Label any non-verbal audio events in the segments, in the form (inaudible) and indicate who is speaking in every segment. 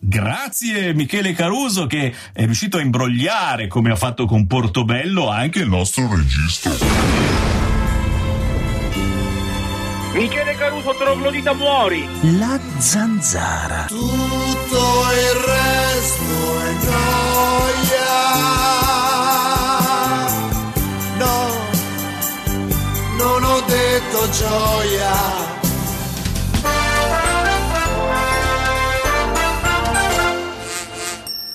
Speaker 1: Grazie Michele Caruso che è riuscito a imbrogliare, come ha fatto con Portobello, anche il nostro regista.
Speaker 2: Michele Caruso, troglodita muori!
Speaker 3: La zanzara.
Speaker 4: Tutto il resto è gioia. No, non ho detto gioia.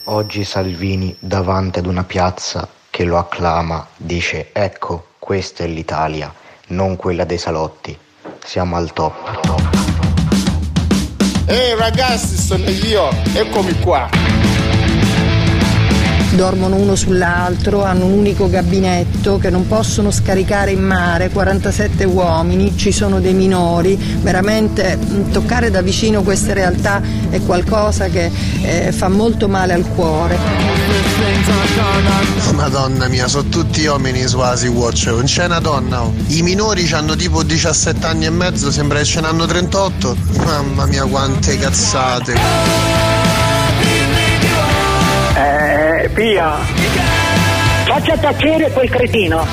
Speaker 5: Oggi Salvini, davanti ad una piazza che lo acclama, dice ecco, questa è l'Italia, non quella dei salotti. Siamo al top.
Speaker 6: Ehi ragazzi, sono io, eccomi qua.
Speaker 7: Dormono uno sull'altro, hanno un unico gabinetto che non possono scaricare in mare, 47 uomini, ci sono dei minori, veramente mh, toccare da vicino queste realtà è qualcosa che eh, fa molto male al cuore.
Speaker 5: Madonna mia, sono tutti uomini su Asi Watch, non c'è una donna. oh. I minori hanno tipo 17 anni e mezzo, sembra che ce n'hanno 38. Mamma mia, quante cazzate.
Speaker 8: Eh, Pia. Faccia tacere quel cretino.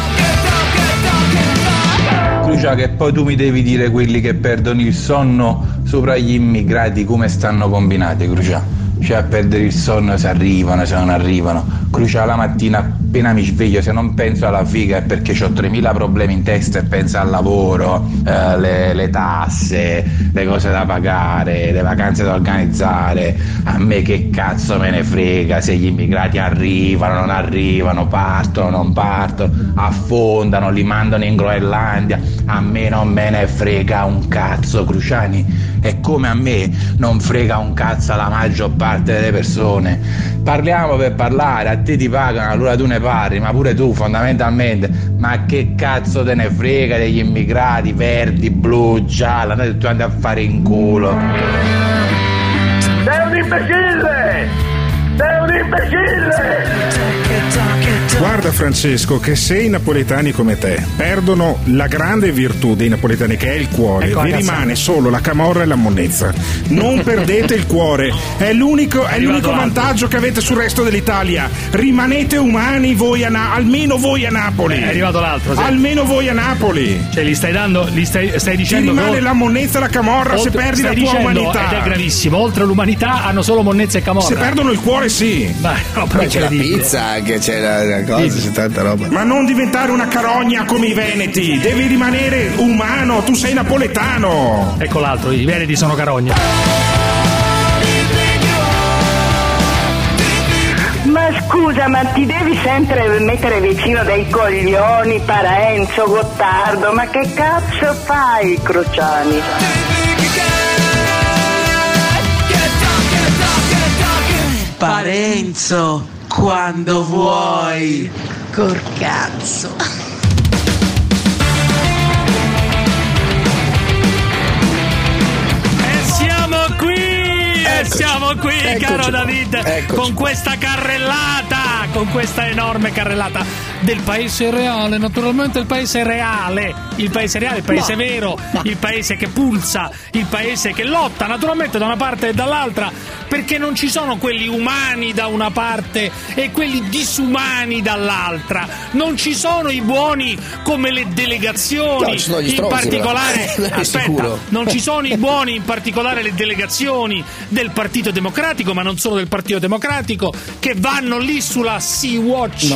Speaker 9: Crucia che poi tu mi devi dire quelli che perdono il sonno sopra gli immigrati come stanno combinati, Crucia. Cioè a perdere il sonno se arrivano, se non arrivano. Crucia la mattina appena mi sveglio, se non penso alla figa è perché ho 3000 problemi in testa e penso al lavoro, eh, le, le tasse, le cose da pagare, le vacanze da organizzare. A me che cazzo me ne frega se gli immigrati arrivano, non arrivano, partono, non partono, affondano, li mandano in Groenlandia. A me non me ne frega un cazzo, Cruciani. È come a me non frega un cazzo la maggior parte delle persone. Parliamo per parlare, a te ti pagano, allora tu ne parli, ma pure tu fondamentalmente. Ma che cazzo te ne frega degli immigrati verdi, blu, giallo? Andate tu andate a fare in culo.
Speaker 2: Sei un imbecille! Sei un imbecille!
Speaker 10: Guarda Francesco che se i napoletani come te perdono la grande virtù dei napoletani che è il cuore,
Speaker 11: Ecco,
Speaker 10: vi
Speaker 11: ragazzi.
Speaker 10: rimane solo la camorra e la monnezza. Non perdete il cuore, è l'unico, è l'unico vantaggio che avete sul resto dell'Italia. Rimanete umani voi a Na- almeno voi a Napoli.
Speaker 11: Eh, È arrivato l'altro, sì.
Speaker 10: Almeno voi a Napoli.
Speaker 11: Cioè, li stai dando, li stai, stai
Speaker 10: Ti
Speaker 11: dicendo
Speaker 10: rimane
Speaker 11: che
Speaker 10: la monnezza e la camorra se
Speaker 11: oltre-
Speaker 10: perdi la tua
Speaker 11: dicendo,
Speaker 10: umanità.
Speaker 11: Ed è gravissimo, oltre all'umanità hanno solo monnezza e camorra.
Speaker 10: Se perdono il cuore sì.
Speaker 11: Beh, no,
Speaker 12: c'è la pizza anche, c'è la, la cosa, c'è tanta roba.
Speaker 10: Ma non diventare una carogna come i veneti, devi rimanere umano, tu sei napoletano.
Speaker 11: Ecco l'altro, i veneti sono carogne.
Speaker 8: Ma scusa, ma ti devi sempre mettere vicino dei coglioni, Parenzo, Gottardo, ma che cazzo fai, Cruciani?
Speaker 13: Parenzo, quando vuoi.
Speaker 7: Col cazzo.
Speaker 11: E siamo qui! E
Speaker 12: Eccoci.
Speaker 11: siamo qui,
Speaker 12: Eccoci.
Speaker 11: caro David,
Speaker 12: Eccoci.
Speaker 11: con questa carrellata, con questa enorme carrellata del paese reale, naturalmente il paese reale, il paese reale, il paese
Speaker 12: No.
Speaker 11: vero, il paese che pulsa, il paese che lotta, naturalmente da una parte e dall'altra, perché non ci sono quelli umani da una parte e quelli disumani dall'altra, non ci sono i buoni come le delegazioni,
Speaker 12: No,
Speaker 11: in
Speaker 12: stronzi,
Speaker 11: particolare,
Speaker 12: però. (laughs)
Speaker 11: Aspetta, non ci sono i buoni, in particolare le delegazioni del Partito Democratico, ma non solo del Partito Democratico, che vanno lì sulla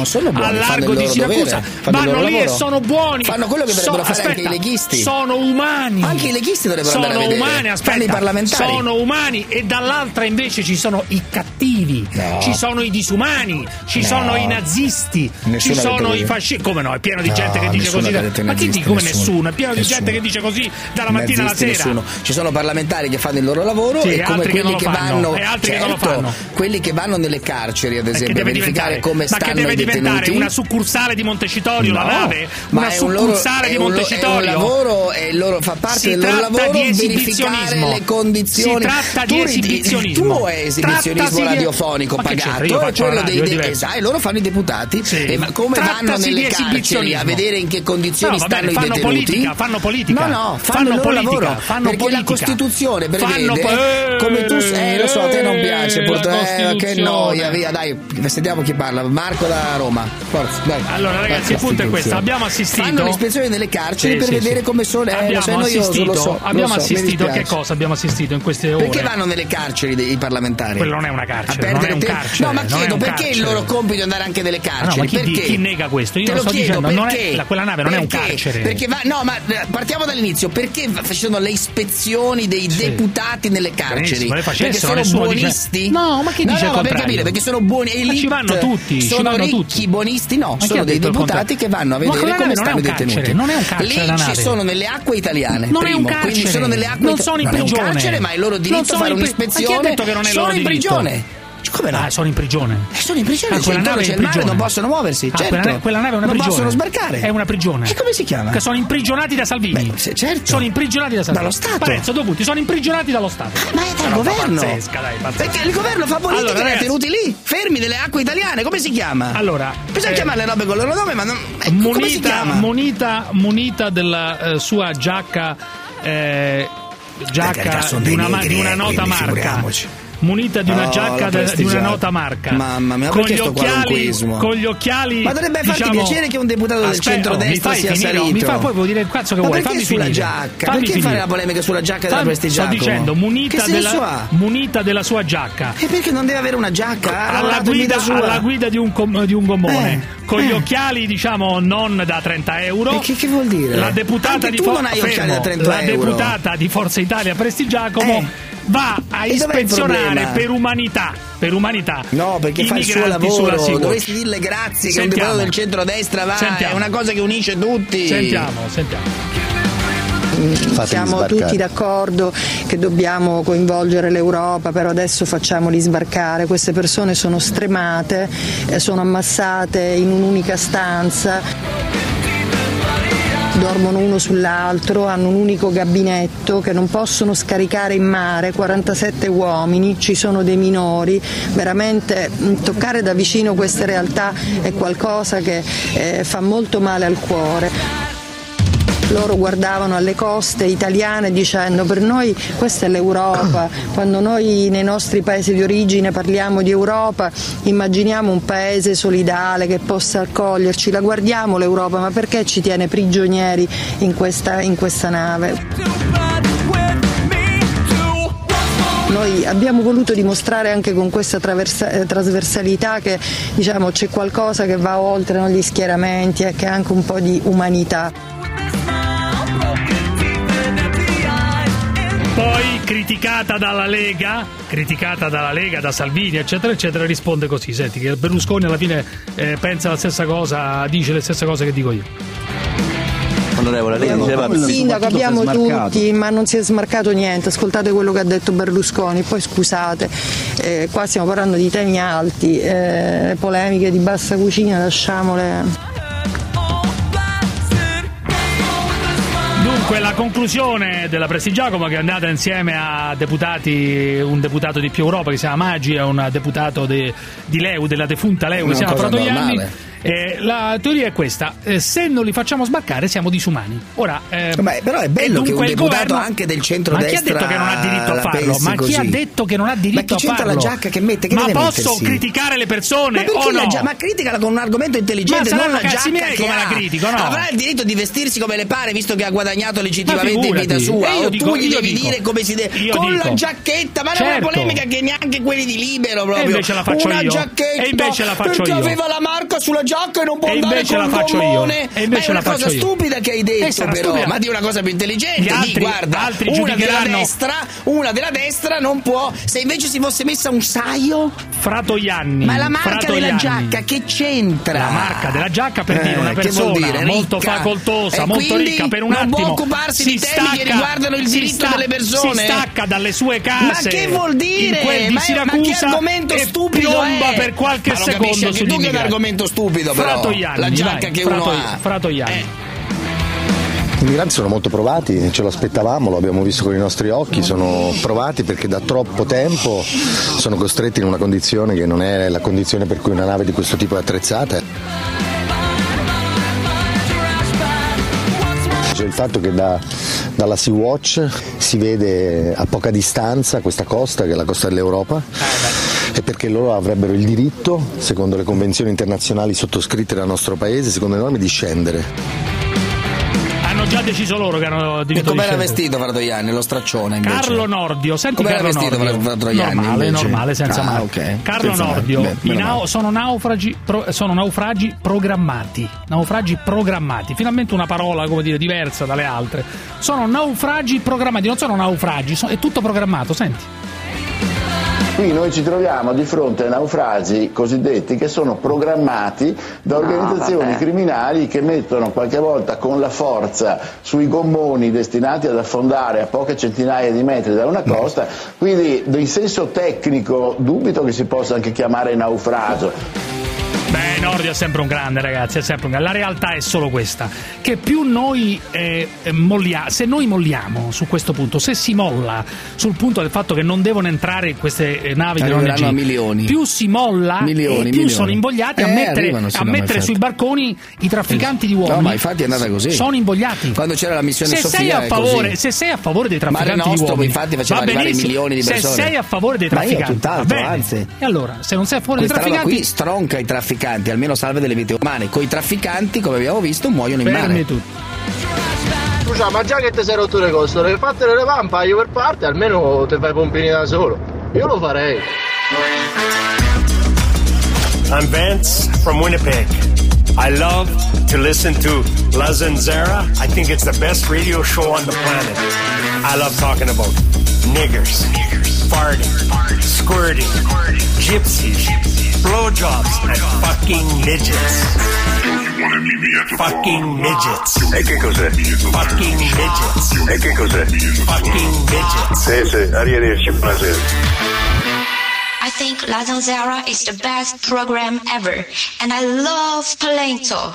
Speaker 12: sono buoni,
Speaker 11: a largo di Siracusa. vanno lì e
Speaker 12: lavoro.
Speaker 11: sono buoni.
Speaker 12: Fanno quello che
Speaker 11: So-
Speaker 12: dovrebbero fare anche
Speaker 11: aspetta,
Speaker 12: i leghisti.
Speaker 11: Sono umani.
Speaker 12: Anche i leghisti dovrebbero
Speaker 11: sono
Speaker 12: andare
Speaker 11: umani, aspetta. Sono umani e dall'altra invece invece ci sono i cattivi,
Speaker 12: No.
Speaker 11: ci sono i disumani, ci
Speaker 12: No.
Speaker 11: sono i nazisti,
Speaker 12: Nessuno
Speaker 11: ci sono i fascisti. Come no? È pieno di gente che dice così.
Speaker 12: detto
Speaker 11: Ma chi
Speaker 12: nazisti,
Speaker 11: dice come
Speaker 12: nessuno.
Speaker 11: nessuno? È pieno di
Speaker 12: Nessuno.
Speaker 11: gente che dice così dalla mattina alla
Speaker 12: Nazisti,
Speaker 11: sera.
Speaker 12: nessuno. Ci sono parlamentari che fanno il loro lavoro
Speaker 11: Sì,
Speaker 12: e come
Speaker 11: altri che
Speaker 12: quelli che, vanno
Speaker 11: che lo
Speaker 12: certo,
Speaker 11: fanno.
Speaker 12: quelli che vanno nelle carceri ad
Speaker 11: che
Speaker 12: esempio a verificare come
Speaker 11: ma
Speaker 12: stanno
Speaker 11: che deve
Speaker 12: i
Speaker 11: diventare
Speaker 12: detenuti
Speaker 11: una succursale di Montecitorio la nave?
Speaker 12: ma
Speaker 11: Una succursale di Montecitorio?
Speaker 12: Lavoro, il loro, fa parte del loro lavoro
Speaker 11: di
Speaker 12: verificare le condizioni.
Speaker 11: Si tratta di
Speaker 12: Tu
Speaker 11: esibizionismo.
Speaker 12: Il tuo è esibizionismo
Speaker 11: di-
Speaker 12: radiofonico pagato e quello
Speaker 11: la
Speaker 12: dei
Speaker 11: radio, è
Speaker 12: de-
Speaker 11: diverso.
Speaker 12: esatto, e loro fanno i deputati
Speaker 11: Sì.
Speaker 12: e ma come vanno
Speaker 11: Trattasi
Speaker 12: nelle
Speaker 11: di
Speaker 12: carceri a vedere in che condizioni
Speaker 11: No, bene,
Speaker 12: stanno i
Speaker 11: fanno
Speaker 12: detenuti
Speaker 11: politica, fanno politica.
Speaker 12: no no fanno,
Speaker 11: Fanno
Speaker 12: il loro
Speaker 11: politica,
Speaker 12: lavoro
Speaker 11: fanno
Speaker 12: perché
Speaker 11: politica.
Speaker 12: la Costituzione prevede
Speaker 11: Fanno po- eh,
Speaker 12: come tu eh, lo so a te non piace
Speaker 11: la
Speaker 12: purtroppo eh, che noia via dai sentiamo chi parla Marco da Roma forza dai
Speaker 11: Allora, ragazzi, il punto è questo: abbiamo assistito.
Speaker 12: Fanno l'ispezione nelle carceri
Speaker 11: Sì,
Speaker 12: per
Speaker 11: sì,
Speaker 12: vedere
Speaker 11: sì.
Speaker 12: come sono. Eh, lo
Speaker 11: abbiamo
Speaker 12: so, noioso,
Speaker 11: assistito,
Speaker 12: lo so, lo
Speaker 11: abbiamo assistito a che cosa abbiamo assistito in queste ore?
Speaker 12: Perché vanno nelle carceri dei parlamentari?
Speaker 11: Quello non è una
Speaker 12: A
Speaker 11: carcere, non è un carcere.
Speaker 12: No, ma
Speaker 11: è
Speaker 12: chiedo perché è il
Speaker 11: carcere.
Speaker 12: loro compito di andare anche nelle
Speaker 11: Ah, no,
Speaker 12: carceri?
Speaker 11: ma chi,
Speaker 12: perché?
Speaker 11: chi nega questo? Io
Speaker 12: Te
Speaker 11: lo sto
Speaker 12: chiedo,
Speaker 11: dicendo, non è-
Speaker 12: perché?
Speaker 11: la- quella nave non è un
Speaker 12: Perché?
Speaker 11: carcere.
Speaker 12: Perché va, no, ma eh, partiamo dall'inizio. Perché fa- ci sono le ispezioni dei deputati nelle carceri? Perché sono
Speaker 11: nessuno dice-
Speaker 12: buonisti?
Speaker 11: No, ma chi
Speaker 12: no,
Speaker 11: dice
Speaker 12: no, ma per capire, perché sono buoni
Speaker 11: Ma
Speaker 12: elite.
Speaker 11: ci vanno tutti, ci
Speaker 12: Sono
Speaker 11: vanno
Speaker 12: ricchi,
Speaker 11: tutti.
Speaker 12: buonisti? No,
Speaker 11: Ma
Speaker 12: sono dei deputati che vanno a
Speaker 11: Ma
Speaker 12: vedere come
Speaker 11: è
Speaker 12: stanno i
Speaker 11: carcere,
Speaker 12: detenuti.
Speaker 11: non è un carcere
Speaker 12: Lì ci sono nelle acque italiane.
Speaker 11: Non è un
Speaker 12: primo, quindi
Speaker 11: carcere.
Speaker 12: sono nelle acque
Speaker 11: Non sono in
Speaker 12: è
Speaker 11: prigione.
Speaker 12: carcere, ma è il loro diritto
Speaker 11: sono
Speaker 12: fare un'ispezione.
Speaker 11: Non è
Speaker 12: sono
Speaker 11: loro
Speaker 12: in
Speaker 11: diritto?
Speaker 12: prigione. Come no?
Speaker 11: Ah, sono in prigione.
Speaker 12: Eh, sono in prigione,
Speaker 11: Ah, quella nave
Speaker 12: c'è
Speaker 11: in
Speaker 12: mare,
Speaker 11: prigione.
Speaker 12: non possono muoversi.
Speaker 11: Ah,
Speaker 12: certo.
Speaker 11: quella, quella nave è una
Speaker 12: non
Speaker 11: prigione.
Speaker 12: possono sbarcare.
Speaker 11: È una prigione.
Speaker 12: E come si chiama?
Speaker 11: Che sono imprigionati da Salvini.
Speaker 12: certo.
Speaker 11: Sono imprigionati da Salvini.
Speaker 12: Dallo Stato.
Speaker 11: Parenzo, dovuti, sono imprigionati dallo Stato.
Speaker 12: Ma è dal
Speaker 11: Una
Speaker 12: governo.
Speaker 11: Pazzesca, dai, pazzesca.
Speaker 12: Perché il governo fa politica
Speaker 11: Allora, ragazzi-
Speaker 12: tenuti lì, fermi nelle acque italiane. Come si chiama?
Speaker 11: Allora,
Speaker 12: Bisogna
Speaker 11: eh,
Speaker 12: chiamare le robe con il loro nome, ma non. eh, come si
Speaker 11: munita, munita, munita della eh, sua giacca, eh, giacca di una, di una
Speaker 12: eh,
Speaker 11: nota
Speaker 12: quindi
Speaker 11: marca.
Speaker 12: figuriamoci.
Speaker 11: Munita di una
Speaker 12: Oh,
Speaker 11: giacca de- di una nota marca.
Speaker 12: Mamma mia,
Speaker 11: con gli occhiali, con gli occhiali.
Speaker 12: Ma dovrebbe farti
Speaker 11: diciamo-
Speaker 12: piacere che un deputato del
Speaker 11: Aspetta,
Speaker 12: centrodestra sia
Speaker 11: finire,
Speaker 12: salito.
Speaker 11: Mi fa, poi puoi dire il cazzo che
Speaker 12: Ma
Speaker 11: vuoi,
Speaker 12: perché
Speaker 11: fammi
Speaker 12: sulla
Speaker 11: finire.
Speaker 12: giacca?
Speaker 11: Fammi
Speaker 12: Perché fare
Speaker 11: finire.
Speaker 12: la polemica sulla giacca della
Speaker 11: Fammi-
Speaker 12: Prestigiacomo?
Speaker 11: Sto dicendo, munita della, munita della sua giacca.
Speaker 12: E perché non deve avere una giacca?
Speaker 11: Alla guida, alla guida di un, com- di un gommone
Speaker 12: Eh,
Speaker 11: con gli
Speaker 12: eh.
Speaker 11: occhiali diciamo non da 30 euro
Speaker 12: E che- che vuol dire?
Speaker 11: la deputata
Speaker 12: Anche
Speaker 11: di
Speaker 12: tu
Speaker 11: For-
Speaker 12: non hai occhiali
Speaker 11: fermo.
Speaker 12: da 30
Speaker 11: la
Speaker 12: euro.
Speaker 11: deputata di Forza Italia Prestigiacomo
Speaker 12: Eh.
Speaker 11: Va a
Speaker 12: E
Speaker 11: ispezionare per umanità per umanità
Speaker 12: No, perché
Speaker 11: i
Speaker 12: fa il suo lavoro. Dovresti dirle grazie che un
Speaker 11: Sentiamo.
Speaker 12: deputato del centrodestra va.
Speaker 11: Sentiamo.
Speaker 12: È una cosa che unisce tutti.
Speaker 11: sentiamo sentiamo
Speaker 7: Siamo tutti d'accordo che dobbiamo coinvolgere l'Europa, però adesso facciamoli sbarcare. Queste persone sono stremate, eh, sono ammassate in un'unica stanza. Dormono uno sull'altro, hanno un unico gabinetto che non possono scaricare in mare, 47 uomini, ci sono dei minori, veramente mh, toccare da vicino queste realtà è qualcosa che eh, fa molto male al cuore. Loro guardavano alle coste italiane dicendo per noi questa è l'Europa, quando noi nei nostri paesi di origine parliamo di Europa immaginiamo un paese solidale che possa accoglierci, la guardiamo l'Europa, ma perché ci tiene prigionieri in questa, in questa nave? Noi abbiamo voluto dimostrare anche con questa traversa- trasversalità che diciamo, c'è qualcosa che va oltre no, gli schieramenti e che ha anche un po' di umanità.
Speaker 11: Poi criticata dalla Lega criticata dalla Lega da Salvini eccetera eccetera risponde così senti che Berlusconi alla fine eh, pensa la stessa cosa dice le stesse cose che dico io
Speaker 14: Onorevole, lei diceva
Speaker 7: Il sindaco abbiamo tutti, ma non si è smarcato niente. Ascoltate quello che ha detto Berlusconi. Poi scusate, eh, qua stiamo parlando di temi alti, eh, polemiche di bassa cucina, lasciamole.
Speaker 11: Dunque, la conclusione della Prestigiacomo che è andata insieme a deputati, un deputato di più Europa che si chiama Maggi e un deputato de- di Leu, della defunta Leu, che si chiama Fratoianni. Eh, la teoria è questa: eh, se non li facciamo sbarcare, siamo disumani. Ora, eh,
Speaker 12: Beh, però è bello
Speaker 11: e
Speaker 12: che un deputato
Speaker 11: governo-
Speaker 12: anche del
Speaker 11: Ma
Speaker 12: centrodestra
Speaker 11: chi ha detto che non ha diritto a farlo? Ma chi
Speaker 12: così?
Speaker 11: ha detto che non ha diritto
Speaker 12: Ma chi
Speaker 11: a
Speaker 12: c'entra
Speaker 11: farlo?
Speaker 12: la giacca che mette? Che
Speaker 11: ma posso
Speaker 12: mettersi?
Speaker 11: criticare le persone
Speaker 12: Ma
Speaker 11: o no?
Speaker 12: gia- ma criticala con un argomento intelligente,
Speaker 11: Ma
Speaker 12: non la giacca
Speaker 11: miei come la critico, no?
Speaker 12: Avrà il diritto di vestirsi come le pare, visto che ha guadagnato legittimamente in vita sua.
Speaker 11: E io
Speaker 12: o
Speaker 11: dico-
Speaker 12: tu gli devi
Speaker 11: dico.
Speaker 12: dire come si deve. Con
Speaker 11: dico.
Speaker 12: la giacchetta, ma non è
Speaker 11: Certo.
Speaker 12: una polemica che neanche quelli di libero proprio.
Speaker 11: invece la faccio
Speaker 12: una
Speaker 11: io.
Speaker 12: giacchetta
Speaker 11: E invece la faccio io.
Speaker 12: aveva la marca sulla giacca Giocco e non può
Speaker 11: E
Speaker 12: andare
Speaker 11: invece
Speaker 12: col
Speaker 11: la faccio io.
Speaker 12: gommone.
Speaker 11: E invece
Speaker 12: Ma è una cosa
Speaker 11: io.
Speaker 12: stupida che hai detto,
Speaker 11: Eh,
Speaker 12: però.
Speaker 11: stupida.
Speaker 12: Ma di una cosa più intelligente.
Speaker 11: Gli altri-
Speaker 12: guarda,
Speaker 11: altri
Speaker 12: una della destra, una della destra non può. Se invece si fosse messa un saio.
Speaker 11: Fratoianni.
Speaker 12: Ma la marca della giacca che c'entra?
Speaker 11: La marca della giacca per dire
Speaker 12: Eh,
Speaker 11: una
Speaker 12: che
Speaker 11: persona
Speaker 12: dire?
Speaker 11: molto facoltosa,
Speaker 12: E
Speaker 11: molto
Speaker 12: quindi
Speaker 11: ricca per un
Speaker 12: non
Speaker 11: attimo.
Speaker 12: può occuparsi
Speaker 11: si
Speaker 12: di temi che riguardano il diritto delle persone?
Speaker 11: Si stacca dalle sue case.
Speaker 12: Ma che vuol dire?
Speaker 11: In quel di
Speaker 12: Ma è- ma che argomento stupido
Speaker 11: piomba
Speaker 12: è?
Speaker 11: per qualche
Speaker 12: Ma
Speaker 11: secondo
Speaker 12: capisci anche tu che è un argomento stupido, però.
Speaker 11: Fratoianni,
Speaker 12: La giacca
Speaker 11: vai,
Speaker 12: che uno
Speaker 11: Frato-
Speaker 12: ha.
Speaker 11: Fratoianni.
Speaker 15: I migranti sono molto provati, ce lo aspettavamo, lo abbiamo visto con i nostri occhi, sono provati perché da troppo tempo sono costretti in una condizione che non è la condizione per cui una nave di questo tipo è attrezzata. C'è il fatto che da- dalla Sea-Watch si vede a poca distanza questa costa, che è la costa dell'Europa, e perché loro avrebbero il diritto, secondo le convenzioni internazionali sottoscritte dal nostro paese, secondo le norme, di scendere.
Speaker 11: Hanno già deciso loro che hanno
Speaker 12: E
Speaker 11: diritto di
Speaker 12: com'era vestito Fratoianni? Lo straccione invece.
Speaker 11: Carlo Nordio, senti
Speaker 12: Com'era
Speaker 11: Carlo
Speaker 12: vestito
Speaker 11: Nordio.
Speaker 12: Fratoianni,
Speaker 11: normale,
Speaker 12: invece?
Speaker 11: normale, senza
Speaker 12: Ah,
Speaker 11: male.
Speaker 12: ok.
Speaker 11: Carlo
Speaker 12: Senza male.
Speaker 11: Nordio,
Speaker 12: Beh,
Speaker 11: nau-
Speaker 12: male.
Speaker 11: sono, naufragi, pro- sono naufragi programmati. Naufragi programmati. Finalmente una parola, come dire, diversa dalle altre. Sono naufragi programmati, non sono naufragi, so- è tutto programmato, senti.
Speaker 16: Qui noi ci troviamo di fronte a naufragi cosiddetti che sono programmati da organizzazioni criminali che mettono qualche volta con la forza sui gommoni destinati ad affondare a poche centinaia di metri da una costa, quindi in senso tecnico dubito che si possa anche chiamare naufragio.
Speaker 11: Beh, Nordio è sempre un grande, ragazzi, è sempre un grande. La realtà è solo questa: che più noi eh, eh, mollia- se noi molliamo su questo punto, se si molla sul punto del fatto che non devono entrare queste eh, navi
Speaker 12: Arriveranno
Speaker 11: dell'ONG,
Speaker 12: milioni.
Speaker 11: più si molla
Speaker 12: Milioni,
Speaker 11: e più
Speaker 12: milioni.
Speaker 11: sono invogliati a
Speaker 12: Eh,
Speaker 11: mettere,
Speaker 12: arrivano, sì,
Speaker 11: a
Speaker 12: no,
Speaker 11: mettere sui barconi i trafficanti di uomini.
Speaker 12: No, ma infatti è andata così.
Speaker 11: Sono invogliati.
Speaker 12: Quando c'era la missione
Speaker 11: se
Speaker 12: Sofia
Speaker 11: sei, a favore, se sei a favore dei
Speaker 12: Mare
Speaker 11: trafficanti di
Speaker 12: Nostrum,
Speaker 11: uomini,
Speaker 12: infatti, faceva
Speaker 11: va
Speaker 12: arrivare milioni di
Speaker 11: Se
Speaker 12: persone.
Speaker 11: sei a favore dei
Speaker 12: Ma io
Speaker 11: trafficanti,
Speaker 12: tutt'altro, anzi.
Speaker 11: E allora, se non sei a favore dei
Speaker 12: Questa roba
Speaker 11: trafficanti,
Speaker 12: qui stronca i trafficanti, almeno salve delle vite umane. Coi trafficanti, come abbiamo visto, muoiono in
Speaker 11: fermi
Speaker 12: mare.
Speaker 11: tutti.
Speaker 17: Scusa, ma già che ti sei rotto le costole, fattere le vampa io per parte, almeno ti fai i pompini da solo. Io lo farei.
Speaker 18: I'm Vance from Winnipeg. I love to listen to La Zanzara. I think it's the best radio show on the planet. I love talking about niggers, farting, squirting, gypsies, blowjobs, and fucking midgets. Fucking midgets.
Speaker 19: E che cos'è?
Speaker 18: Fucking midgets.
Speaker 19: E che cos'è?
Speaker 18: Fucking midgets.
Speaker 19: Sì, sì, arrivederci, buonasera.
Speaker 20: I think La Zanzara is the best program ever, and I love Palento.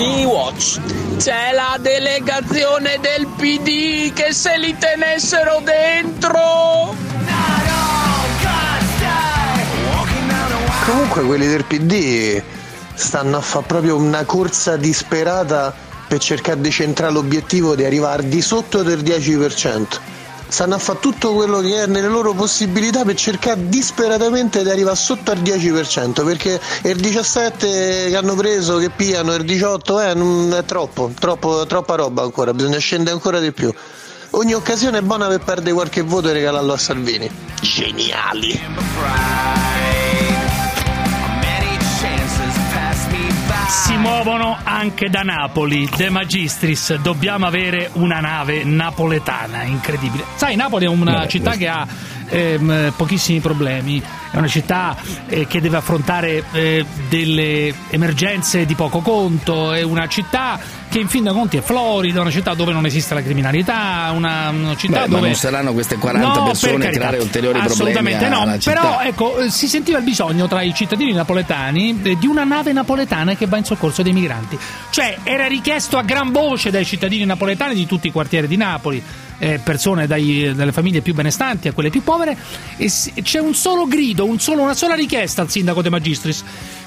Speaker 21: Sea-Watch. C'è la delegazione del PD che se li tenessero dentro.
Speaker 5: Comunque quelli del PD stanno a fare proprio una corsa disperata per cercare di centrare l'obiettivo di arrivare di sotto del 10%. Stanno a fare tutto quello che è nelle loro possibilità per cercare disperatamente di arrivare sotto al 10%, perché il 17 che hanno preso, che pigliano, il 18 eh, non è troppo, troppo, troppa roba ancora, bisogna scendere ancora di più. Ogni occasione è buona per perdere qualche voto e regalarlo a Salvini. Geniali!
Speaker 11: Si muovono anche da Napoli. De Magistris, dobbiamo avere una nave napoletana, incredibile. Sai, Napoli è una
Speaker 12: Beh,
Speaker 11: città che ha ehm, pochissimi problemi, è una città eh, che deve affrontare eh, delle emergenze di poco conto, è una città che in fin dei conti è florida, una città dove non esiste la criminalità, una, una città
Speaker 12: Beh, ma
Speaker 11: dove...
Speaker 12: non saranno queste 40
Speaker 11: No, per
Speaker 12: persone a
Speaker 11: carità,
Speaker 12: creare ulteriori problemi
Speaker 11: assolutamente no, però ecco, eh, si sentiva il bisogno tra i cittadini napoletani eh, di una nave napoletana che va in soccorso dei migranti. Cioè, era richiesto a gran voce dai cittadini napoletani di tutti i quartieri di Napoli, eh, persone dai- dalle famiglie più benestanti a quelle più povere, e c'è un solo grido, un solo- una sola richiesta al sindaco De Magistris.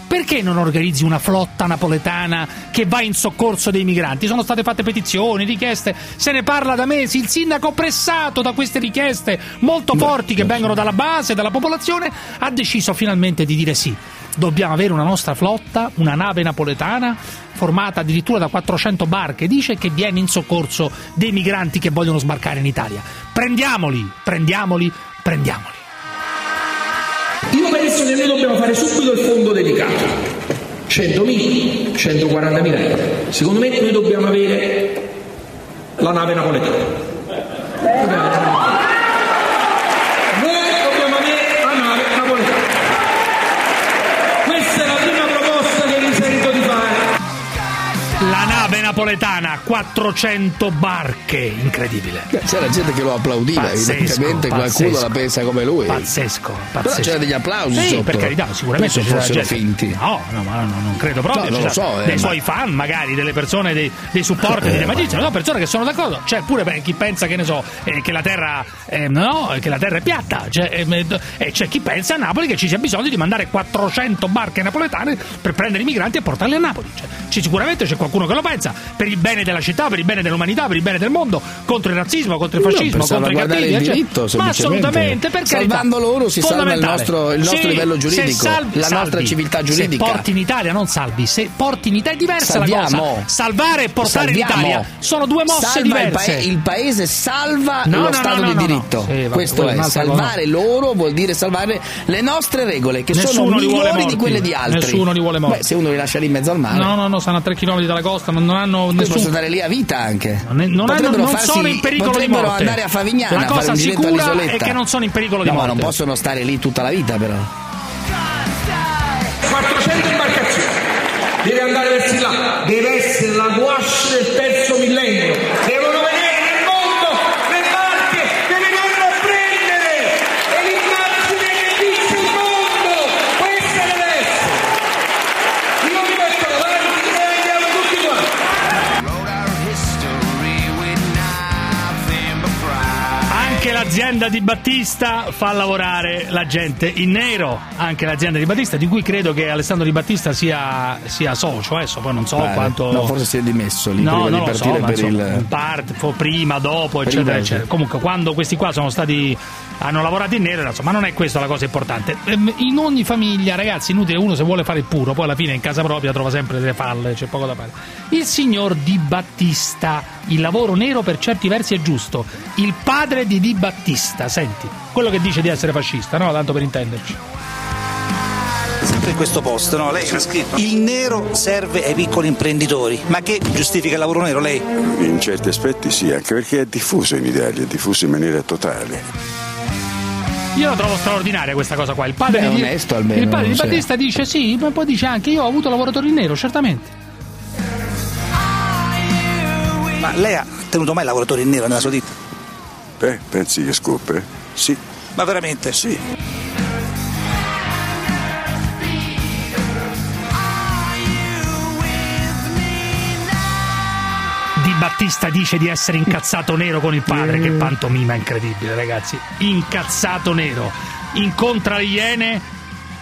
Speaker 11: Perché non organizzi una flotta napoletana che va in soccorso dei migranti? Sono state fatte petizioni, richieste, se ne parla da mesi. Il sindaco, pressato da queste richieste molto forti che vengono dalla base, dalla popolazione, ha deciso finalmente di dire sì. Dobbiamo avere una nostra flotta, una nave napoletana formata addirittura da 400 barche, dice che viene in soccorso dei migranti che vogliono sbarcare in Italia. Prendiamoli, prendiamoli, prendiamoli.
Speaker 22: Io penso che noi dobbiamo fare subito il fondo dedicato. 100.000, 140.000 euro. Secondo me noi dobbiamo avere la nave napoletana. Napoletana,
Speaker 11: 400 barche, incredibile.
Speaker 12: C'era gente che lo applaudiva,
Speaker 11: Pazzesco,
Speaker 12: evidentemente qualcuno
Speaker 11: pazzesco.
Speaker 12: la pensa come lui.
Speaker 11: Pazzesco,
Speaker 12: Però
Speaker 11: pazzesco.
Speaker 12: c'era degli applausi
Speaker 11: Sì,
Speaker 12: sotto.
Speaker 11: per carità, sicuramente
Speaker 12: Penso
Speaker 11: c'era
Speaker 12: fossero
Speaker 11: gente-
Speaker 12: finti.
Speaker 11: No, no, ma non, credo proprio.
Speaker 12: No, non so, eh,
Speaker 11: dei
Speaker 12: ma-
Speaker 11: suoi fan, magari, delle persone, dei, dei supporter
Speaker 12: Eh,
Speaker 11: De Magistri, no, persone che sono d'accordo. C'è pure beh, chi pensa che ne so, eh, che la terra eh, no, che la terra è piatta. C'è, eh, e c'è chi pensa a Napoli che ci sia bisogno di mandare 400 barche napoletane per prendere i migranti e portarli a Napoli. Cioè, ci- sicuramente c'è qualcuno che lo pensa per il bene della città, per il bene dell'umanità, per il bene del mondo, contro il razzismo, contro il fascismo, contro i cattivi.
Speaker 12: il diritto,
Speaker 11: Ma assolutamente, per carità.
Speaker 12: Salvando loro si salva il nostro- il nostro
Speaker 11: Sì,
Speaker 12: livello giuridico, la nostra civiltà giuridica.
Speaker 11: Se porti in Italia, non salvi. Se porti in Italia è diversa la
Speaker 12: Salviamo.
Speaker 11: cosa. Salvare e portare
Speaker 12: Salviamo.
Speaker 11: in Italia sono due mosse
Speaker 12: Salva il
Speaker 11: diverse.
Speaker 12: pae- Il, paese salva
Speaker 11: No,
Speaker 12: lo
Speaker 11: no,
Speaker 12: Stato
Speaker 11: no,
Speaker 12: di diritto.
Speaker 11: Sì,
Speaker 12: Questo
Speaker 11: è
Speaker 12: salvare loro vuol dire salvare le nostre regole, che
Speaker 11: Nessuno
Speaker 12: sono migliori di quelle di altri.
Speaker 11: Nessuno li vuole morti.
Speaker 12: Beh, se uno li lascia lì in mezzo al mare.
Speaker 11: No, no, no, stanno a 3 km dalla costa, non, non hanno nessun
Speaker 12: possono andare lì a vita anche.
Speaker 11: Non, è- non hanno-
Speaker 12: Potrebbero
Speaker 11: non
Speaker 12: farsi-
Speaker 11: sono in pericolo di
Speaker 12: potrebbero
Speaker 11: morte.
Speaker 12: andare a Favignana
Speaker 11: La
Speaker 12: a fare
Speaker 11: cosa sicura
Speaker 12: all'isoletta.
Speaker 11: è che non sono in pericolo di
Speaker 12: no,
Speaker 11: morte.
Speaker 12: ma non possono stare lì tutta la vita però.
Speaker 22: 400 imbarcazioni. Deve andare verso là. Deve essere la gouache del terzo millennio.
Speaker 11: L'azienda di Battista fa lavorare la gente in nero. Anche l'azienda di Battista, di cui credo che Alessandro Di Battista sia, sia socio. Adesso poi non so
Speaker 12: Eh,
Speaker 11: quanto.
Speaker 12: no, forse si è dimesso lì
Speaker 11: No,
Speaker 12: prima di
Speaker 11: so,
Speaker 12: partire
Speaker 11: ma
Speaker 12: per
Speaker 11: insomma,
Speaker 12: il.
Speaker 11: part- prima, dopo, eccetera,
Speaker 12: Prima,
Speaker 11: eccetera.
Speaker 12: sì.
Speaker 11: Comunque, quando questi qua sono stati. Hanno lavorato in nero, insomma, non è questa la cosa importante. Ehm, In ogni famiglia, ragazzi, inutile uno se vuole fare il puro, poi alla fine in casa propria trova sempre delle falle, c'è poco da fare. Il signor Di Battista, il lavoro nero per certi versi è giusto. Il padre di Di Battista, senti, quello che dice di essere fascista, no? Tanto per intenderci.
Speaker 23: Sempre in questo posto, no? Lei ha scritto. Il nero serve ai piccoli imprenditori. Ma che giustifica il lavoro nero lei?
Speaker 19: In certi aspetti sì, anche perché è diffuso in Italia, è diffuso in maniera totale.
Speaker 11: Io la trovo straordinaria questa cosa qua. Il padre,
Speaker 12: Beh,
Speaker 11: di,
Speaker 12: onesto almeno,
Speaker 11: il padre di. Battista dice sì, ma poi dice anche io ho avuto lavoratori in nero, certamente.
Speaker 23: Ma lei ha tenuto mai lavoratori in nero nella sua ditta?
Speaker 19: Beh, pensi che scopre? Sì.
Speaker 23: Ma veramente?
Speaker 19: Sì.
Speaker 11: Battista dice di essere incazzato nero con il padre, che pantomima incredibile, ragazzi. Incazzato nero. Incontra le Iene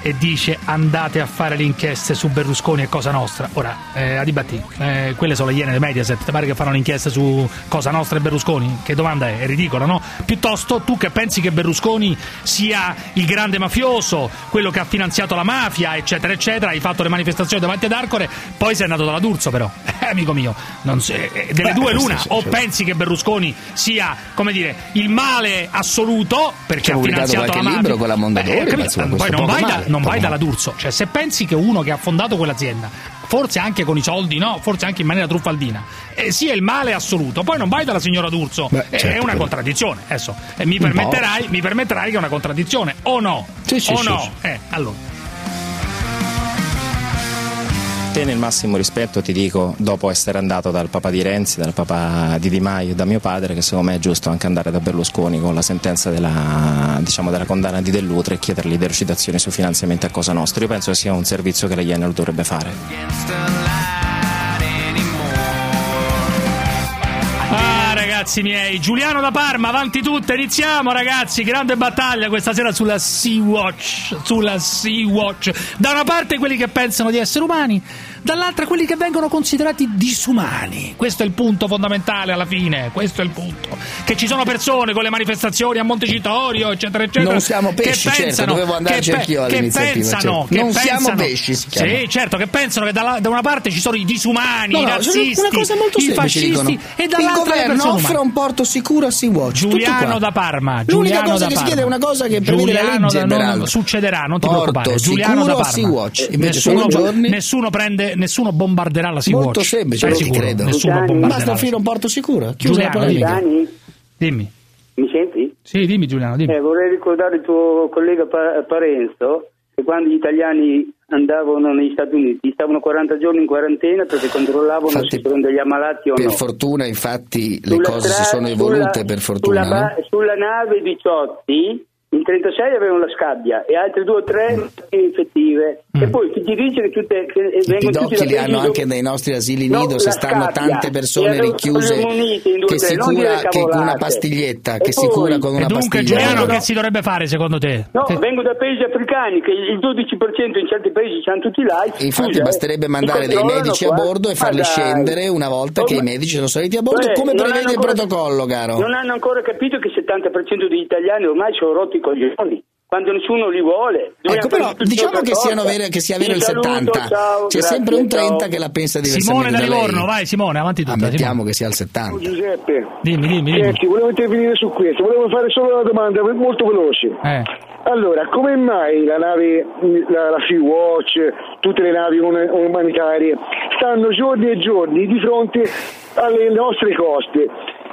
Speaker 11: e dice andate a fare le inchieste su Berlusconi e Cosa Nostra. Ora, eh, a dibattire, eh, quelle sono le Iene di Mediaset, ti pare che fanno l'inchiesta su Cosa Nostra e Berlusconi? Che domanda è? È ridicola, no? Piuttosto tu che pensi che Berlusconi sia il grande mafioso, quello che ha finanziato la mafia, eccetera, eccetera, hai fatto le manifestazioni davanti ad Arcore, poi sei andato dalla D'Urso però, (laughs) eh, amico mio, non so, eh, delle
Speaker 12: Beh,
Speaker 11: due l'una,
Speaker 12: sì, sì,
Speaker 11: o
Speaker 12: sì.
Speaker 11: pensi che Berlusconi sia, come dire, il male assoluto perché
Speaker 12: C'è
Speaker 11: ha finanziato la mafia.
Speaker 12: libro con la Mondadori,
Speaker 11: Eh, capito? poi non vai, da- non vai dalla D'Urso, cioè se pensi che uno che ha fondato quell'azienda, forse anche con i soldi, no, forse anche in maniera truffaldina, eh, sia il male assoluto, poi non vai dalla signora D'Urso,
Speaker 12: Beh,
Speaker 11: Eh, è
Speaker 12: certo,
Speaker 11: una
Speaker 12: capito.
Speaker 11: contraddizione, adesso mi permetterai, mi permetterai che è una contraddizione, o no?
Speaker 12: Sì, sì,
Speaker 11: o
Speaker 12: sì,
Speaker 11: no?
Speaker 12: sì.
Speaker 11: Eh, allora.
Speaker 24: Te nel massimo rispetto ti dico, dopo essere andato dal papà di Renzi, dal papà di Di Maio da mio padre, che secondo me è giusto anche andare da Berlusconi con la sentenza della, diciamo, della condanna di Dell'Utre e chiedergli delucidazioni sui finanziamenti a Cosa Nostra. Io penso che sia un servizio che la Iene dovrebbe fare.
Speaker 11: Ragazzi, miei. Giuliano da Parma, avanti tutte, iniziamo ragazzi. Grande battaglia questa sera sulla Sea-Watch. Sulla Sea-Watch. Da una parte quelli che pensano di essere umani, dall'altra quelli che vengono considerati disumani. Questo è il punto fondamentale alla fine. Questo è il punto. Che ci sono persone con le manifestazioni a Montecitorio, eccetera, eccetera.
Speaker 12: Non siamo pesci,
Speaker 11: che
Speaker 12: certo,
Speaker 11: pensano,
Speaker 12: dovevo andarci
Speaker 11: che,
Speaker 12: anch'io
Speaker 11: che pensano,
Speaker 12: certo.
Speaker 11: che
Speaker 12: Non siamo
Speaker 11: pensano-
Speaker 12: pesci, si.
Speaker 11: Sì, certo, che pensano che dalla- da una parte ci sono i disumani,
Speaker 12: No,
Speaker 11: i
Speaker 12: no, cosa molto
Speaker 11: i
Speaker 12: semplice
Speaker 11: fascisti
Speaker 12: dicono.
Speaker 11: e
Speaker 12: Il
Speaker 11: dall'altra le
Speaker 12: governo offre un porto sicuro a Sea-Watch. tutto
Speaker 11: Giuliano da Parma.
Speaker 12: L'unica
Speaker 11: Giuliano
Speaker 12: cosa
Speaker 11: da
Speaker 12: che si chiede è una cosa che prevede la
Speaker 11: Giuliano
Speaker 12: legge,
Speaker 11: da- non- succederà, non ti
Speaker 12: Porto
Speaker 11: preoccupare. Giuliano da Parma.
Speaker 12: Sea-Watch. Invece
Speaker 11: nessuno,
Speaker 12: sono giorni-
Speaker 11: nessuno prende, nessuno bombarderà la Sea-Watch.
Speaker 12: Molto semplice, non ti
Speaker 11: sicuro?
Speaker 12: credo.
Speaker 11: Nessuno
Speaker 12: Basta
Speaker 11: bombarderà.
Speaker 12: offrire un porto sicuro. Chiusa la
Speaker 11: Giuliano, dimmi.
Speaker 12: polemica.
Speaker 11: Dimmi.
Speaker 25: Mi senti?
Speaker 11: Sì, dimmi Giuliano, dimmi.
Speaker 25: Eh, vorrei ricordare il tuo collega Pa- Parenzo che quando gli italiani andavano negli Stati Uniti stavano 40 giorni in quarantena perché controllavano
Speaker 12: Infatti,
Speaker 25: se erano degli ammalati o
Speaker 12: Per
Speaker 25: no.
Speaker 12: fortuna, infatti, le
Speaker 25: Sulla
Speaker 12: cose si
Speaker 25: stra-
Speaker 12: sono
Speaker 25: sulla-
Speaker 12: evolute, per fortuna.
Speaker 25: Sulla, ba- sulla nave 18 in 36 avevano la scabbia e altre due o tre infettive. E poi chi ti dice che, tutte, che
Speaker 12: Mm. I pidocchi li hanno anche nei nostri asili
Speaker 25: No,
Speaker 12: nido, se stanno
Speaker 25: scabbia.
Speaker 12: tante persone rinchiuse
Speaker 25: due
Speaker 12: che si cura che con una pastiglietta,
Speaker 25: E
Speaker 12: che si
Speaker 25: poi-
Speaker 12: cura con una
Speaker 11: dunque
Speaker 12: pastiglia.
Speaker 11: Giuliano che si dovrebbe fare secondo te?
Speaker 25: No, vengo da paesi africani che il 12% in certi paesi hanno tutti i like.
Speaker 12: Infatti
Speaker 25: Scusa,
Speaker 12: basterebbe
Speaker 25: eh,
Speaker 12: mandare
Speaker 25: li
Speaker 12: dei medici a
Speaker 25: qua.
Speaker 12: bordo e farli
Speaker 25: dai.
Speaker 12: scendere una volta
Speaker 25: Oh,
Speaker 12: che i
Speaker 25: ma-
Speaker 12: medici sono saliti a bordo, come
Speaker 25: non
Speaker 12: prevede il protocollo, caro.
Speaker 25: Non hanno ancora capito che 70% degli italiani ormai sono rotti i coglioni. Quando nessuno li vuole.
Speaker 12: Ecco, però diciamo che, siano vere- che sia vero il 70, c'è sempre un 30 che la pensa diversamente
Speaker 11: Simone da. Livorno, vai Simone, avanti tu.
Speaker 12: Ammettiamo che sia il 70.
Speaker 26: Giuseppe,
Speaker 11: Dimmi, dimmi, dimmi.
Speaker 26: senti, volevo intervenire su questo, volevo fare solo una domanda molto veloce.
Speaker 11: Eh.
Speaker 26: Allora, come mai la nave, la, la Sea Watch, tutte le navi umanitarie stanno giorni e giorni di fronte alle nostre coste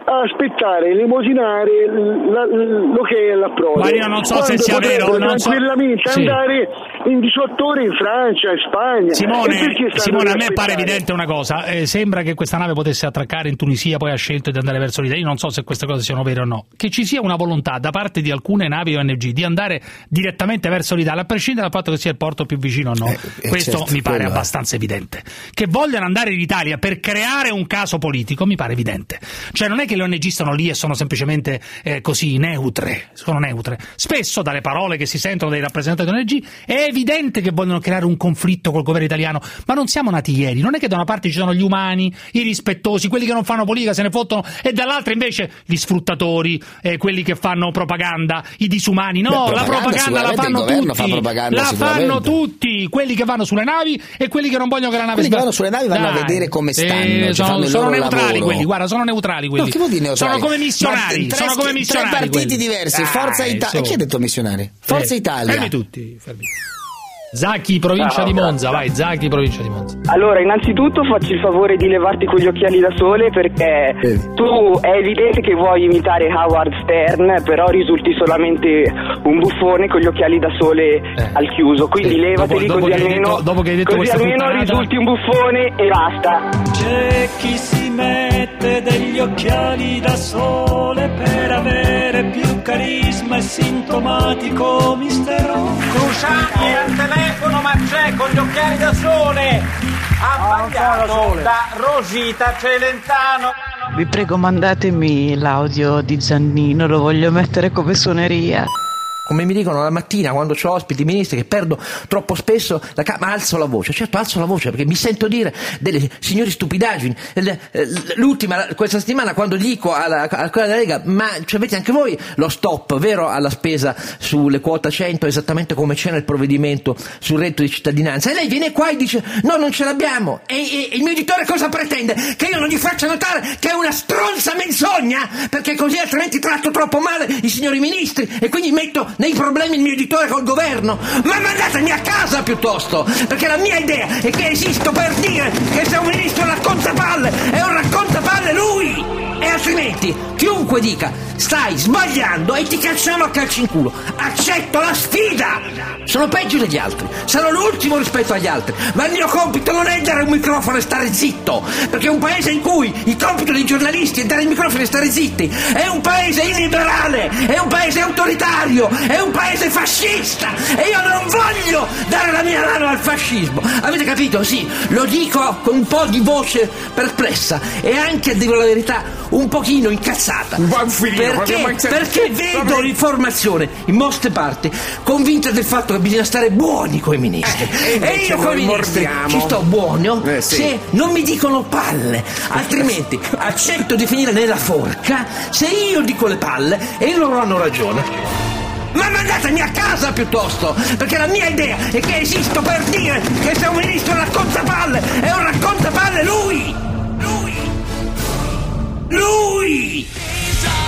Speaker 26: a aspettare, elemosinare la- l'ok all'approdo?
Speaker 11: Guardi, io non so se
Speaker 26: Quando
Speaker 11: sia vero, non so-
Speaker 26: tranquillamente
Speaker 11: Sì.
Speaker 26: andare in 18 ore in Francia, in Spagna.
Speaker 11: Simone, Simone, a me
Speaker 26: aspettare?
Speaker 11: pare evidente una cosa. eh, sembra che questa nave potesse attraccare in Tunisia, poi ha scelto di andare verso l'Italia. Io non so se queste cose siano vere o no. Che ci sia una volontà da parte di alcune navi ONG di andare direttamente verso l'Italia, a prescindere dal fatto che sia il porto più vicino o no.
Speaker 12: eh,
Speaker 11: Questo
Speaker 12: certo,
Speaker 11: mi pare
Speaker 12: quello è.
Speaker 11: abbastanza evidente. Che vogliano andare in Italia per creare un caso politico mi pare evidente. Cioè, non è che le ONG sono lì e sono semplicemente eh, così neutre. Sono neutre. Spesso, dalle parole che si sentono dai rappresentanti delle ONG, è evidente che vogliono creare un conflitto col governo italiano. Ma non siamo nati ieri. Non è che da una parte ci sono gli umani, i rispettosi, quelli che non fanno politica, se ne fottono, e dall'altra invece gli sfruttatori, eh, quelli che fanno propaganda, i disumani. No,
Speaker 12: Beh,
Speaker 11: la
Speaker 12: propaganda
Speaker 11: propaganda la fanno tutti.
Speaker 12: fa propaganda
Speaker 11: la fanno tutti. Quelli che vanno sulle navi e quelli che non vogliono che la nave
Speaker 12: Quelli che vanno sulle navi vanno a
Speaker 11: Dai.
Speaker 12: vedere come stanno,
Speaker 11: Eh, sono sono neutrali
Speaker 12: lavoro.
Speaker 11: quelli, guarda, sono neutrali quelli.
Speaker 12: Che vuol dire neutrali?
Speaker 11: Sono come missionari,
Speaker 12: tre-
Speaker 11: sono come missionari.
Speaker 12: Tre partiti
Speaker 11: quelli.
Speaker 12: diversi,
Speaker 11: Dai,
Speaker 12: Forza Italia.
Speaker 11: su.
Speaker 12: Chi ha detto missionari? Forza
Speaker 11: Eh,
Speaker 12: Italia.
Speaker 11: Fermi tutti, fermi. Zacchi, provincia
Speaker 25: Ciao.
Speaker 11: di Monza, vai, Zacchi, provincia di Monza.
Speaker 25: Allora, innanzitutto facci il favore di levarti quegli occhiali da sole perché tu è evidente che vuoi imitare Howard Stern, però risulti solamente un buffone con gli occhiali da sole al chiuso. Quindi
Speaker 11: Sì,
Speaker 25: levateli
Speaker 11: dopo- dopo
Speaker 25: così almeno,
Speaker 11: detto- dopo che hai detto
Speaker 25: così almeno risulti un buffone e basta.
Speaker 27: C'è chi si mette degli occhiali da sole per avere più carisma e sintomatico mistero.
Speaker 22: Cruciani al telefono ma c'è con gli occhiali da sole.
Speaker 27: Ah,
Speaker 22: appagato da Rosita Celentano.
Speaker 13: Vi prego mandatemi l'audio di Giannino, lo voglio mettere come suoneria.
Speaker 28: Come mi dicono la mattina quando ho ospiti ministri che perdo troppo spesso la ca- ma alzo la voce, certo alzo la voce perché mi sento dire delle signori stupidaggini. L- l- L'ultima, questa settimana quando dico alla, a quella della Lega, ma cioè, avete anche voi lo stop, vero, alla spesa sulle quota 100 esattamente come c'è nel provvedimento sul reddito di cittadinanza. E lei viene qua e dice no non ce l'abbiamo. E, e- e il mio editore cosa pretende? Che io non gli faccia notare che è una stronza menzogna perché così altrimenti tratto troppo male i signori ministri e quindi metto nei problemi il mio editore col governo. Ma mandatemi a casa piuttosto, perché la mia idea è che esisto per dire che se un ministro racconta palle è un raccontapalle lui! E altrimenti chiunque dica stai sbagliando e ti cacciamo a calci in culo. Accetto la sfida! Sono peggio degli altri, sarò l'ultimo rispetto agli altri, ma il mio compito non è dare un microfono e stare zitto, perché un paese in cui il compito dei giornalisti è dare il microfono e stare zitti è un paese illiberale, è un paese autoritario, è un paese fascista e io non voglio dare la mia mano al fascismo. Avete capito? Sì, lo dico con un po' di voce perplessa e anche, a dire la verità, un pochino incazzata. Perché, perché vedo l'informazione in molte parti convinta del fatto che bisogna stare buoni con i ministri.
Speaker 29: Eh, e
Speaker 28: e io con i
Speaker 29: noi
Speaker 28: ministri
Speaker 29: mordiamo.
Speaker 28: ci sto buono
Speaker 29: Eh, sì.
Speaker 28: se non mi dicono palle, altrimenti accetto di finire nella forca se io dico le palle e loro hanno ragione. Ma mandatemi a casa piuttosto, perché la mia idea è che esisto per dire che se un ministro racconta palle, è un raccontapalle lui! Lui! Lui!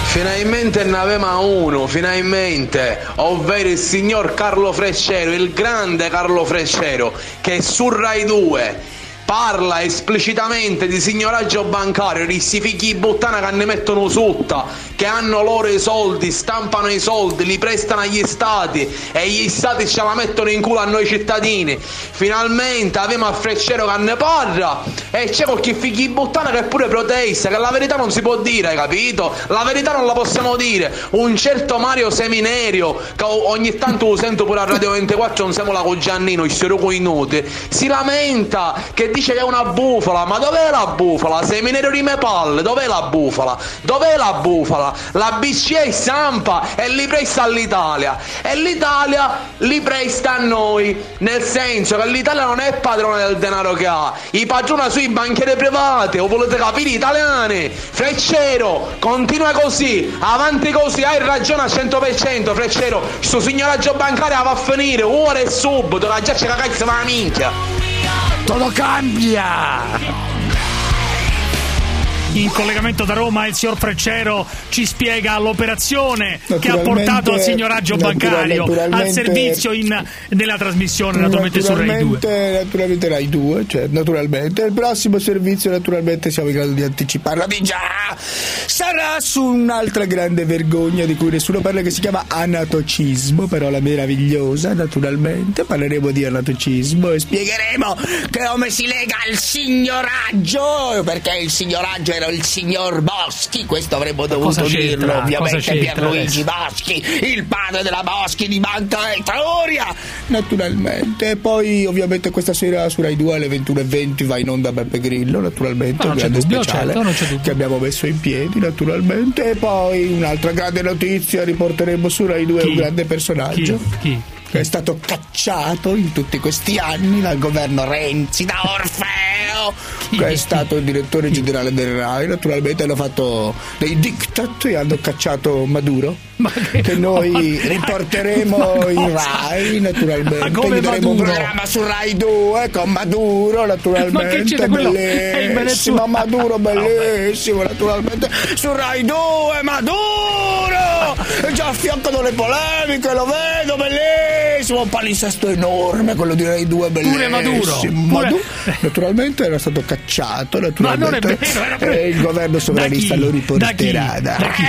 Speaker 30: Finalmente ne aveva uno, finalmente, ovvero il signor Carlo Frescero, il grande Carlo Frescero, che su Rai 2 parla esplicitamente di signoraggio bancario, di sti figli di puttana che ne mettono sotto, che hanno loro i soldi, stampano i soldi, li prestano agli stati e gli stati ce la mettono in culo a noi cittadini. Finalmente abbiamo a Frescero che ne parla e c'è qualche figli di puttana che pure protesta, che la verità non si può dire, hai capito? La verità non la possiamo dire. Un certo Mario Seminerio, che ogni tanto lo sento pure a Radio 24, non siamo la con Giannino, il sero coi noti, si lamenta che dice che è una bufala, ma dov'è la bufala? Seminerio di me palle, dov'è la bufala? Dov'è la bufala? La BCE stampa e li presta all'Italia e l'Italia li presta a noi, nel senso che l'Italia non è padrona del denaro che ha, i padrona sui banchieri privati, o volete capire italiani? Freccero, continua così, avanti così, hai ragione al 100%, Freccero, sto signoraggio bancario va a finire, ora e subito, la la cazzo ma la minchia.
Speaker 11: Tutto cambia! In collegamento da Roma il signor Freccero ci spiega l'operazione che ha portato al signoraggio bancario al
Speaker 12: naturalmente-
Speaker 11: servizio in- nella trasmissione naturalmente su Rai 2.
Speaker 12: Naturalmente, naturalmente Rai 2, cioè, naturalmente. Il prossimo servizio, naturalmente, siamo in grado di anticiparlo di già. Sarà su un'altra grande vergogna di cui nessuno parla, che si chiama anatocismo, parola meravigliosa, naturalmente. Parleremo di anatocismo e spiegheremo come si lega al signoraggio, perché il signoraggio era il signor Boschi, questo avremmo dovuto dirlo, ovviamente Pierluigi Boschi, il padre della Boschi di Banca Etruria, naturalmente. E poi ovviamente questa sera su Rai 2 alle 21.20 va in onda Beppe Grillo, naturalmente, un grande
Speaker 11: dubbio,
Speaker 12: speciale
Speaker 11: certo,
Speaker 12: che abbiamo messo in piedi, naturalmente. E poi un'altra grande notizia, riporteremo su Rai 2 un grande personaggio.
Speaker 11: Chi?
Speaker 12: Che è stato cacciato in tutti questi anni dal governo Renzi da Orfeo, che è stato il direttore generale del Rai. Naturalmente hanno fatto dei diktat e hanno cacciato Maduro. che noi riporteremo in Rai naturalmente.
Speaker 11: Ma come
Speaker 12: un programma su Rai 2 con Maduro
Speaker 11: Ma che
Speaker 12: naturalmente
Speaker 11: il
Speaker 12: bellissimo. Maduro bellissimo naturalmente su Rai 2 Maduro! È già a fianco delle polemiche lo vedo bellissimo un palinsesto enorme quello di Rai 2 bellissimo
Speaker 11: Pure Maduro. Pure-
Speaker 12: Maduro naturalmente era stato cacciato naturalmente
Speaker 11: non è vero, era proprio-
Speaker 12: e il governo sovranista lo riporterà
Speaker 11: Da chi?
Speaker 12: da
Speaker 11: chi?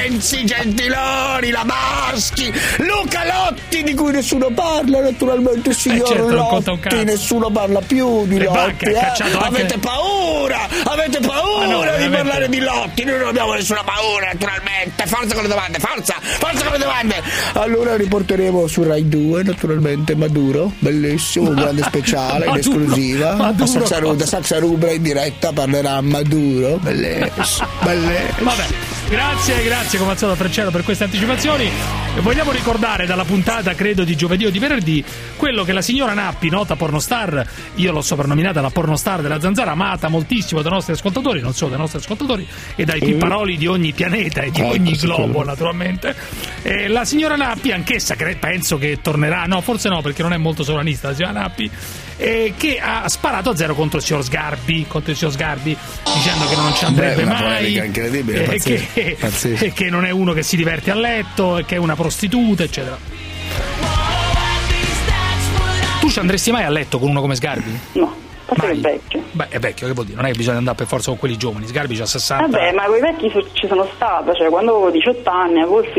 Speaker 12: Renzi, Gentiloni, la Baschi, Luca Lotti di cui nessuno parla, naturalmente il signor
Speaker 11: certo, conta un
Speaker 12: Lotti, nessuno parla più di
Speaker 11: Le
Speaker 12: Lotti.
Speaker 11: banche,
Speaker 12: eh. Avete paura, avete paura
Speaker 11: Ah, no,
Speaker 12: di
Speaker 11: veramente.
Speaker 12: parlare di Lotti, noi non abbiamo nessuna paura naturalmente, forza con le domande, forza, forza con le domande. Allora riporteremo su Rai 2 naturalmente Maduro, bellissimo, un grande speciale in esclusiva,
Speaker 11: Maduro.
Speaker 12: da Saxa Rubra in diretta parlerà Maduro, bellissimo, bellissimo.
Speaker 11: Vabbè, grazie, grazie come al solito per queste anticipazioni. E vogliamo ricordare dalla puntata, credo, di giovedì o di venerdì, quello che la signora Nappi, nota pornostar, io l'ho soprannominata la pornostar della zanzara, amata moltissimo dai nostri ascoltatori, non solo dai nostri ascoltatori, e dai pipparoli di ogni pianeta e di ogni globo, naturalmente. E la signora Nappi, anch'essa, penso che tornerà, no, forse no, perché non è molto sovranista la signora Nappi, eh, che ha sparato a zero contro il signor Sgarbi, contro il signor Sgarbi, dicendo che non ci andrebbe
Speaker 12: Beh,
Speaker 11: mai.
Speaker 12: incredibile,
Speaker 11: eh,
Speaker 12: pazzesco,
Speaker 11: che,
Speaker 12: pazzesco.
Speaker 11: e che non è uno che si diverte a letto, e che è una prostituta, eccetera. Tu ci andresti mai a letto con uno come Sgarbi?
Speaker 31: No. Forse è vecchio.
Speaker 11: Beh, è vecchio, che vuol dire? Non è che bisogna andare per forza con quelli giovani. Sgarbi ha 60.
Speaker 31: Vabbè, ma quei vecchi ci sono stata, cioè quando avevo 18 anni avevo il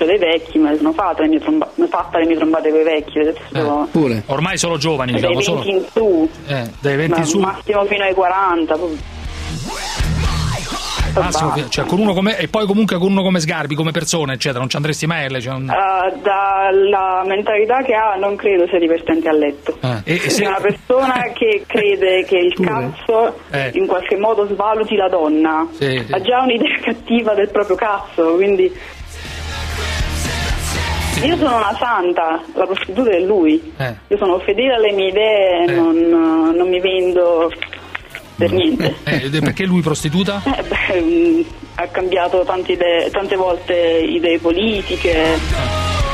Speaker 31: feticcio dei vecchi, le sono fatte le mie, tromba- mi fatta le mie trombate con i vecchi. adesso sono-
Speaker 11: Pure. Ormai solo giovani,
Speaker 31: dai
Speaker 11: diciamo,
Speaker 31: 20
Speaker 11: solo.
Speaker 31: in su,
Speaker 11: Eh, dai 20
Speaker 31: ma
Speaker 11: in su.
Speaker 31: massimo fino ai 40. poi-
Speaker 11: Massimo, cioè, con uno come, e poi comunque con uno come Sgarbi, come persona, eccetera, non ci andresti mai a L. Cioè, un-
Speaker 31: Eh, dalla mentalità che ha non credo sia divertente a letto.
Speaker 11: Eh, e- e se-
Speaker 31: È una persona che crede che il cazzo
Speaker 11: Eh.
Speaker 31: in qualche modo svaluti la donna.
Speaker 11: Sì, sì.
Speaker 31: Ha già un'idea (laughs) cattiva del proprio cazzo, quindi... Io sono una santa, la prostituta è lui.
Speaker 11: Eh.
Speaker 31: Io sono fedele alle mie idee, non, non mi vendo per niente.
Speaker 11: Eh, perché lui prostituta?
Speaker 31: Eh, beh, ha cambiato tante, idee- tante volte idee politiche.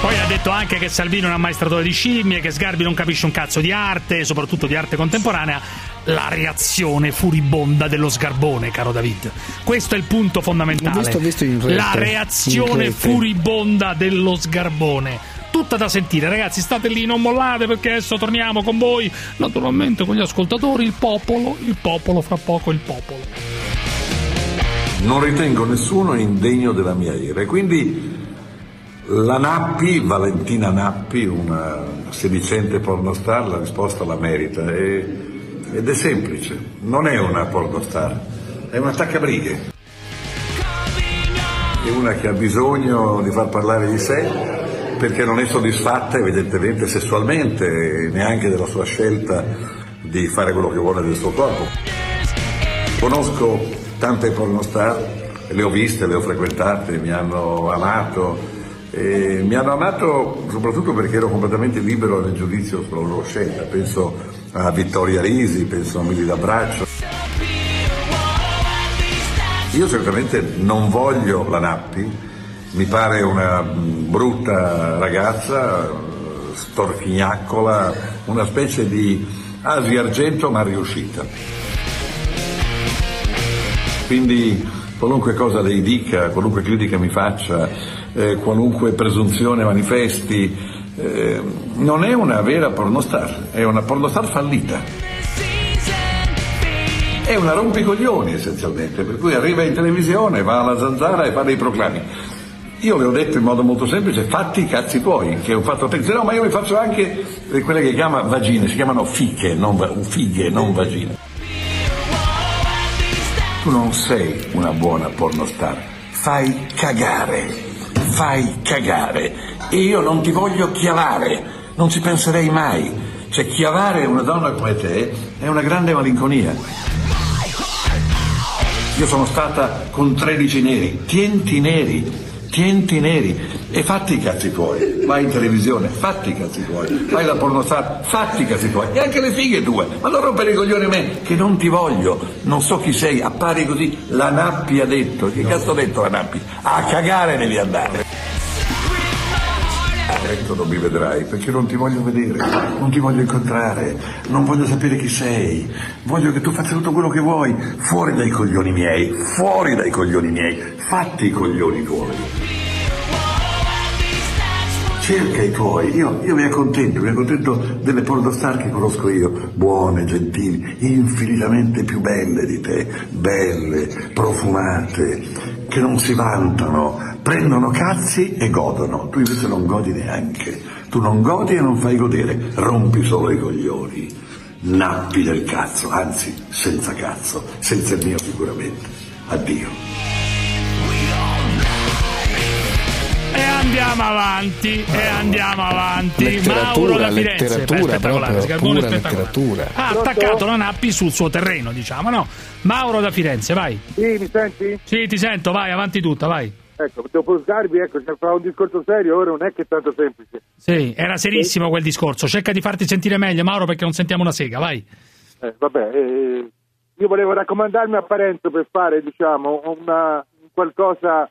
Speaker 11: Poi ha detto anche che Salvini è un ammaestratore di scimmie, che Sgarbi non capisce un cazzo di arte, soprattutto di arte contemporanea. La reazione furibonda dello sgarbone, caro David. Questo è il punto fondamentale.
Speaker 32: Ho visto- ho visto in rete,
Speaker 11: La
Speaker 32: in
Speaker 11: reazione
Speaker 32: rete.
Speaker 11: furibonda dello sgarbone. Tutta da sentire, ragazzi, state lì, non mollate perché adesso torniamo con voi. Naturalmente con gli ascoltatori, il popolo, il popolo, fra poco il popolo.
Speaker 33: Non ritengo nessuno indegno della mia ira e quindi la Nappi, Valentina Nappi, una sedicente pornostar, la risposta la merita e- ed è semplice, non è una pornostar, è un attaccabrighe. È una che ha bisogno di far parlare di sé perché non è soddisfatta evidentemente sessualmente neanche della sua scelta di fare quello che vuole del suo corpo. Conosco tante pornostar, le ho viste, le ho frequentate, mi hanno amato. Mi hanno amato soprattutto perché ero completamente libero nel giudizio sulla loro scelta. Penso a Vittoria Risi, penso a Mili D'Abbraccio. Io certamente non voglio la Nappi, mi pare una brutta ragazza, storchignaccola, una specie di Asia Argento ma riuscita. Quindi qualunque cosa lei dica, qualunque critica mi faccia, eh, qualunque presunzione manifesti, eh, non è una vera pornostar, è una pornostar fallita. È una rompicoglioni essenzialmente, per cui arriva in televisione, va alla zanzara e fa dei proclami. Io le ho detto in modo molto semplice, fatti i cazzi tuoi, che un fatto pensi, no, ma io mi faccio anche eh, quelle che chiama vagine, si chiamano fiche, non, fighe, non vagine. Tu non sei una buona pornostar, fai cagare, fai cagare e io non ti voglio chiavare, non ci penserei mai. Cioè chiavare una donna come te è una grande malinconia. Io sono stata con 13 neri, tienti neri, tienti neri e fatti i cazzi tuoi, vai in televisione, fatti i cazzi tuoi, fai la pornostar, fatti i cazzi tuoi e anche le fighe tue, ma non rompere i coglioni a me che non ti voglio, non so chi sei, appari così, la Nappi ha detto, che cazzo ha detto la Nappi? A cagare devi andare. Ecco, non mi vedrai perché non ti voglio vedere, non ti voglio incontrare, non voglio sapere chi sei, voglio che tu faccia tutto quello che vuoi, fuori dai coglioni miei, fuori dai coglioni miei, fatti i coglioni tuoi. Cerca i tuoi, io, io mi accontento, mi accontento delle pornostar che conosco io, buone, gentili, infinitamente più belle di te, belle, profumate, che non si vantano, prendono cazzi e godono, tu invece non godi neanche, tu non godi e non fai godere, rompi solo i coglioni, nappi del cazzo, anzi senza cazzo, senza il mio sicuramente. Addio.
Speaker 11: Andiamo avanti, e andiamo avanti. Mauro da
Speaker 32: Letteratura,
Speaker 11: Firenze, beh,
Speaker 32: letteratura,
Speaker 11: spettacolare,
Speaker 32: pura
Speaker 11: spettacolare.
Speaker 32: letteratura.
Speaker 11: Ha attaccato la Nappi sul suo terreno, diciamo, no? Mauro da Firenze, vai.
Speaker 34: Sì, mi senti?
Speaker 11: Sì, ti sento, vai, avanti tutta, vai.
Speaker 34: Ecco, dopo Sgarbi, ecco, ci fa un discorso serio, ora non è che è tanto semplice.
Speaker 11: Sì, era serissimo quel discorso. Cerca di farti sentire meglio, Mauro, perché non sentiamo una sega, vai.
Speaker 34: Eh, vabbè, eh, io volevo raccomandarmi a Parenzo per fare, diciamo, una, un qualcosa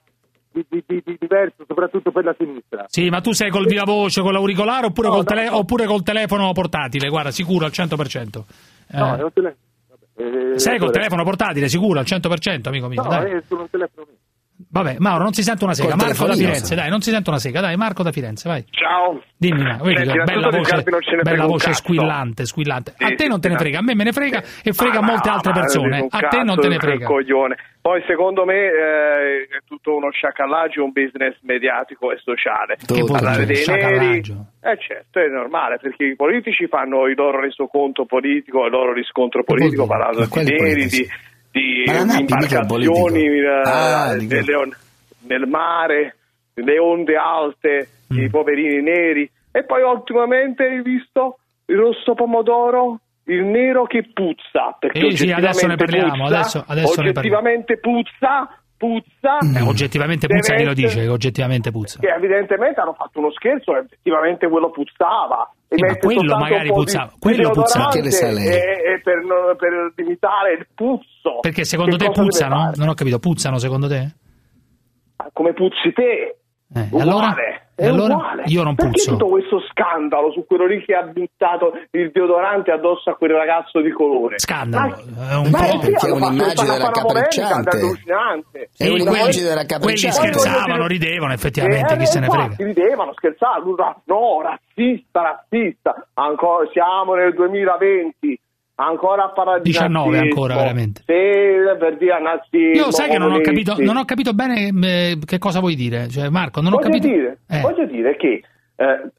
Speaker 34: di, di- di- di diverso, soprattutto per la sinistra.
Speaker 11: Sì, ma tu sei col viva voce, con l'auricolare oppure,
Speaker 34: No,
Speaker 11: col tele-
Speaker 34: no.
Speaker 11: oppure col telefono portatile? Guarda, sicuro al 100%. Eh,
Speaker 34: No, è un telefono.
Speaker 11: sei col telefono portatile, sicuro al 100%, amico mio.
Speaker 34: No,
Speaker 11: dai.
Speaker 34: è su un telefono mio.
Speaker 11: Vabbè, Mauro, non si sente una sega.
Speaker 35: Col
Speaker 11: Marco da Firenze, dai, non si sente una sega. Dai, Marco da Firenze, vai.
Speaker 35: Ciao.
Speaker 11: Dimmi, ma, vedi,
Speaker 35: Senti,
Speaker 11: bella voce, bella voce squillante, squillante.
Speaker 35: Sì,
Speaker 11: a te non te ne frega, a me me ne frega e frega
Speaker 35: Ma
Speaker 11: molte altre persone. A te non te ne frega.
Speaker 35: coglione. Poi secondo me eh, è tutto uno sciacallaggio, un business mediatico e sociale.
Speaker 11: Che
Speaker 35: Parlare dei neri, eh certo, è normale, perché i politici fanno il loro resoconto politico, il loro riscontro politico, parlando di
Speaker 12: quali
Speaker 35: neri, di, di imbarcazioni eh,
Speaker 12: Ah,
Speaker 35: nel mare, le onde alte,
Speaker 11: Mm.
Speaker 35: i poverini neri. E poi ultimamente hai visto il rosso pomodoro, il nero che puzza. Perché
Speaker 11: Sì, sì, adesso ne
Speaker 35: oggettivamente
Speaker 11: parliamo,
Speaker 35: puzza,
Speaker 11: adesso- adesso ne parliamo.
Speaker 35: oggettivamente puzza, puzza.
Speaker 11: Eh, oggettivamente puzza chi lo dice, oggettivamente puzza.
Speaker 35: Che evidentemente hanno fatto uno scherzo e effettivamente quello puzzava. E
Speaker 11: Sì, ma
Speaker 35: mette
Speaker 11: quello magari puzzava,
Speaker 35: di-
Speaker 11: quello puzzava. Che ne sa lei?
Speaker 35: E, e per, per limitare il puzzo.
Speaker 11: Perché secondo
Speaker 35: Che
Speaker 11: te puzzano? Non ho capito, puzzano secondo te?
Speaker 35: Come puzzi te.
Speaker 11: Eh, e
Speaker 35: Uguale,
Speaker 11: allora?
Speaker 35: è
Speaker 11: E allora?
Speaker 35: uguale.
Speaker 11: Io non
Speaker 35: Perché
Speaker 11: puzzo.
Speaker 35: tutto questo scandalo su quello lì che ha buttato il deodorante addosso a quel ragazzo di colore?
Speaker 11: Scandalo,
Speaker 35: Ma-
Speaker 11: è un
Speaker 35: ma
Speaker 11: po'.
Speaker 12: Perché è un'immagine
Speaker 35: polemica allucinante.
Speaker 12: È un'immagine
Speaker 11: quelli-
Speaker 12: della
Speaker 11: Quelli
Speaker 12: capricciante.
Speaker 11: scherzavano, ridevano, effettivamente,
Speaker 35: Eh,
Speaker 11: chi se ne
Speaker 35: infatti,
Speaker 11: frega.
Speaker 35: ridevano, scherzavano, no, razzista, razzista, ancora siamo nel 2020, ancora a parlare di
Speaker 11: 19
Speaker 35: nazismo.
Speaker 11: ancora, veramente.
Speaker 35: Sì, per dire nazismo.
Speaker 11: Io sai che non ho capito, non ho capito bene eh, che cosa vuoi dire. Cioè, Marco, non ho
Speaker 35: voglio
Speaker 11: capito.
Speaker 35: Dire,
Speaker 11: Eh.
Speaker 35: voglio dire che eh,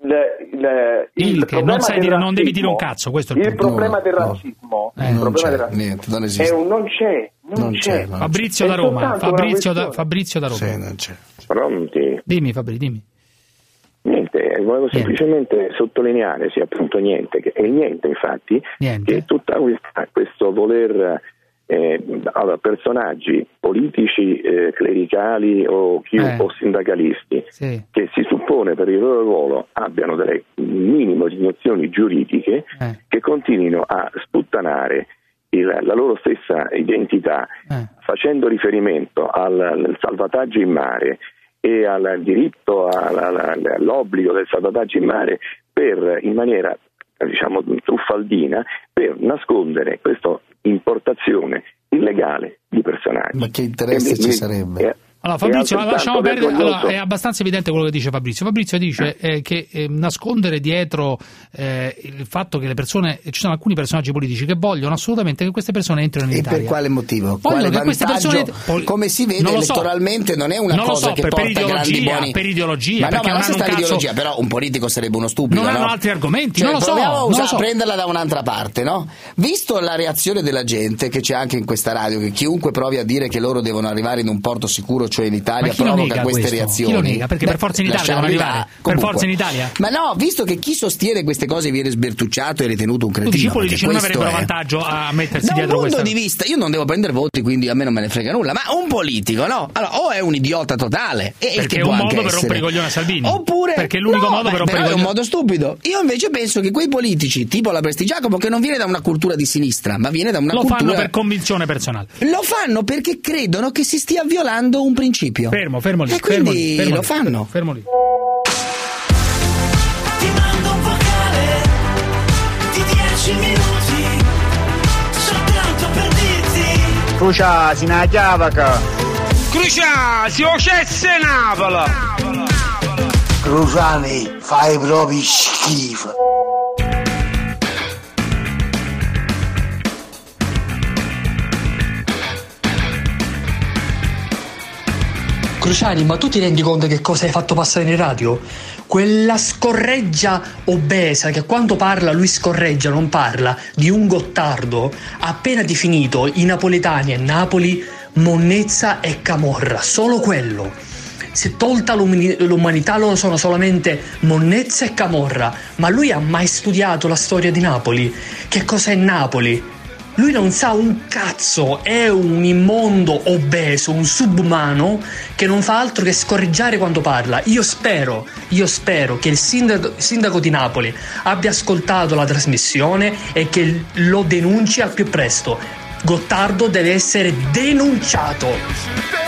Speaker 35: le- le-
Speaker 11: Il che,
Speaker 35: problema
Speaker 11: non sai
Speaker 35: del
Speaker 11: dire- non devi dire un
Speaker 35: razzismo-
Speaker 11: cazzo, questo è il
Speaker 35: il
Speaker 11: punto.
Speaker 35: problema
Speaker 11: No,
Speaker 35: del
Speaker 11: no.
Speaker 35: razzismo,
Speaker 11: Eh,
Speaker 35: il
Speaker 11: non
Speaker 35: problema
Speaker 11: c'è,
Speaker 35: del razzismo
Speaker 12: niente, non
Speaker 35: è
Speaker 12: esiste.
Speaker 35: un- non c'è, non,
Speaker 12: Non
Speaker 35: c'è.
Speaker 12: c'è, no.
Speaker 11: Fabrizio da Roma, Fabrizio da. Fabrizio da Roma.
Speaker 12: Sì, non c'è.
Speaker 36: Pronti?
Speaker 11: Dimmi Fabri, dimmi.
Speaker 36: Niente, volevo semplicemente sottolineare, sì, appunto niente, che, e niente infatti,
Speaker 11: Niente.
Speaker 36: che tutto questo voler eh, allora, personaggi politici, eh, clericali o, chi-
Speaker 11: Eh.
Speaker 36: o sindacalisti
Speaker 11: Sì.
Speaker 36: che si suppone per il loro ruolo abbiano delle minimo di nozioni giuridiche
Speaker 11: Eh.
Speaker 36: che continuino a sputtanare il- la loro stessa identità
Speaker 11: Eh.
Speaker 36: facendo riferimento al, al salvataggio in mare e al diritto all'obbligo del salvataggio in mare per, in maniera diciamo truffaldina per nascondere questa importazione illegale di personaggi.
Speaker 12: Ma che interesse
Speaker 36: mi-
Speaker 12: ci sarebbe?
Speaker 36: È-
Speaker 11: Allora, Fabrizio, lasciamo perdere. Allora, è abbastanza evidente quello che dice Fabrizio. Fabrizio dice eh, che eh, nascondere dietro eh, il fatto che le persone, ci sono alcuni personaggi politici che vogliono assolutamente che queste persone entrino in
Speaker 12: E
Speaker 11: Italia.
Speaker 12: per quale motivo?
Speaker 11: Vogliono
Speaker 12: Quale
Speaker 11: che persone-
Speaker 12: come si vede
Speaker 11: Non lo so.
Speaker 12: elettoralmente non è una
Speaker 11: Non
Speaker 12: cosa
Speaker 11: so,
Speaker 12: che
Speaker 11: per- per
Speaker 12: porta grandi
Speaker 11: ideologia,
Speaker 12: buoni
Speaker 11: per ideologia,
Speaker 12: ma no,
Speaker 11: perché
Speaker 12: ma
Speaker 11: non
Speaker 12: stare
Speaker 11: cazzo-
Speaker 12: ideologia però un politico sarebbe uno stupido
Speaker 11: Non
Speaker 12: no?
Speaker 11: hanno altri argomenti,
Speaker 12: Cioè,
Speaker 11: non lo so,
Speaker 12: proviamo a
Speaker 11: non lo
Speaker 12: usa-
Speaker 11: so.
Speaker 12: prenderla da un'altra parte no? visto la reazione della gente che c'è anche in questa radio che chiunque provi a dire che loro devono arrivare in un porto sicuro cioè in Italia
Speaker 11: lo
Speaker 12: provoca queste
Speaker 11: questo?
Speaker 12: reazioni
Speaker 11: Chi lo nega? Perché per Forza in Italia devono arrivare. Per. Forza in Italia?
Speaker 12: ma no visto che chi sostiene queste cose viene sbertucciato e ritenuto un cretino
Speaker 11: dici i politici non
Speaker 12: questo
Speaker 11: avrebbero
Speaker 12: è-
Speaker 11: vantaggio a mettersi
Speaker 12: da un
Speaker 11: dietro
Speaker 12: punto
Speaker 11: questa
Speaker 12: di vista, io non devo prendere voti, quindi a me non me ne frega nulla. Ma un politico, no? Allora, o è un idiota totale, e
Speaker 11: Perché
Speaker 12: che
Speaker 11: è un modo per
Speaker 12: essere.
Speaker 11: rompere i coglioni a Salvini.
Speaker 12: Oppure,
Speaker 11: Perché è l'unico
Speaker 12: no,
Speaker 11: modo per
Speaker 12: beh,
Speaker 11: rompere i
Speaker 12: però è un
Speaker 11: coglioni.
Speaker 12: modo stupido. Io invece penso che quei politici, tipo la Prestigiacomo, che non viene da una cultura di sinistra, ma viene da una
Speaker 11: Lo
Speaker 12: cultura.
Speaker 11: fanno per convinzione personale.
Speaker 12: Lo fanno perché credono che si stia violando un principio.
Speaker 11: Fermo, fermo lì.
Speaker 12: E
Speaker 11: fermo
Speaker 12: quindi
Speaker 11: lì, fermo
Speaker 12: lo
Speaker 11: lì,
Speaker 12: fanno.
Speaker 11: Fermo lì.
Speaker 28: Ti mando un vocale di 10 minuti soltanto per dirti
Speaker 37: Crucia, si na chiavaca.
Speaker 38: Crucia, si ocesse Napola!
Speaker 37: Cruciani, fai proprio schifo.
Speaker 39: Cruciani, ma tu ti rendi conto che cosa hai fatto passare in radio? Quella scorreggia obesa che quando parla lui scorreggia, non parla, di un Gottardo, appena definito i napoletani a Napoli monnezza e camorra, solo quello. Se tolta l'umani- l'umanità loro sono solamente monnezza e camorra, ma lui ha mai studiato la storia di Napoli? Che cos'è Napoli? Lui non sa un cazzo, è un immondo obeso, un subumano che non fa altro che scorreggiare quando parla. Io spero, io spero che il sindaco, sindaco di Napoli abbia ascoltato la trasmissione e che lo denunci al più presto. Gottardo deve essere denunciato.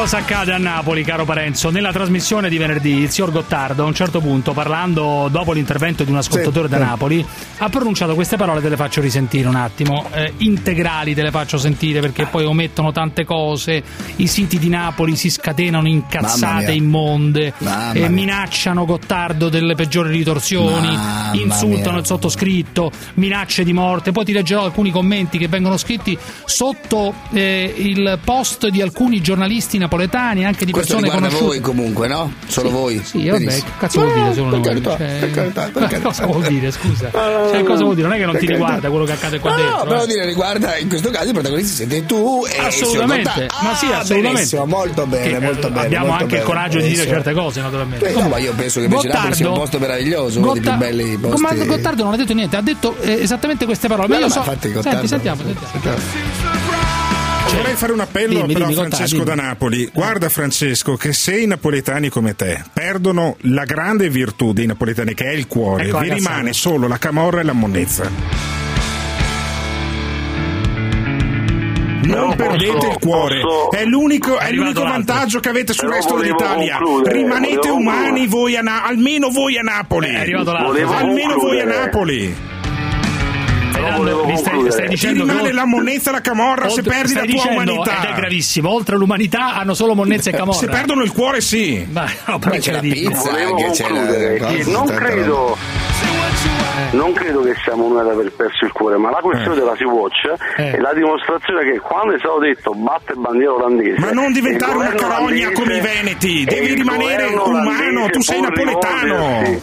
Speaker 11: Cosa accade a Napoli, caro Parenzo? Nella trasmissione di venerdì, il signor Gottardo a un certo punto, parlando dopo l'intervento di un ascoltatore
Speaker 32: Sì,
Speaker 11: da
Speaker 32: sì.
Speaker 11: Napoli, ha pronunciato queste parole, te le faccio risentire un attimo. Eh, integrali te le faccio sentire perché poi omettono tante cose. I siti di Napoli si scatenano incazzate immonde, e
Speaker 32: mia.
Speaker 11: minacciano Gottardo delle peggiori ritorsioni,
Speaker 32: Mamma
Speaker 11: insultano
Speaker 32: mia.
Speaker 11: il sottoscritto, minacce di morte. Poi ti leggerò alcuni commenti che vengono scritti sotto eh, il post di alcuni giornalisti napoletani, anche di
Speaker 12: Questo
Speaker 11: persone
Speaker 12: riguarda
Speaker 11: conosciute.
Speaker 12: voi comunque, no? Solo
Speaker 11: Sì,
Speaker 12: voi.
Speaker 11: Sì, vabbè,
Speaker 12: Benissimo.
Speaker 11: che cazzo vuol dire
Speaker 32: per
Speaker 11: voi?
Speaker 32: carità,
Speaker 11: Cioè,
Speaker 32: per carità, per (laughs) carità.
Speaker 11: cosa vuol dire, scusa? (laughs) Cioè, cosa vuol dire? Non è che non ti
Speaker 32: carità.
Speaker 11: riguarda quello che accade qua
Speaker 32: No,
Speaker 11: dentro.
Speaker 32: però
Speaker 11: eh.
Speaker 32: dire riguarda in questo caso i protagonisti siete tu e il
Speaker 11: Assolutamente,
Speaker 32: Gottardo.
Speaker 11: ma sì,
Speaker 32: Ah,
Speaker 11: assolutamente.
Speaker 32: benissimo, molto bene,
Speaker 11: Che,
Speaker 32: molto
Speaker 11: eh,
Speaker 32: bene.
Speaker 11: Abbiamo
Speaker 32: molto
Speaker 11: anche il
Speaker 32: bene,
Speaker 11: coraggio di dire
Speaker 32: benissimo.
Speaker 11: certe cose, naturalmente.
Speaker 32: Eh, no, ma io penso che invece Napoli sia un posto meraviglioso, uno dei più belli posti.
Speaker 11: Ma Gottardo non ha detto niente, ha detto eh, esattamente queste parole. Ma
Speaker 32: No,
Speaker 11: io
Speaker 32: no,
Speaker 11: so. Senti,
Speaker 32: Gottardo-
Speaker 11: sentiamo, sentiamo.
Speaker 40: Vorrei fare un appello
Speaker 11: Dimmi, dimmi,
Speaker 40: a Francesco da
Speaker 11: dimmi.
Speaker 40: Napoli. Guarda Francesco che se i napoletani come te perdono la grande virtù dei napoletani che è il cuore,
Speaker 11: Ecco
Speaker 40: vi
Speaker 11: cazzata.
Speaker 40: rimane solo la camorra e la monnezza. Non
Speaker 33: Però
Speaker 40: perdete
Speaker 33: posso-
Speaker 40: il cuore,
Speaker 33: posso-
Speaker 40: è l'unico, è l'unico vantaggio che avete sul
Speaker 33: Però
Speaker 40: resto dell'Italia.
Speaker 33: concludere,
Speaker 40: Rimanete umani
Speaker 33: concludere.
Speaker 40: voi a Na- almeno voi a Napoli.
Speaker 11: È arrivato l'altro.
Speaker 33: Volevo
Speaker 40: Almeno voi a
Speaker 33: concludere.
Speaker 40: Napoli.
Speaker 11: Stai dando- mi stai, stai dicendo
Speaker 40: Ti rimane
Speaker 11: che
Speaker 40: la monnezza e la camorra se
Speaker 11: oltre-
Speaker 40: perdi la tua
Speaker 11: dicendo,
Speaker 40: umanità.
Speaker 11: Ed è gravissimo. Oltre all'umanità hanno solo monnezza e camorra.
Speaker 40: Se perdono il cuore, sì.
Speaker 11: Ma no,
Speaker 32: Poi c'è la pizza
Speaker 33: Volevo
Speaker 32: anche, c'è la-
Speaker 33: concludere che non credo, non credo che siamo noi ad aver perso il cuore, ma la questione della Sea-Watch
Speaker 11: Eh.
Speaker 33: è la dimostrazione che quando è stato detto batte bandiera olandese
Speaker 40: Ma non diventare una carogna come i veneti, devi rimanere umano, tu sei napoletano.
Speaker 33: rivolgersi-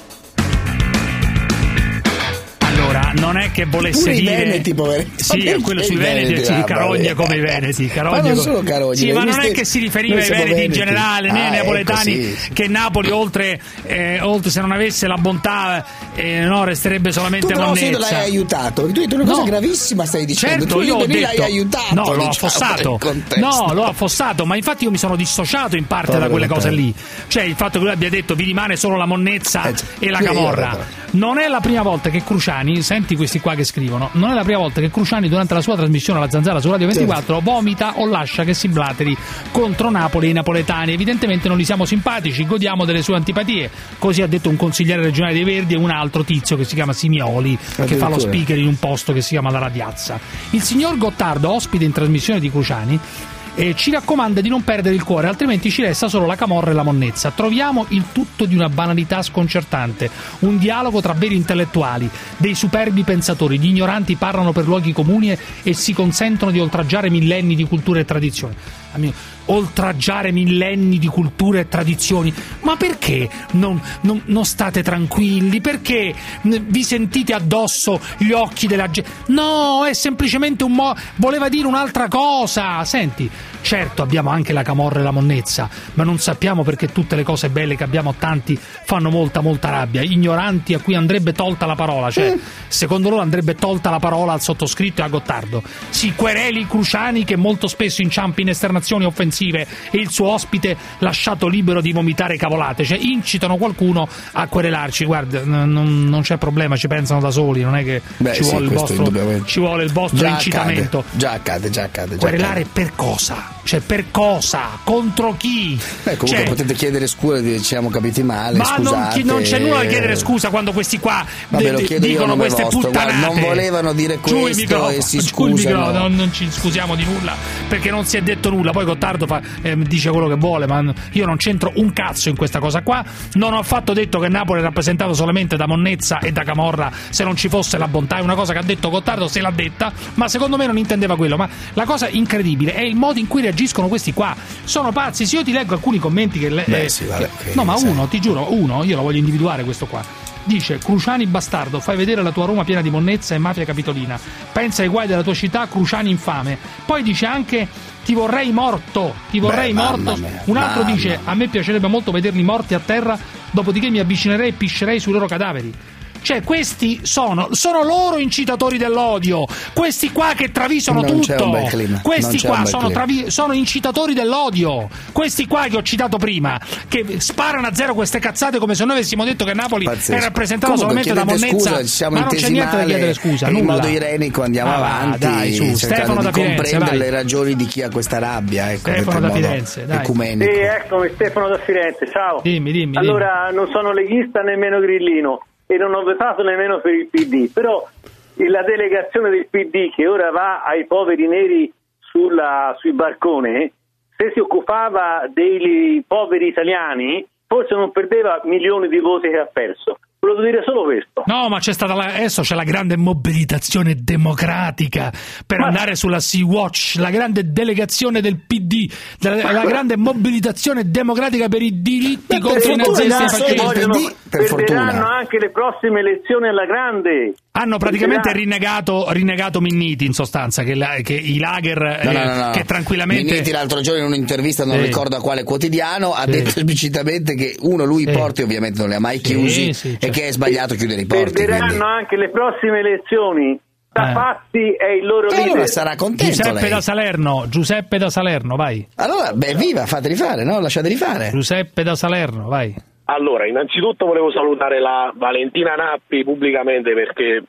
Speaker 11: Non è che volesse
Speaker 32: Pure i
Speaker 11: dire.
Speaker 32: veneti, poveri.
Speaker 11: Sì,
Speaker 32: Ma
Speaker 11: quello sui
Speaker 32: i
Speaker 11: veneti,
Speaker 32: veneti?
Speaker 11: sì,
Speaker 32: Ah,
Speaker 11: carogne
Speaker 32: vabbè.
Speaker 11: come i veneti. Carogne
Speaker 32: Ma non solo carogne,
Speaker 11: Sì, ma non è che si riferiva ai veneti in generale, né
Speaker 32: Ah,
Speaker 11: ai
Speaker 32: ecco,
Speaker 11: napoletani,
Speaker 32: sì.
Speaker 11: che Napoli, oltre, eh, oltre se non avesse la bontà, eh, no, resterebbe
Speaker 32: Tu
Speaker 11: solamente
Speaker 32: sì,
Speaker 11: monnezza.
Speaker 32: l'hai aiutato, perché tu hai detto una cosa
Speaker 11: No.
Speaker 32: gravissima stai dicendo.
Speaker 11: Certo,
Speaker 32: tu
Speaker 11: io ho detto,
Speaker 32: l'hai aiutato.
Speaker 11: no, l'ho
Speaker 32: diciamo,
Speaker 11: affossato. No, l'ho affossato, ma infatti io mi sono dissociato in parte
Speaker 32: Povero
Speaker 11: da quelle cose lì. Cioè il fatto che lui abbia detto vi rimane solo la monnezza
Speaker 32: Eh,
Speaker 11: e la camorra. Non è la prima volta che Cruciani, senti questi qua che scrivono, non è la prima volta che Cruciani durante la sua trasmissione alla Zanzara su Radio 24 vomita o lascia che si blateri contro Napoli e i napoletani. Evidentemente non gli siamo simpatici, godiamo delle sue antipatie. Così ha detto un consigliere regionale dei Verdi e un altro tizio che si chiama Simioli, che fa lo speaker in un posto che si chiama La Radiazza. Il signor Gottardo, ospite in trasmissione di Cruciani, eh, ci raccomanda di non perdere il cuore, altrimenti ci resta solo la camorra e la monnezza. Troviamo il tutto di una banalità sconcertante, un dialogo tra veri intellettuali, dei superbi pensatori, gli ignoranti parlano per luoghi comuni e, e si consentono di oltraggiare millenni di cultura e tradizioni. Amico, oltraggiare millenni di culture e tradizioni. Ma perché non, non- non state tranquilli? Perché vi sentite addosso gli occhi della gente? No, è semplicemente un mo. voleva dire un'altra cosa. Senti, certo abbiamo anche la camorra e la monnezza, ma non sappiamo perché tutte le cose belle che abbiamo tanti fanno molta, molta rabbia. Ignoranti a cui andrebbe tolta la parola. Cioè, secondo loro andrebbe tolta la parola al sottoscritto e a Gottardo. Si quereli Cruciani che molto spesso inciampa in esternazioni offensive e il suo ospite lasciato libero di vomitare cavolate. Cioè, incitano qualcuno a querelarci. Guarda, non, non c'è problema, ci pensano da soli, non è che
Speaker 32: Beh,
Speaker 11: ci,
Speaker 32: sì,
Speaker 11: vuole il
Speaker 32: questo
Speaker 11: vostro, ci vuole il vostro
Speaker 32: Già
Speaker 11: incitamento.
Speaker 32: accade, già accade, già accade. Già
Speaker 11: Querelare
Speaker 32: accade.
Speaker 11: per cosa? Cioè, per cosa? Contro chi?
Speaker 32: Beh, comunque
Speaker 11: Cioè,
Speaker 32: potete chiedere scusa, ci siamo capiti male.
Speaker 11: ma non,
Speaker 32: scusate.
Speaker 11: chi- non c'è nulla da chiedere scusa quando questi qua
Speaker 32: Vabbè, a
Speaker 11: dicono queste
Speaker 32: vostro, guarda,
Speaker 11: puttanate.
Speaker 32: non volevano dire questo e si scusano.
Speaker 11: non, non ci scusiamo di nulla perché non si è detto nulla. Poi Gottardo fa- ehm, dice quello che vuole, ma io non c'entro un cazzo in questa cosa qua. Non ho affatto detto che Napoli è rappresentato solamente da Monnezza e da Camorra se non ci fosse la bontà. È una cosa che ha detto Gottardo, se l'ha detta, ma secondo me non intendeva quello. Ma la cosa incredibile è il modo in cui reagiscono questi qua. Sono pazzi. Se io ti leggo alcuni commenti che. le-
Speaker 32: Beh,
Speaker 11: eh,
Speaker 32: sì, vabbè,
Speaker 11: che- no, ma uno, ti giuro, uno, io lo voglio individuare questo qua. Dice Cruciani bastardo, fai vedere la tua Roma piena di monnezza e mafia capitolina. Pensa ai guai della tua città, Cruciani infame. Poi dice anche ti vorrei morto, ti vorrei
Speaker 32: Beh,
Speaker 11: morto.
Speaker 32: mia,
Speaker 11: Un altro
Speaker 32: mamma
Speaker 11: dice a me piacerebbe molto vederli morti a terra, dopodiché mi avvicinerei e piscerei sui loro cadaveri. Cioè, questi sono, sono loro incitatori dell'odio. Questi qua che travisano
Speaker 12: Non c'è
Speaker 11: tutto.
Speaker 12: un bel clima, non
Speaker 11: Questi
Speaker 12: c'è un
Speaker 11: qua
Speaker 12: bel
Speaker 11: sono, travi- sono incitatori dell'odio. Questi qua che ho citato prima, che sparano a zero queste cazzate come se noi avessimo detto che Napoli
Speaker 12: Pazzesco.
Speaker 11: è rappresentata
Speaker 12: Comunque,
Speaker 11: solamente da monnezza.
Speaker 12: scusa,
Speaker 11: ma non c'è
Speaker 12: intesi
Speaker 11: niente da chiedere scusa.
Speaker 12: in modo irenico andiamo
Speaker 11: Ah, va,
Speaker 12: avanti
Speaker 11: dai, su, Stefano da Firenze,
Speaker 12: comprendere
Speaker 11: vai.
Speaker 12: le ragioni di chi ha questa rabbia ecco,
Speaker 11: Stefano da Firenze, dai.
Speaker 12: ecumenico.
Speaker 41: Sì, eccomi, Stefano da Firenze, ciao.
Speaker 11: Dimmi, dimmi.
Speaker 41: Allora, non sono leghista nemmeno grillino e non ho votato nemmeno per il PD, però la delegazione del PD che ora va ai poveri neri sulla, sui barcone, se si occupava dei poveri italiani, forse non perdeva milioni di voti che ha perso. Volevo dire solo questo.
Speaker 11: No, ma c'è stata la- adesso c'è la grande mobilitazione democratica per andare sulla Sea-Watch, la grande delegazione del PD, la, la grande mobilitazione democratica per i diritti contro i nazisti e.
Speaker 41: Vogliono- perderanno anche le prossime elezioni alla grande.
Speaker 11: Hanno praticamente rinnegato, rinnegato Minniti in sostanza, che, la- che i lager
Speaker 12: No,
Speaker 11: eh,
Speaker 12: no, no, no.
Speaker 11: che tranquillamente...
Speaker 12: Minniti l'altro giorno in un'intervista, non
Speaker 11: Sì.
Speaker 12: ricordo a quale quotidiano, ha
Speaker 11: Sì.
Speaker 12: detto esplicitamente che uno, lui i porti ovviamente non li ha mai
Speaker 11: Sì,
Speaker 12: chiusi e che è sbagliato chiudere i porti.
Speaker 41: Perderanno
Speaker 12: quindi-
Speaker 41: anche le prossime elezioni. Da
Speaker 11: Eh.
Speaker 41: È il loro
Speaker 12: E
Speaker 41: leader.
Speaker 12: allora sarà contento
Speaker 11: Giuseppe
Speaker 12: lei.
Speaker 11: da Salerno, Giuseppe da Salerno, vai.
Speaker 12: Allora, beh, viva, fateli fare, no? Lasciateli fare.
Speaker 11: Giuseppe da Salerno, vai.
Speaker 35: Allora, innanzitutto volevo salutare la Valentina Nappi pubblicamente perché,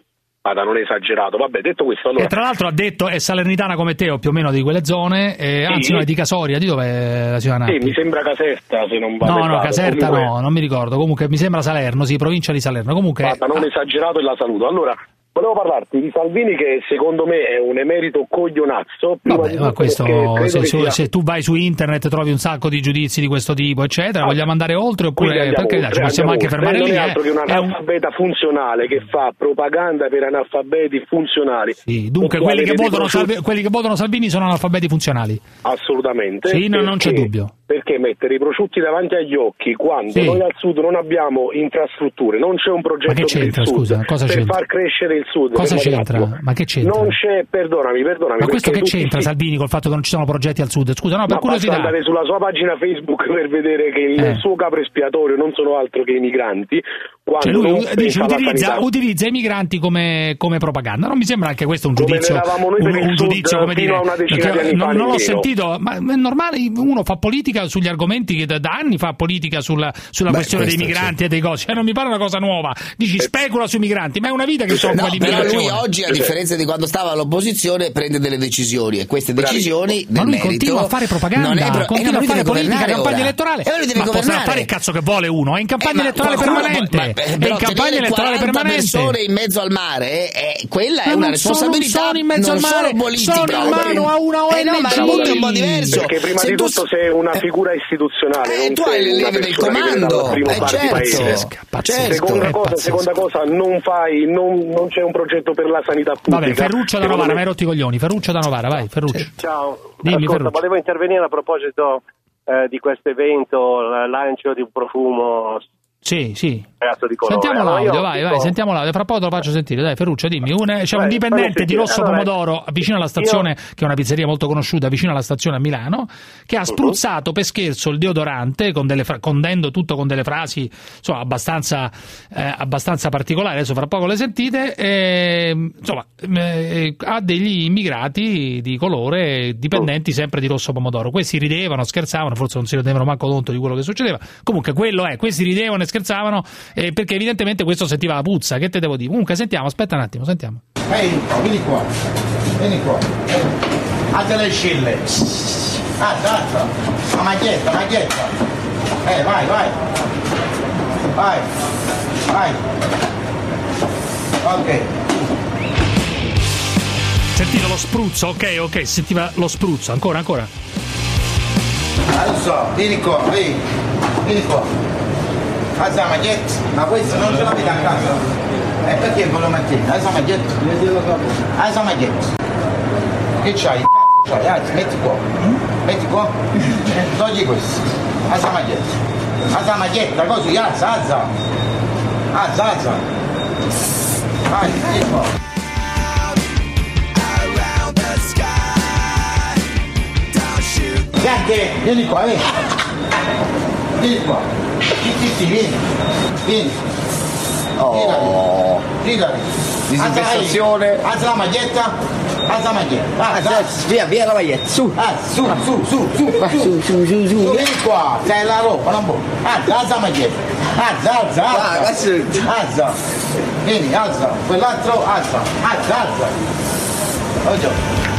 Speaker 35: vada, non è esagerato. Vabbè, detto questo, allora,
Speaker 11: E tra l'altro ha detto è salernitana come te o più o meno di quelle zone, eh,
Speaker 35: Sì.
Speaker 11: anzi no, è di Casoria, di dove è la signora
Speaker 35: sì, mi sembra Caserta, se non vado
Speaker 11: No, no. Caserta
Speaker 35: Comunque,
Speaker 11: no, non mi ricordo. Comunque mi sembra Salerno, sì, provincia di Salerno. Comunque
Speaker 35: Guarda, non esagerato e la saluto. Allora, volevo parlarti di Salvini che secondo me è un emerito coglionazzo.
Speaker 11: Vabbè, ma questo,
Speaker 35: perché
Speaker 11: se,
Speaker 35: che
Speaker 11: su-
Speaker 35: sia-
Speaker 11: se tu vai su internet trovi un sacco di giudizi di questo tipo, eccetera, vogliamo andare oltre oppure
Speaker 35: andiamo
Speaker 11: per carità, ci
Speaker 35: oltre,
Speaker 11: possiamo anche
Speaker 35: andiamo
Speaker 11: fermare
Speaker 35: oltre.
Speaker 11: lì.
Speaker 35: Non è altro che un
Speaker 11: eh. È un-
Speaker 35: analfabeta funzionale che fa propaganda per analfabeti funzionali.
Speaker 11: Dunque,
Speaker 35: Può
Speaker 11: quelli che,
Speaker 35: prosciutti-
Speaker 11: Salvi- quelli che votano Salvini sono analfabeti funzionali.
Speaker 35: Assolutamente.
Speaker 11: Sì, no, non c'è
Speaker 35: Perché-
Speaker 11: dubbio.
Speaker 35: Perché mettere i prosciutti davanti agli occhi quando
Speaker 11: Sì.
Speaker 35: noi al sud non abbiamo infrastrutture, non c'è un progetto
Speaker 11: c'entra, scusa?
Speaker 35: Per
Speaker 11: c'entra?
Speaker 35: far crescere il sud.
Speaker 11: Cosa c'entra?
Speaker 35: attimo.
Speaker 11: Ma che c'entra?
Speaker 35: Non c'è, perdonami, perdonami.
Speaker 11: Ma questo che c'entra
Speaker 35: si-
Speaker 11: Salvini col fatto che non ci sono progetti al sud? Scusa, no, per
Speaker 35: Ma basta
Speaker 11: curiosità.
Speaker 35: andare sulla sua pagina Facebook per vedere che il
Speaker 11: Eh.
Speaker 35: suo capo espiatorio non sono altro che i migranti. Quando
Speaker 11: Cioè lui dice, utilizza, utilizza i migranti come, come propaganda. Non mi sembra anche questo un giudizio. un, un giudizio come dire. non, non l'ho sentito, ma è normale. Uno fa politica sugli argomenti che da, da anni fa politica sulla, sulla
Speaker 12: Beh,
Speaker 11: questione dei migranti e dei cosi. Eh, non mi pare una cosa nuova. Dici specula sui migranti, ma è una vita che si occupa
Speaker 12: No,
Speaker 11: di
Speaker 12: però lui oggi, a differenza di quando stava all'opposizione, prende delle decisioni e queste decisioni
Speaker 11: Ma lui
Speaker 12: merito
Speaker 11: continua a fare propaganda,
Speaker 12: non è pro- eh,
Speaker 11: continua
Speaker 12: no, ma
Speaker 11: a fare politica, campagna
Speaker 12: ora.
Speaker 11: elettorale.
Speaker 12: E lui deve
Speaker 11: ma potrà
Speaker 12: governare.
Speaker 11: fare il cazzo che vuole uno, è in campagna
Speaker 12: Eh,
Speaker 11: elettorale
Speaker 12: qualcuno-
Speaker 11: permanente.
Speaker 12: ma- ma-
Speaker 11: è in
Speaker 12: però
Speaker 11: campagna elettorale
Speaker 12: 40
Speaker 11: permanente.
Speaker 12: persone in mezzo al mare, eh, quella è
Speaker 11: Ma
Speaker 12: una
Speaker 11: non sono-
Speaker 12: responsabilità
Speaker 11: non sono in mezzo al mare,
Speaker 12: politica.
Speaker 11: sono in mano a una
Speaker 12: Eh no, ma il
Speaker 11: ONG.
Speaker 12: è un po' diverso.
Speaker 35: Perché prima
Speaker 12: Se
Speaker 35: di
Speaker 12: tu-
Speaker 35: tutto sei una figura istituzionale,
Speaker 12: Eh,
Speaker 35: non
Speaker 12: tu hai
Speaker 35: una
Speaker 12: leve del comando. Eh, certo.
Speaker 35: paese.
Speaker 12: Certo.
Speaker 35: Seconda,
Speaker 11: È
Speaker 35: cosa, seconda cosa, non fai, non, non c'è un progetto per la sanità pubblica.
Speaker 11: Vabbè, Ferruccio da Novara, mi hai rotto i coglioni. Ferruccio da Novara, vai, Ferruccio.
Speaker 42: Ciao,
Speaker 11: Dimmi,
Speaker 42: ascolta,
Speaker 11: Ferruccio.
Speaker 42: volevo intervenire a proposito eh, di questo evento, il lancio di un profumo
Speaker 11: Sì, sì.
Speaker 42: ragazzo di colore.
Speaker 11: Sentiamo
Speaker 42: Allora,
Speaker 11: l'audio,
Speaker 42: io
Speaker 11: vai,
Speaker 42: dico-
Speaker 11: vai, sentiamo l'audio. Fra poco te lo faccio sentire. Dai, Ferruccio, dimmi. Un- c'è un dipendente di. Rosso
Speaker 42: Allora,
Speaker 11: Pomodoro vicino alla stazione, che è una pizzeria molto conosciuta, vicino alla stazione a Milano, che
Speaker 42: Mhm.
Speaker 11: ha spruzzato per scherzo il deodorante con delle fra- condendo tutto con delle frasi insomma, abbastanza, eh, abbastanza particolari. Adesso fra poco le sentite. E, insomma, eh, ha degli immigrati di colore dipendenti sempre di Rosso Pomodoro. Questi ridevano, scherzavano, forse non si rendevano manco conto di quello che succedeva. Comunque, quello è, questi ridevano e scherzavano eh, perché evidentemente questo sentiva la puzza. Che te devo dire? Comunque, sentiamo, aspetta un attimo, sentiamo.
Speaker 43: Ehi, vieni qua, vieni qua. Alza le scille. Alza, alza. La maglietta, maglietta. Eh, vai, vai. Vai. Vai. Ok.
Speaker 11: Sentite lo spruzzo, ok, ok, sentiva lo spruzzo, ancora, ancora.
Speaker 43: Adesso, vieni qua, vieni. Vieni qua. Alza la maglietta. Ma questo non ce l'avete a casa. E perché ve lo mettete? Alza la maglietta. Alza la maglietta. Che c'hai? Cazzo c'hai? Alza, metti qua. Metti qua. (laughs) Togli questo. Alza la maglietta. Alza la maglietta, così, alza, alza. Alza, alza. Vai, vieni qua. Bianche, vieni qua, vieni. Vieni qua. Sì, sì, sì, vieni. Vieni.
Speaker 44: Oh.
Speaker 43: Girati.
Speaker 44: Disinfestazione.
Speaker 43: Alza la maglietta. Alza la maglietta. Alza.
Speaker 44: Via, via la maglietta, su.
Speaker 43: Ah, su, su, su, su,
Speaker 44: Qua,
Speaker 43: su,
Speaker 44: su, su, su, su.
Speaker 43: Vieni qua, sei la roba, non può. Alza, alza la maglietta. Alza, alza, alza.
Speaker 44: su.
Speaker 43: Alza. Vieni, alza. Quell'altro, alza. Alza, alza. Buongiorno.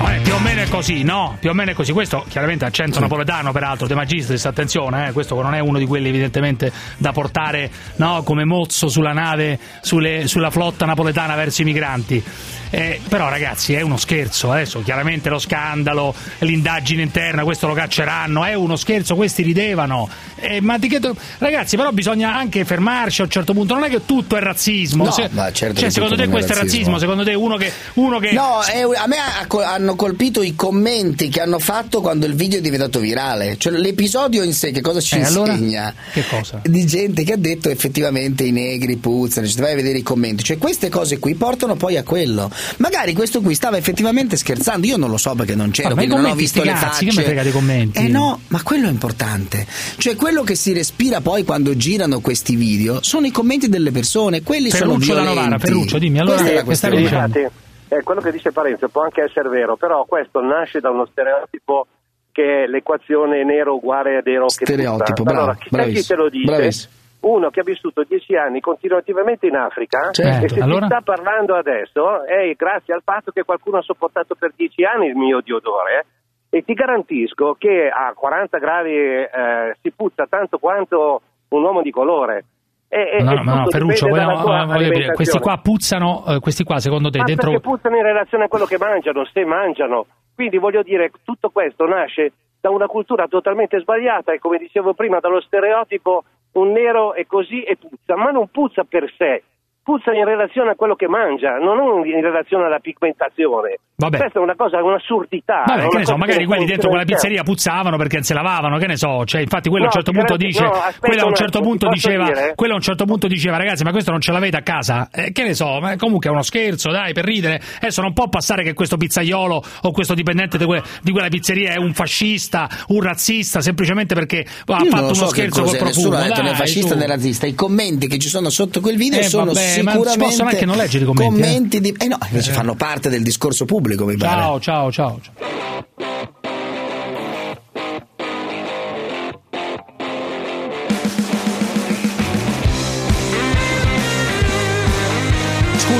Speaker 11: Eh, più o meno è così, no? Più o meno è così. Questo chiaramente accento napoletano, peraltro, De Magistris, attenzione, eh, questo non è uno di quelli evidentemente da portare no, come mozzo sulla nave, sulle- sulla flotta napoletana verso i migranti. Eh, però ragazzi è uno scherzo, adesso chiaramente lo scandalo, l'indagine interna, questo lo cacceranno, è uno scherzo, questi ridevano. Eh, ma di che do- Ragazzi però bisogna anche fermarci a un certo punto, non è che tutto è razzismo.
Speaker 12: No,
Speaker 11: Se-
Speaker 12: certo
Speaker 11: cioè, secondo te questo è razzismo?
Speaker 12: razzismo?
Speaker 11: Secondo te uno che... Uno che...
Speaker 12: No, è- a me ha hanno colpito i commenti che hanno fatto quando il video è diventato virale. Cioè, l'episodio in sé che cosa ci
Speaker 11: Eh, allora?
Speaker 12: insegna?
Speaker 11: Che cosa?
Speaker 12: Di gente che ha detto effettivamente i negri puzzano, cioè, vai a vedere i commenti. Cioè, queste cose qui portano poi a quello. Magari questo qui stava effettivamente scherzando, io non lo so perché non
Speaker 11: i
Speaker 12: quindi non ho visto le
Speaker 11: cazzi,
Speaker 12: facce.
Speaker 11: che me frega dei commenti?
Speaker 12: Eh no, ma quello è importante. Cioè, quello che si respira poi quando girano questi video sono i commenti delle persone, quelli
Speaker 11: Ferruccio
Speaker 12: sono violenti.
Speaker 11: Novara, Ferruccio, dimmi, allora,
Speaker 12: Questa è la questione.
Speaker 42: Eh, quello che dice Parenzo può anche essere vero, però questo nasce da uno stereotipo che è l'equazione nero uguale a nero che
Speaker 12: Stereotipo,
Speaker 42: puzza.
Speaker 12: bravo,
Speaker 42: allora, chi, sai chi
Speaker 12: bravissimo,
Speaker 42: te lo dice?
Speaker 12: bravissimo.
Speaker 42: Uno che ha vissuto dieci anni continuativamente in Africa
Speaker 12: Certo,
Speaker 42: e se
Speaker 11: allora?
Speaker 42: ti sta parlando adesso è grazie al fatto che qualcuno ha sopportato per dieci anni il mio di odore e ti garantisco che a 40 gradi eh, si puzza tanto quanto un uomo di colore. E, e-
Speaker 11: No,
Speaker 42: e
Speaker 11: no, no,
Speaker 42: tutto
Speaker 11: Ferruccio, vogliamo- voglio dire, questi qua puzzano, eh, questi qua secondo te
Speaker 42: Ma
Speaker 11: dentro...
Speaker 42: puzzano in relazione a quello che mangiano, se mangiano. Quindi voglio dire, tutto questo nasce da una cultura totalmente sbagliata e come dicevo prima, dallo stereotipo un nero è così e puzza, ma non puzza per sé, puzza in relazione a quello che mangia, non in relazione alla pigmentazione.
Speaker 11: Vabbè.
Speaker 42: Questa è una cosa, un'assurdità.
Speaker 11: Vabbè,
Speaker 42: è
Speaker 11: che
Speaker 42: una
Speaker 11: ne so, magari quelli dentro quella pizzeria puzzavano perché non se lavavano, che ne so, cioè, infatti quello a un
Speaker 42: No,
Speaker 11: certo punto dice,
Speaker 42: no,
Speaker 11: quello a un
Speaker 42: un
Speaker 11: certo
Speaker 42: attimo,
Speaker 11: punto diceva,
Speaker 42: dire?
Speaker 11: quello a un certo punto diceva, ragazzi, ma questo non ce l'avete a casa? Eh, che ne so, ma comunque è uno scherzo, dai, per ridere. Adesso non può passare che questo pizzaiolo o questo dipendente di, que- di quella pizzeria è un fascista, un razzista, semplicemente perché ha
Speaker 12: Io
Speaker 11: fatto uno
Speaker 12: so che
Speaker 11: scherzo col
Speaker 12: cos'è, nessuno
Speaker 11: profumo.
Speaker 12: ha detto né fascista né razzista. I commenti che ci sono sotto quel video
Speaker 11: Eh,
Speaker 12: sono
Speaker 11: vabbè,
Speaker 12: sicuramente
Speaker 11: possono anche non leggere i commenti, eh?
Speaker 12: commenti di. Eh no, invece fanno parte del discorso pubblico, mi pare.
Speaker 11: Ciao, ciao, ciao.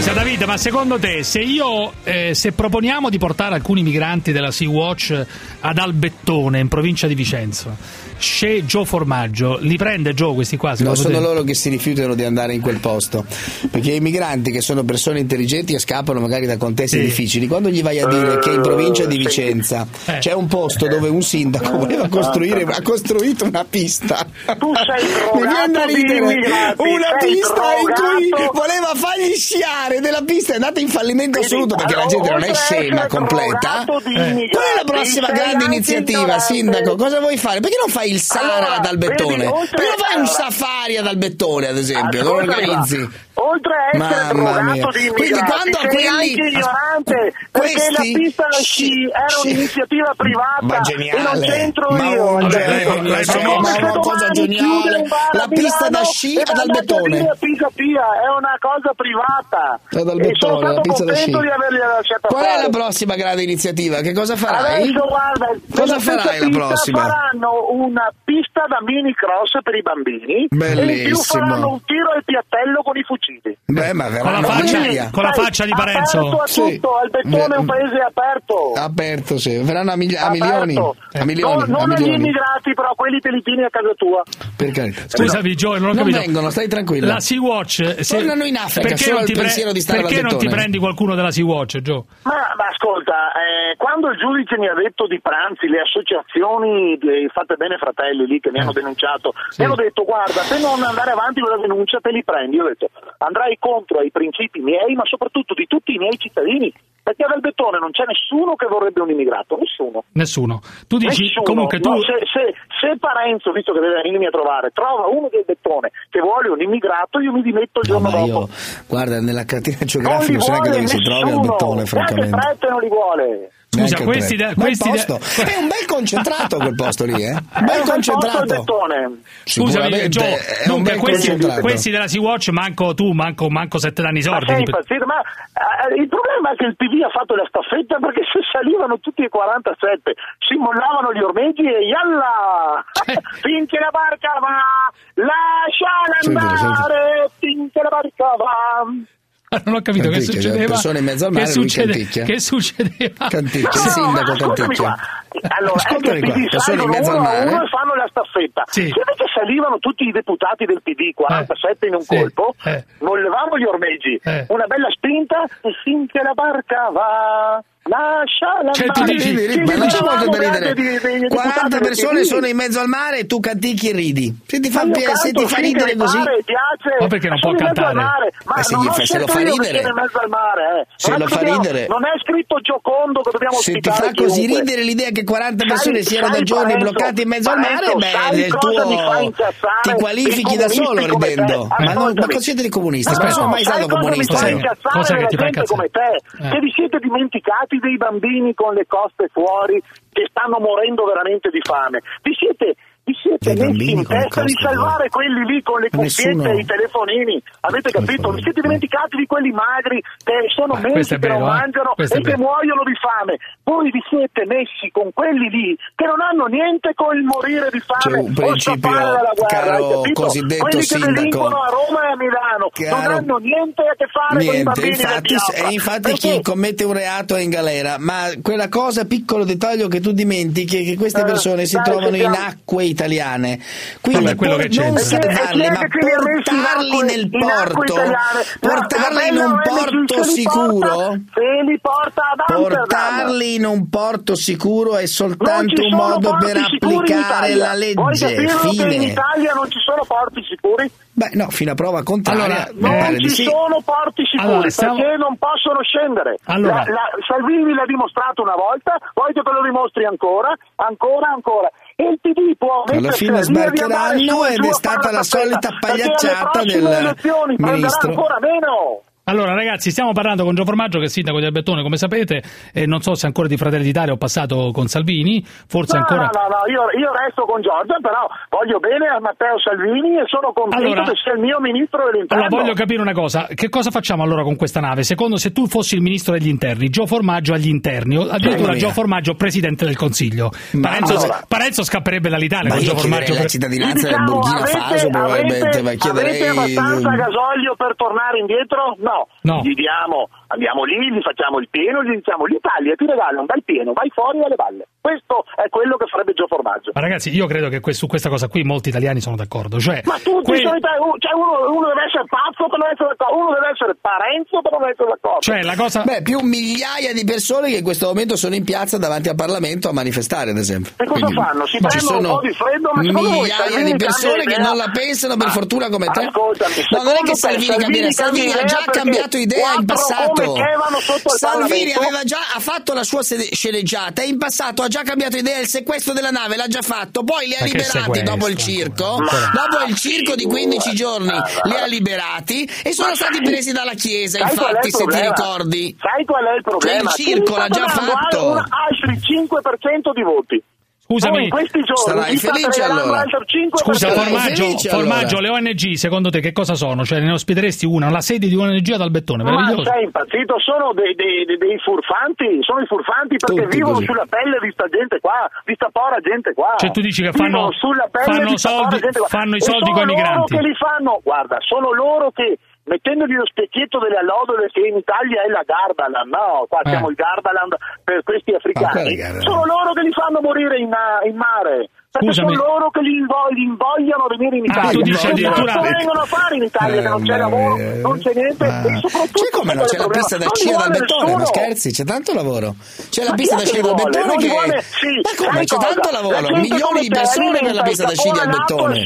Speaker 11: Scusa Davide, ma secondo te se io eh, se proponiamo di portare alcuni migranti della Sea-Watch ad Albettone in provincia di Vicenza, Sce Gio Formaggio, li prende Gio questi qua?
Speaker 12: No, sono
Speaker 11: te?
Speaker 12: loro che si rifiutano di andare in quel posto. Perché i migranti, che sono persone intelligenti e scappano magari da contesti
Speaker 11: Sì.
Speaker 12: difficili, quando gli vai a dire che in provincia di Vicenza
Speaker 11: Eh.
Speaker 12: c'è un posto dove un sindaco voleva costruire, ha costruito una pista.
Speaker 45: Tu sei (laughs)
Speaker 12: Mi viene
Speaker 45: drogato
Speaker 12: ridere. Una
Speaker 45: sei
Speaker 12: pista in cui
Speaker 45: drogato.
Speaker 12: voleva fargli sciare della pista è andata in fallimento assoluto perché la gente non è scema completa.
Speaker 45: di
Speaker 12: Qual è la prossima grande iniziativa, sindaco? Cosa vuoi fare? Perché non fai il Sahara ad Albettone? Perché non fai un safari ad Albettone, ad esempio? Lo organizzi?
Speaker 45: Oltre a essere
Speaker 12: Mamma
Speaker 45: drogato di immigrati, sei
Speaker 12: quelli-
Speaker 45: anche ignorante, perché
Speaker 12: Questi-
Speaker 45: la pista da sci era un'iniziativa privata
Speaker 12: Ma
Speaker 45: e non
Speaker 12: geniale.
Speaker 45: c'entro
Speaker 12: Ma
Speaker 45: io.
Speaker 12: un
Speaker 45: Cioè,
Speaker 12: genio,
Speaker 11: lei
Speaker 45: se
Speaker 11: proprio-
Speaker 12: ma una
Speaker 45: domani
Speaker 12: cosa geniale.
Speaker 45: un bar a
Speaker 12: La pista da sci
Speaker 45: e
Speaker 12: ad
Speaker 45: mandate
Speaker 12: Albettone.
Speaker 45: via Pisa Pia, è una cosa privata.
Speaker 12: Ad Albettone,
Speaker 45: e sono
Speaker 12: la
Speaker 45: stato
Speaker 12: pista da
Speaker 45: contento
Speaker 12: sci.
Speaker 45: di averli lasciata
Speaker 12: Qual
Speaker 45: fare.
Speaker 12: è la prossima grande iniziativa? Che cosa farai?
Speaker 45: Adesso guarda,
Speaker 12: Cosa farai la
Speaker 45: pista
Speaker 12: prossima?
Speaker 45: Faranno una pista da mini cross per i bambini e in più
Speaker 12: Bellissimo.
Speaker 45: faranno un tiro al piattello con i fucili.
Speaker 12: Beh, ma
Speaker 11: Con la faccia,
Speaker 12: migliaia.
Speaker 11: con la faccia di Parenzo.
Speaker 45: a tutto, Albettone è un paese aperto.
Speaker 12: Aperto, sì. Verranno a, migli- a milioni. A milioni.
Speaker 45: Non,
Speaker 12: a
Speaker 45: non agli
Speaker 12: milioni.
Speaker 45: immigrati, però quelli te li tieni a casa tua.
Speaker 12: Per carità.
Speaker 11: Scusami, Gio, non ho
Speaker 12: Non
Speaker 11: capito.
Speaker 12: vengono, stai tranquillo.
Speaker 11: La Sea-Watch... Se...
Speaker 12: Tornano in Africa,
Speaker 11: perché
Speaker 12: solo
Speaker 11: non ti pre-
Speaker 12: pensiero di stare
Speaker 11: Perché non ti prendi qualcuno della Sea-Watch, Gio?
Speaker 45: Ma, ma ascolta, eh, quando il giudice mi ha detto di pranzi, le associazioni di Fate Bene Fratelli lì che mi hanno denunciato, mi hanno detto guarda, se non andare avanti con la denuncia te li prendi. Io ho detto andrai contro ai principi miei, ma soprattutto di tutti i miei cittadini, perché ad Albettone non c'è nessuno che vorrebbe un immigrato, nessuno.
Speaker 11: Nessuno. Tu dici
Speaker 45: Nessuno.
Speaker 11: comunque tu...
Speaker 45: No, se, se- se Parenzo, visto che deve venirmi a trovare, trova uno del bettone che vuole un immigrato, io mi dimetto il
Speaker 12: No,
Speaker 45: giorno
Speaker 12: ma
Speaker 45: dopo.
Speaker 12: io, guarda, nella cartina
Speaker 45: Non
Speaker 12: geografica non so neanche
Speaker 45: vuole
Speaker 12: dove si trovi
Speaker 45: nessuno.
Speaker 12: Albettone,
Speaker 45: Neanche
Speaker 12: francamente.
Speaker 45: Prete non li vuole.
Speaker 11: Scusa, questi, da, questi da...
Speaker 12: è un bel concentrato quel posto lì, eh? (laughs) Bel concentrato.
Speaker 11: Scusami, Gio, dunque, questi, questi, della Sea Watch manco tu, manco, manco sette
Speaker 45: anni
Speaker 11: sordi.
Speaker 45: Ma, impazzito, ma eh, il problema è che il PD ha fatto la staffetta perché se salivano tutti i 47, si mollavano gli ormeggi e yalla! Eh. (laughs) Finché la barca va, lasciala andare, finché la barca va.
Speaker 11: Ah, non ho capito
Speaker 12: canticchia, che
Speaker 11: succedeva.
Speaker 12: Persone in mezzo al mare, che,
Speaker 11: succede,
Speaker 12: canticchia.
Speaker 11: che succedeva.
Speaker 12: Canticchia, il sindaco, canticchia. (laughs)
Speaker 45: allora, eh,
Speaker 12: Ascoltali
Speaker 45: il PD salgono
Speaker 12: in
Speaker 45: uno a uno e fanno la staffetta. Sì. Se invece salivano tutti i deputati del PD, 47 eh. in un sì. colpo,
Speaker 11: eh.
Speaker 45: mollevamo gli ormeggi,
Speaker 11: eh.
Speaker 45: una bella spinta e finché la barca va... Lascia
Speaker 12: la cioè,
Speaker 45: mare,
Speaker 12: dici,
Speaker 45: ridi,
Speaker 12: ma ridere.
Speaker 45: Di,
Speaker 12: 40 persone sono in mezzo al mare e tu cantichi e ridi. Se ti fa, canto, se ti fa ridere così,
Speaker 45: mare, piace,
Speaker 11: ma perché non può cantare?
Speaker 45: Ma,
Speaker 12: ma se, gli fa, se lo fa ridere,
Speaker 45: eh.
Speaker 12: se lo fa ridere,
Speaker 45: non è scritto Giocondo che dobbiamo
Speaker 12: Se ti fa così ridere l'idea che che
Speaker 45: 40
Speaker 12: persone sai, siano da giorni
Speaker 45: Parenzo,
Speaker 12: bloccate in mezzo Parenzo, al mare, beh,
Speaker 45: il
Speaker 12: tuo ti qualifichi da solo ridendo. Ma, non, ma siete di comunista?
Speaker 45: No,
Speaker 12: non sono mai stato comunista.
Speaker 45: Cosa,
Speaker 11: cosa che ti fa incazzare?
Speaker 45: Come te,
Speaker 11: eh.
Speaker 45: Che vi siete dimenticati dei bambini con le coste fuori che stanno morendo veramente di fame? Vi siete vi siete messi in testa di salvare quelli lì con le cuffiette
Speaker 12: Nessuno...
Speaker 45: e i telefonini. Avete capito? Vi siete eh. dimenticati di quelli magri che sono
Speaker 11: ah,
Speaker 45: mesi che
Speaker 11: bello, non
Speaker 45: mangiano
Speaker 11: eh?
Speaker 45: e che muoiono di fame. Voi vi siete messi con quelli lì che non hanno niente con il morire di fame.
Speaker 12: C'è un principio,
Speaker 45: guerra,
Speaker 12: caro cosiddetto
Speaker 45: quelli
Speaker 12: sindaco.
Speaker 45: Che delinquono a Roma e a Milano
Speaker 12: caro, non
Speaker 45: hanno niente a che fare niente, con i bambini
Speaker 12: infatti, E infatti
Speaker 45: Perché?
Speaker 12: chi commette un reato è in galera. Ma quella cosa, piccolo dettaglio che tu dimentichi, è che queste
Speaker 45: eh,
Speaker 12: persone eh, si
Speaker 45: dai,
Speaker 12: trovano in acque italiane. Quindi
Speaker 11: Vabbè, quello che
Speaker 12: non salvarli, ma portarli nel porto, portarli in un porto sicuro, portarli in un porto sicuro è soltanto un modo per applicare la legge.
Speaker 45: Fine. in Italia non ci sono porti sicuri?
Speaker 12: Beh, no, fino a prova contraria.
Speaker 11: Allora,
Speaker 12: eh,
Speaker 45: non ci
Speaker 12: sì.
Speaker 45: sono porti sicuri
Speaker 11: allora, siamo...
Speaker 45: perché non possono scendere.
Speaker 11: Allora.
Speaker 45: La, la, Salvini l'ha dimostrato una volta, voglio che lo dimostri ancora, ancora, ancora. E il PD può
Speaker 12: Alla fine sbarcheranno ed è stata la solita pagliacciata del ministro.
Speaker 45: ancora meno.
Speaker 11: Allora ragazzi, stiamo parlando con Gio Formaggio che è sindaco di Albettone, come sapete, e non so se ancora di Fratelli d'Italia ho passato con Salvini, forse
Speaker 45: no,
Speaker 11: ancora...
Speaker 45: No, no, no, io, io resto con Giorgia, però voglio bene a Matteo Salvini e sono convinto
Speaker 11: allora,
Speaker 45: che sia il mio ministro dell'interno.
Speaker 11: Allora voglio capire una cosa, che cosa facciamo allora con questa nave? Secondo se tu fossi il ministro degli interni, Gio Formaggio agli interni, o addirittura Gio Formaggio presidente del Consiglio, Parenzo,
Speaker 12: allora.
Speaker 11: Parenzo scapperebbe dall'Italia
Speaker 12: Ma
Speaker 11: con Gio Formaggio...
Speaker 12: la cittadinanza
Speaker 45: diciamo,
Speaker 12: del
Speaker 45: Burkina
Speaker 12: Faso probabilmente,
Speaker 45: avete,
Speaker 12: ma chiederei...
Speaker 45: Avete abbastanza gasolio per tornare indietro? No
Speaker 11: no, no.
Speaker 45: gli diamo andiamo lì, gli facciamo il pieno, gli diciamo l'Italia ti regala un bel pieno, vai fuori dalle valle. Questo è quello che farebbe Gio Formaggio.
Speaker 11: Ma ragazzi, io credo che su questa cosa qui molti italiani sono d'accordo. Cioè,
Speaker 45: Ma tutti
Speaker 11: que...
Speaker 45: sono italiani, cioè uno, uno, deve essere pazzo per non essere d'accordo, uno deve essere parenzo per non essere d'accordo.
Speaker 11: Cioè, la cosa...
Speaker 12: Beh, più migliaia di persone che in questo momento sono in piazza davanti al Parlamento a manifestare, ad esempio.
Speaker 45: E cosa Quindi... fanno? Si prendono un po' di freddo, ma
Speaker 12: migliaia di persone che non la pensano per fortuna come te.
Speaker 45: Ascoltami,
Speaker 12: no, non è che Salvini cambierà, Salvini ha già cambiato idea in passato.
Speaker 45: Esatto. sotto
Speaker 12: Salvini aveva già fatto la sua sceneggiata e in passato ha già cambiato idea. Il sequestro della nave l'ha già fatto, poi li ha liberati dopo il circo. dopo il circo di 15 giorni li ha liberati e sono stati presi dalla chiesa. Infatti, se ti ricordi,
Speaker 45: sai qual è il problema?
Speaker 12: Cioè, il circo l'ha già fatto.
Speaker 45: Altri 5% di voti.
Speaker 11: Scusami,
Speaker 45: oh, questi giorni
Speaker 12: sarai felice allora.
Speaker 11: Scusa, formaggio, formaggio le ONG secondo te che cosa sono? Cioè ne ospiteresti una, la sede di un'ONG ad Albettone,
Speaker 45: Ma sei impazzito, sono dei, dei, dei, furfanti, sono i furfanti perché
Speaker 12: Tutti
Speaker 45: vivono
Speaker 12: così.
Speaker 45: sulla pelle di sta gente qua, di sta povera gente qua.
Speaker 11: Cioè tu dici che fanno, fanno, soldi,
Speaker 45: fanno i soldi
Speaker 11: con i migranti.
Speaker 45: Sono loro che li fanno, guarda, sono loro che mettendogli lo specchietto della lodole che in Italia è la Gardaland, no, qua
Speaker 11: eh.
Speaker 45: siamo il Gardaland per questi africani, sono loro che li fanno morire in, eh, in mare.
Speaker 11: Scusami.
Speaker 45: sono loro che li, invog- li invogliano a venire in Italia.
Speaker 11: Ah, tu dici
Speaker 45: cioè,
Speaker 11: addirittura...
Speaker 45: Non vengono a fare in Italia, eh, che non c'è
Speaker 12: eh,
Speaker 45: lavoro, non c'è niente.
Speaker 12: Ma...
Speaker 45: E soprattutto
Speaker 12: c'è come
Speaker 45: non
Speaker 12: c'è,
Speaker 45: c'è
Speaker 12: la pista da scia
Speaker 45: dal
Speaker 12: bettone? Ma scherzi, c'è tanto lavoro. C'è la pista da scia
Speaker 45: dal bettone
Speaker 12: che...
Speaker 45: Vuole, sì.
Speaker 12: Ma come, c'è tanto lavoro, milioni di persone per la pista da sci dal
Speaker 45: bettone.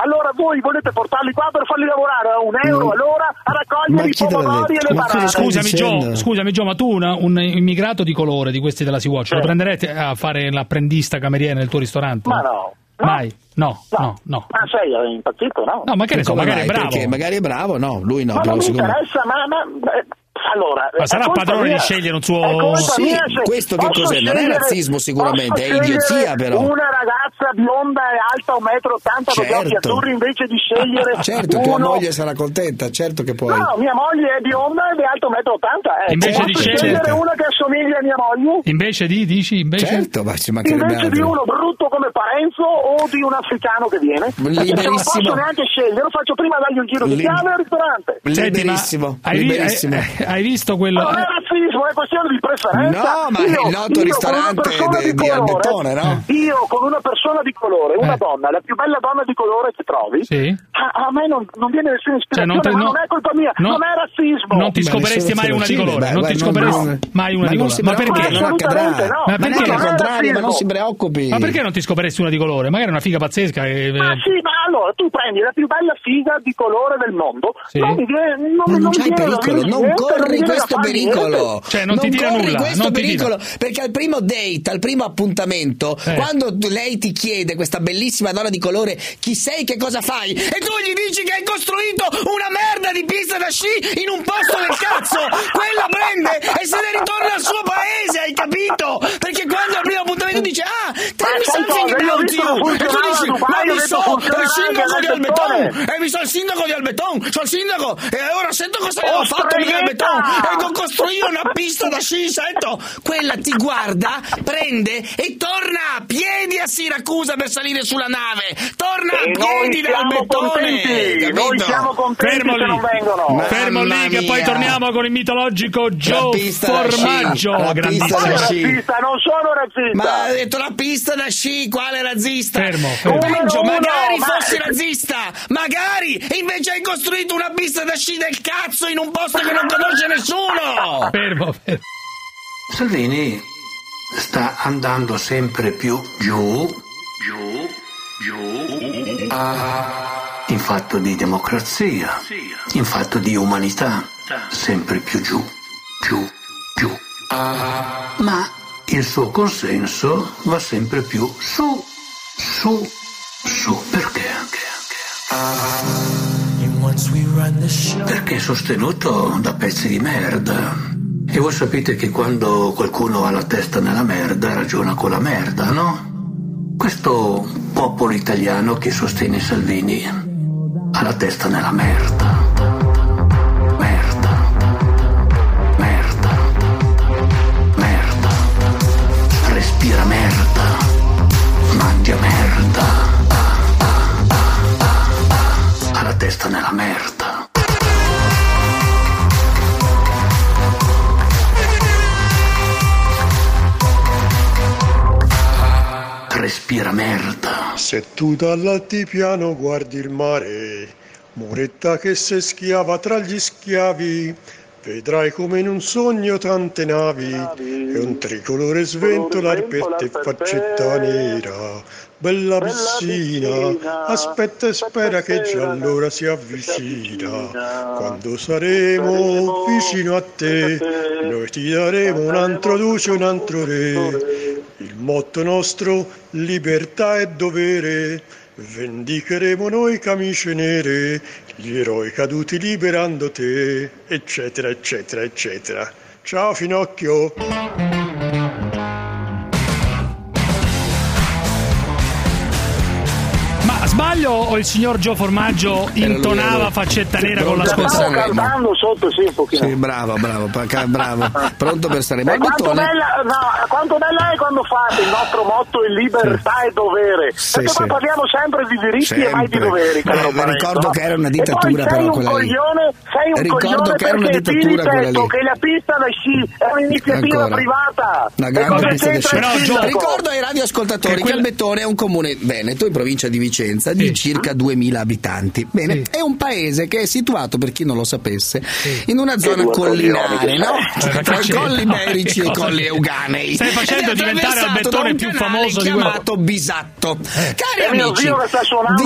Speaker 45: Allora voi volete portarli qua per farli lavorare a un euro all'ora a raccogliere i pomodori e le banane.
Speaker 11: Scusami Gio, scusami Gio, ma tu un immigrato di colore di questi della Sea Watch
Speaker 45: lo
Speaker 11: prenderete a fare l'apprendista cameriere nel tuo ristorante?
Speaker 45: Ma no.
Speaker 11: Mai? No, no, no.
Speaker 45: Ma sei è impazzito, no?
Speaker 11: No, ma che ne so, magari è bravo.
Speaker 32: Perché magari è bravo, no, lui no,
Speaker 45: ma non mi interessa, ma, ma- beh, allora,
Speaker 11: Ma sarà padrone
Speaker 45: mia-
Speaker 11: di scegliere un suo-
Speaker 46: Sì,
Speaker 45: mia
Speaker 46: questo che cos'è? Non è razzismo sicuramente, è idiozia però.
Speaker 45: Una ragazza bionda e alta un metro ottanta con gli occhi
Speaker 46: Certo.
Speaker 45: azzurri invece di scegliere (laughs)
Speaker 12: Certo, tua
Speaker 45: uno...
Speaker 12: moglie sarà contenta, certo che puoi.
Speaker 45: No, mia moglie è bionda ed è alta un metro ottanta. Eh.
Speaker 11: Invece di scegliere-
Speaker 45: scegliere una che assomiglia a mia moglie?
Speaker 11: Invece di, dici, invece?
Speaker 12: Certo, ma ci mancherebbe
Speaker 45: Invece di
Speaker 12: altro.
Speaker 45: uno brutto come Parenzo o di un africano che viene? (laughs) Se non
Speaker 12: Liberissimo.
Speaker 45: posso neanche scegliere, faccio prima dargli un giro di
Speaker 12: Lib-
Speaker 45: chiave al ristorante.
Speaker 11: Senti,
Speaker 12: Liberissimo,
Speaker 11: hai,
Speaker 12: liberissimo.
Speaker 11: hai- hai visto quello?
Speaker 45: Non è razzismo, è questione di preferenza.
Speaker 12: No, ma
Speaker 45: Io-
Speaker 12: il noto ristorante de- di
Speaker 45: colore-
Speaker 12: Albettone, no?
Speaker 45: Io con una persona di colore, una
Speaker 11: Eh.
Speaker 45: donna, la più bella donna di colore che trovi,
Speaker 11: Sì.
Speaker 45: a, a me non, non viene nessuna
Speaker 11: Cioè,
Speaker 45: ispirazione,
Speaker 11: non te-
Speaker 45: ma
Speaker 11: no-
Speaker 45: non è colpa mia,
Speaker 11: no-
Speaker 45: non è razzismo.
Speaker 11: Non ti
Speaker 12: nessuno
Speaker 11: mai una di colore?
Speaker 12: beh,
Speaker 11: Non
Speaker 12: beh,
Speaker 11: ti
Speaker 12: non-
Speaker 11: mai una
Speaker 12: ma
Speaker 11: di colore?
Speaker 12: si
Speaker 11: Ma perché?
Speaker 12: non accadrà.
Speaker 11: Ma perché?
Speaker 12: al
Speaker 45: non è
Speaker 12: contrario, ma non si preoccupi.
Speaker 11: Ma perché non ti scoperesti una di colore? Magari è una figa pazzesca. che-
Speaker 45: Ma sì, ma allora tu prendi la più bella figa di colore del mondo,
Speaker 11: Sì.
Speaker 45: non mi viene, non, da
Speaker 12: pericolo, non
Speaker 45: mi
Speaker 12: corri questo pericolo.
Speaker 11: Cioè, non ti tira
Speaker 12: corri
Speaker 11: nulla,
Speaker 12: questo
Speaker 11: non ti tira.
Speaker 12: pericolo perché al primo date, al primo appuntamento,
Speaker 11: Eh.
Speaker 12: quando lei ti chiede, questa bellissima donna di colore, chi sei, che cosa fai? E tu gli dici che hai costruito una merda di pista da sci in un posto del cazzo! Quella prende e se ne ritorna al suo paese, hai capito? Perché quando al primo appuntamento dice, ah, tell me something about you! E tu dici, ma mi so il sindaco di Albeton! E mi so il sindaco di Albeton! Sono il sindaco! E ora sento cosa ho fatto mica! Albeton! E ho costruito una pista da sci, sento! Quella ti guarda, prende e torna a piedi a Siracusa per salire sulla nave! Torna a
Speaker 45: E noi
Speaker 12: piedi da
Speaker 45: siamo
Speaker 12: Albettone!
Speaker 45: contenti,
Speaker 12: capito?
Speaker 45: noi siamo contenti
Speaker 11: Fermo lì.
Speaker 45: non vengono.
Speaker 11: Fermo
Speaker 12: Mamma
Speaker 11: lì che poi torniamo con il mitologico Joe
Speaker 12: pista da sci,
Speaker 11: Formaggio.
Speaker 12: la
Speaker 45: Sono
Speaker 12: sci.
Speaker 45: razzista, non sono razzista.
Speaker 12: Ma ha detto la pista da sci, quale razzista?
Speaker 11: Fermo, fermo.
Speaker 12: Peggio,
Speaker 45: Uno,
Speaker 12: magari
Speaker 45: ma-
Speaker 12: fossi razzista, magari! Invece hai costruito una pista da sci del cazzo in un posto che non conosce nessuno!
Speaker 11: Fermo, fermo.
Speaker 47: Salvini sta andando sempre più giù, giù, giù, a- in fatto di democrazia, in fatto di umanità, sempre più giù, giù, giù. Ma il suo consenso va sempre più su, su, su. Perché? Perché è sostenuto da pezzi di merda. E voi sapete che quando qualcuno ha la testa nella merda ragiona con la merda, no? Questo popolo italiano che sostiene Salvini ha la testa nella merda. Merda. Merda. Merda. Respira merda. Testa nella merda. Respira merda.
Speaker 48: Se tu dall'altipiano guardi il mare, muretta che si schiava tra gli schiavi, vedrai come in un sogno tante navi e un tricolore sventolar per te faccetta nera. Bella piscina, aspetta e spera che già allora si avvicina. Quando saremo vicino a te, noi ti daremo un altro duce, un altro re. Il motto nostro, libertà e dovere, vendicheremo noi camicie nere, gli eroi caduti liberando te, eccetera, eccetera, eccetera. Ciao Finocchio!
Speaker 11: Sbaglio o il signor Gio Formaggio intonava faccetta nera con la
Speaker 45: Stavo
Speaker 11: scuola?
Speaker 45: cantando sotto, sì, un pochino.
Speaker 12: Sì, bravo, bravo, bravo. Pronto per stare. Ma
Speaker 45: E
Speaker 12: il
Speaker 45: quanto
Speaker 12: bottone?
Speaker 45: bella, no, quanto bella è quando fate il nostro motto in libertà e dovere
Speaker 12: Sì,
Speaker 45: perché
Speaker 12: sì.
Speaker 45: poi parliamo sempre di diritti e mai di
Speaker 12: Sempre.
Speaker 45: doveri caro
Speaker 12: Eh, ricordo che era una
Speaker 45: E
Speaker 12: dittatura,
Speaker 45: poi sei
Speaker 12: però,
Speaker 45: un
Speaker 12: quella lì.
Speaker 45: coglione sei un
Speaker 12: Ricordo
Speaker 45: coglione
Speaker 12: che era una
Speaker 45: perché ti
Speaker 12: dittatura, quella
Speaker 45: ripeto
Speaker 12: lì.
Speaker 45: che la pista da sci è un'iniziativa
Speaker 12: Ancora.
Speaker 45: privata
Speaker 12: Una grande pista
Speaker 45: c'entra
Speaker 12: sci.
Speaker 45: il?
Speaker 12: Ricordo ai radioascoltatori
Speaker 11: Che
Speaker 12: che,
Speaker 11: quella-
Speaker 12: Albettone è un comune veneto in provincia di Vicenza di circa 2000 abitanti. Bene, è un paese che è situato, per chi non lo sapesse, in una zona collinare, no?
Speaker 11: sei.
Speaker 12: Cioè, tra i colli iberici e i colli euganei.
Speaker 11: Stai facendo diventare
Speaker 12: un
Speaker 11: più famoso di
Speaker 12: chiamato Bisatto. Cari
Speaker 45: È
Speaker 12: amici,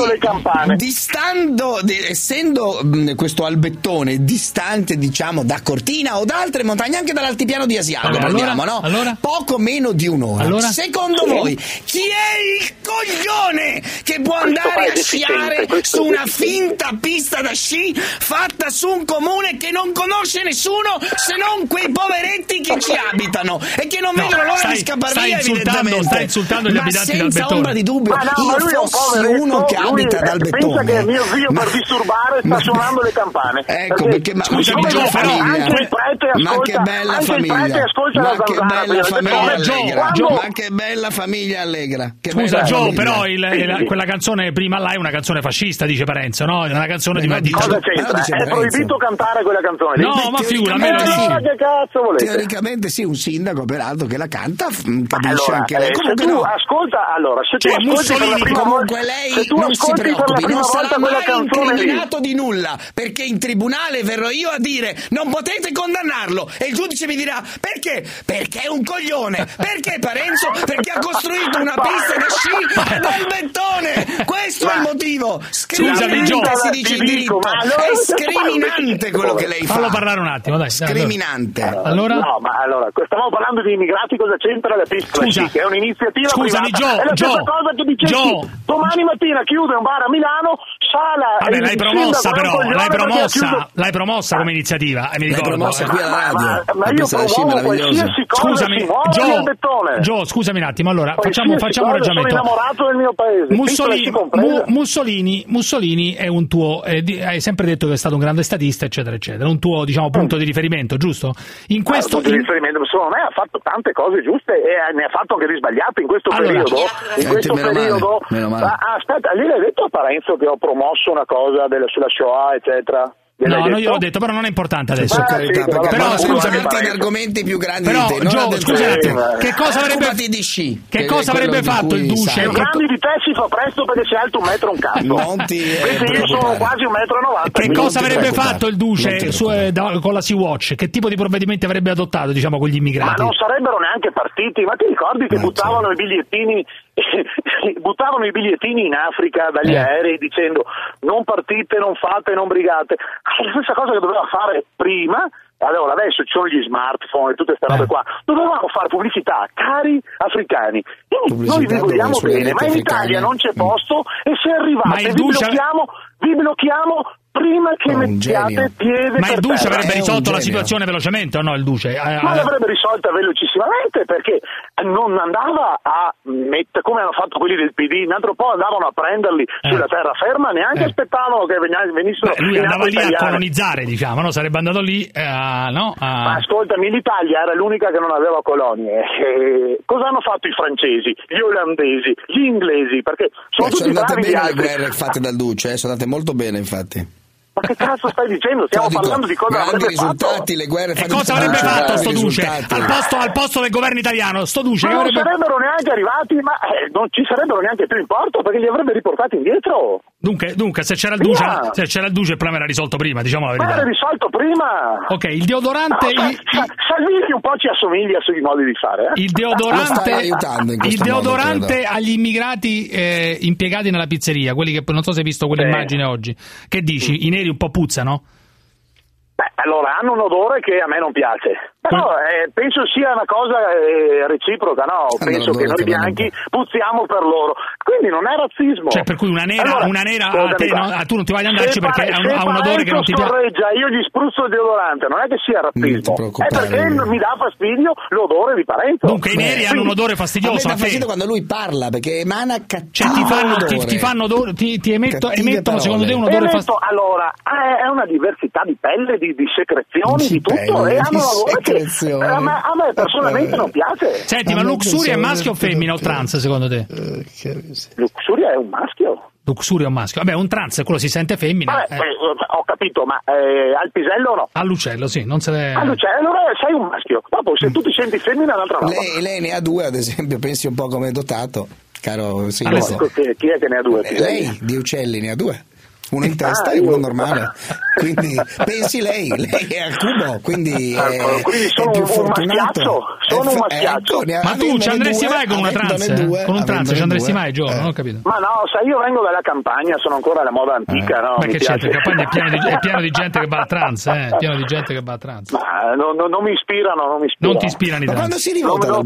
Speaker 45: le campane.
Speaker 12: Distando, di- essendo mh, questo albettone distante, diciamo, da Cortina o da altre montagne, anche dall'altipiano di Asiago,
Speaker 11: Allora,
Speaker 12: prendiamo, no?
Speaker 11: allora?
Speaker 12: Poco meno di un'ora.
Speaker 11: Allora?
Speaker 12: Secondo
Speaker 11: Sì.
Speaker 12: voi, chi è il coglione che può andare a sciare su una finta pista da sci fatta su un comune che non conosce nessuno se non quei poveretti che ci abitano e che non
Speaker 11: No,
Speaker 12: vedono l'ora
Speaker 11: stai-
Speaker 12: di scappare
Speaker 11: stai
Speaker 12: via,
Speaker 11: insultando- stai insultando gli
Speaker 12: Ma
Speaker 11: abitanti del
Speaker 12: senza
Speaker 11: Bettone.
Speaker 12: ombra di dubbio,
Speaker 45: Ma no,
Speaker 12: io
Speaker 45: ma lui è un
Speaker 12: fossi
Speaker 45: poveretto,
Speaker 12: uno che abita dal
Speaker 45: pensa
Speaker 12: bettone.
Speaker 45: che mio zio
Speaker 12: Ma-
Speaker 45: per disturbare sta
Speaker 12: ma-
Speaker 45: suonando le campane.
Speaker 12: Ecco, perché- ma-
Speaker 45: Scusami, Gio,
Speaker 12: bella
Speaker 45: però
Speaker 12: famiglia.
Speaker 45: anche il prete
Speaker 12: Ma
Speaker 45: ascolta,
Speaker 12: che bella famiglia. Ma che bella famiglia allegra. Ma che bella famiglia allegra.
Speaker 11: Scusa Gio, però quella canzone prima là è una canzone fascista, dice Parenzo, no? È una canzone di una
Speaker 45: Cosa
Speaker 11: dittatura.
Speaker 45: c'entra? È proibito cantare quella canzone lì?
Speaker 11: No, ma figura, me lo
Speaker 45: Eh,
Speaker 11: dici.
Speaker 45: allora che cazzo volete?
Speaker 12: Teoricamente sì, un sindaco peraltro che la canta f- capisce
Speaker 45: Allora,
Speaker 12: anche lei.
Speaker 45: eh, se tu
Speaker 12: no.
Speaker 45: ascolta, allora, se
Speaker 12: Cioè,
Speaker 45: tu ascolti per la
Speaker 12: Mussolini,
Speaker 45: prima
Speaker 12: comunque
Speaker 45: volta,
Speaker 12: lei
Speaker 45: se tu
Speaker 12: non si preoccupi, non sarà mai
Speaker 45: canzone lì,
Speaker 12: incriminato di nulla, perché in tribunale verrò io a dire non potete condannarlo e il giudice mi dirà perché? Perché è un coglione, perché Parenzo? Perché ha costruito una pista da sci (laughs) dal bettone, questo è il motivo.
Speaker 11: Scusami, Gio.
Speaker 12: Si dice
Speaker 45: dico,
Speaker 12: diritto,
Speaker 45: ma allora
Speaker 12: è scriminante quello che lei fa.
Speaker 11: Fallo parlare un attimo, dai.
Speaker 12: Scriminante.
Speaker 11: Allora?
Speaker 45: No, ma allora, stavamo parlando di immigrati, cosa c'entra la pista da
Speaker 11: Scusa.
Speaker 45: Che è un'iniziativa
Speaker 11: Scusami,
Speaker 45: privata.
Speaker 11: Gio,
Speaker 45: è la stessa
Speaker 11: Gio,
Speaker 45: cosa che dicessi
Speaker 11: Gio.
Speaker 45: domani mattina chiude un bar a Milano, sala
Speaker 11: Vabbè,
Speaker 45: il
Speaker 11: l'hai promossa però, l'hai promossa,
Speaker 45: chiuso-
Speaker 11: l'hai promossa come iniziativa, eh, mi
Speaker 12: L'hai
Speaker 11: ricordo.
Speaker 12: promossa
Speaker 11: eh.
Speaker 12: qui alla radio.
Speaker 45: Ma, ma
Speaker 12: La
Speaker 45: io promuovo qualsiasi cosa
Speaker 11: Scusami,
Speaker 45: si
Speaker 11: Gio. Gio, scusami un attimo, allora facciamo, facciamo un
Speaker 45: cosa, Sono
Speaker 11: ragionamento.
Speaker 45: innamorato del mio paese,
Speaker 11: Mussolini. Mu- Mussolini, Mussolini è un tuo, eh, di- hai sempre detto che è stato un grande statista, eccetera, eccetera, un tuo diciamo, punto di riferimento, giusto? In questo,
Speaker 45: Punto di
Speaker 11: in-
Speaker 45: riferimento, secondo me ha fatto tante cose giuste e ne ha fatto anche di sbagliate in questo
Speaker 11: Allora,
Speaker 45: periodo. In questo
Speaker 12: meno male,
Speaker 45: periodo
Speaker 12: meno male.
Speaker 45: Ah, aspetta, lì l'hai detto a Parenzo che ho promosso una cosa della- sulla Shoah, eccetera?
Speaker 11: No, non
Speaker 45: detto?
Speaker 11: gliel'ho detto, però non è importante adesso.
Speaker 45: Per carità, perché
Speaker 11: però scusami,
Speaker 45: avanti
Speaker 12: in argomenti più grandi
Speaker 11: Però,
Speaker 12: di te, non
Speaker 11: Gio, scusa attimo,
Speaker 45: Eh,
Speaker 11: che cosa avrebbe,
Speaker 12: Occupati di sci,
Speaker 11: che
Speaker 12: che
Speaker 11: cosa avrebbe fatto il duce?
Speaker 12: sai.
Speaker 11: Che-
Speaker 45: grandi di te si fa presto perché sei alto un metro e un cazzo.
Speaker 12: Non ti, eh,
Speaker 45: io sono quasi un metro e novanta.
Speaker 11: Che cosa
Speaker 45: non
Speaker 11: avrebbe fatto il duce su- eh, da- con la Sea-Watch? Che tipo di provvedimenti avrebbe adottato, diciamo, con gli
Speaker 45: Ma
Speaker 11: immigrati?
Speaker 45: non sarebbero neanche partiti, ma ti ricordi che buttavano i bigliettini (laughs) buttavano i bigliettini in Africa dagli
Speaker 11: Eh.
Speaker 45: aerei dicendo non partite, non fate, non brigate. La stessa cosa che doveva fare prima, allora adesso ci sono gli smartphone e tutte queste
Speaker 11: Eh.
Speaker 45: robe qua, dovevamo fare pubblicità, cari africani. Noi vi vogliamo bene, ma in Italia non c'è posto e se arrivate vi blocchiamo, vi blocchiamo prima che
Speaker 12: Oh,
Speaker 45: mettiate piede
Speaker 11: Ma il duce
Speaker 45: terra.
Speaker 11: avrebbe
Speaker 12: un
Speaker 11: risolto la situazione velocemente o no? Il duce? Eh,
Speaker 45: Ma
Speaker 11: eh,
Speaker 45: l'avrebbe risolta velocissimamente perché non andava a mettere come hanno fatto quelli del PD, un altro po' andavano a prenderli sulla terraferma, neanche
Speaker 11: Eh.
Speaker 45: aspettavano che venissero
Speaker 11: beh, lui andava lì a
Speaker 45: italiane.
Speaker 11: colonizzare, diciamo, no? Sarebbe andato lì eh, a- no? a-
Speaker 45: Ma ascoltami, l'Italia era l'unica che non aveva colonie. Eh, cosa hanno fatto i francesi, gli olandesi, gli inglesi? Perché sono
Speaker 12: Eh, sono
Speaker 45: tutti
Speaker 12: andate bene le guerre fatte dal Duce, eh, sono andate molto bene infatti.
Speaker 45: Ma che cazzo stai dicendo? Stiamo
Speaker 12: No, dico,
Speaker 45: parlando di cosa
Speaker 12: grandi
Speaker 45: avrebbe
Speaker 12: risultati,
Speaker 45: fatto.
Speaker 12: le guerre
Speaker 11: E cosa avrebbe fatto sto duce? Al posto, al posto del governo italiano, sto duce
Speaker 45: Ma non
Speaker 11: avrebbe...
Speaker 45: sarebbero neanche arrivati, ma eh, non ci sarebbero neanche più in porto perché li avrebbe riportati indietro.
Speaker 11: Dunque, dunque, se c'era il duce,
Speaker 45: Via!
Speaker 11: se c'era il duce il problema era risolto prima, diciamo la
Speaker 45: Ma era
Speaker 11: verità.
Speaker 45: risolto prima.
Speaker 11: Ok, il deodorante...
Speaker 45: Ah,
Speaker 11: il-
Speaker 45: Sa- Sa- Salvini un po' ci assomiglia sui modi di fare. Eh?
Speaker 11: Il deodorante,
Speaker 12: stai aiutando in
Speaker 11: il
Speaker 12: modo,
Speaker 11: deodorante
Speaker 12: credo.
Speaker 11: agli immigrati eh, impiegati nella pizzeria, quelli che non so se hai visto quell'immagine oggi. Che dici? I neri un po' puzzano?
Speaker 45: Beh, allora hanno un odore che a me non piace. Però eh, penso sia una cosa eh, reciproca, no? Penso
Speaker 12: odore
Speaker 45: che noi
Speaker 12: che vanno
Speaker 45: bianchi puzziamo per loro. Quindi non è razzismo.
Speaker 11: Cioè, per cui una nera,
Speaker 45: Allora,
Speaker 11: una nera a te, no, a tu non ti vai ad andarci
Speaker 45: Se
Speaker 11: perché ha un,
Speaker 45: se
Speaker 11: ha un odore che non ti piace.
Speaker 45: io gli spruzzo il deodorante, non è che sia razzismo, è perché
Speaker 12: Lino.
Speaker 45: mi dà fastidio l'odore di Parenzo.
Speaker 11: Dunque i neri hanno un odore fastidioso
Speaker 12: dà
Speaker 11: a te.
Speaker 12: fastidio quando lui parla perché emana cattivo
Speaker 11: Cioè, ti fanno, ti,
Speaker 12: odore.
Speaker 11: ti fanno odore- ti, ti emetto- emettono secondo te un
Speaker 12: parole.
Speaker 11: odore
Speaker 45: Emetto,
Speaker 11: fastidioso.
Speaker 45: allora, è una diversità di pelle, di, di secrezioni,
Speaker 12: Di
Speaker 45: tutto, e hanno un odore che
Speaker 12: secrezioni.
Speaker 45: eh, a me, a me personalmente non piace.
Speaker 11: Senti, ma
Speaker 12: me
Speaker 11: Luxuria è maschio o femmina o trans secondo te?
Speaker 12: Eh.
Speaker 45: Luxuria è un maschio.
Speaker 11: Luxuria è un maschio. Vabbè, un trans, quello si sente femmina.
Speaker 45: Vabbè,
Speaker 11: eh.
Speaker 45: eh, ho capito, ma eh, al pisello o no?
Speaker 11: All'uccello, sì, non se.
Speaker 45: Ah, cioè, allora sei un maschio. Dopo, se tu ti senti femmina, è un'altra roba.
Speaker 12: Lei, lei ne ha due, ad esempio, pensi un po' come è dotato, caro
Speaker 45: No,
Speaker 12: Silvio.
Speaker 45: ecco, chi, è che ne ha due?
Speaker 12: Eh, Lei di uccelli ne ha due. Uno in testa
Speaker 45: Ah,
Speaker 12: e uno
Speaker 45: io-
Speaker 12: normale. (laughs) Quindi pensi lei, lei è al cubo, quindi
Speaker 45: Ah,
Speaker 12: è,
Speaker 45: quindi sono
Speaker 12: è più
Speaker 45: un
Speaker 12: fortunato.
Speaker 45: maschiaccio, sono
Speaker 12: Eh,
Speaker 45: un maschiaccio.
Speaker 12: ecco,
Speaker 11: Ma tu ci andresti
Speaker 12: due,
Speaker 11: mai con una eh?
Speaker 12: due,
Speaker 11: con un trans
Speaker 12: avendone
Speaker 11: ci andresti
Speaker 12: due.
Speaker 11: mai, Gio?
Speaker 12: Eh.
Speaker 11: Non ho capito.
Speaker 45: Ma no, sai, io vengo dalla campagna, sono ancora alla moda antica, no?
Speaker 11: Ma che
Speaker 45: piace.
Speaker 11: Perché poi è pieno, di, è pieno di gente che va al trans, eh? È pieno di gente che va al trans.
Speaker 45: Ma non, non- non mi ispirano, non mi ispirano.
Speaker 11: Non ti ispirano i
Speaker 12: Ma
Speaker 11: trans.
Speaker 12: quando si rivota
Speaker 45: No,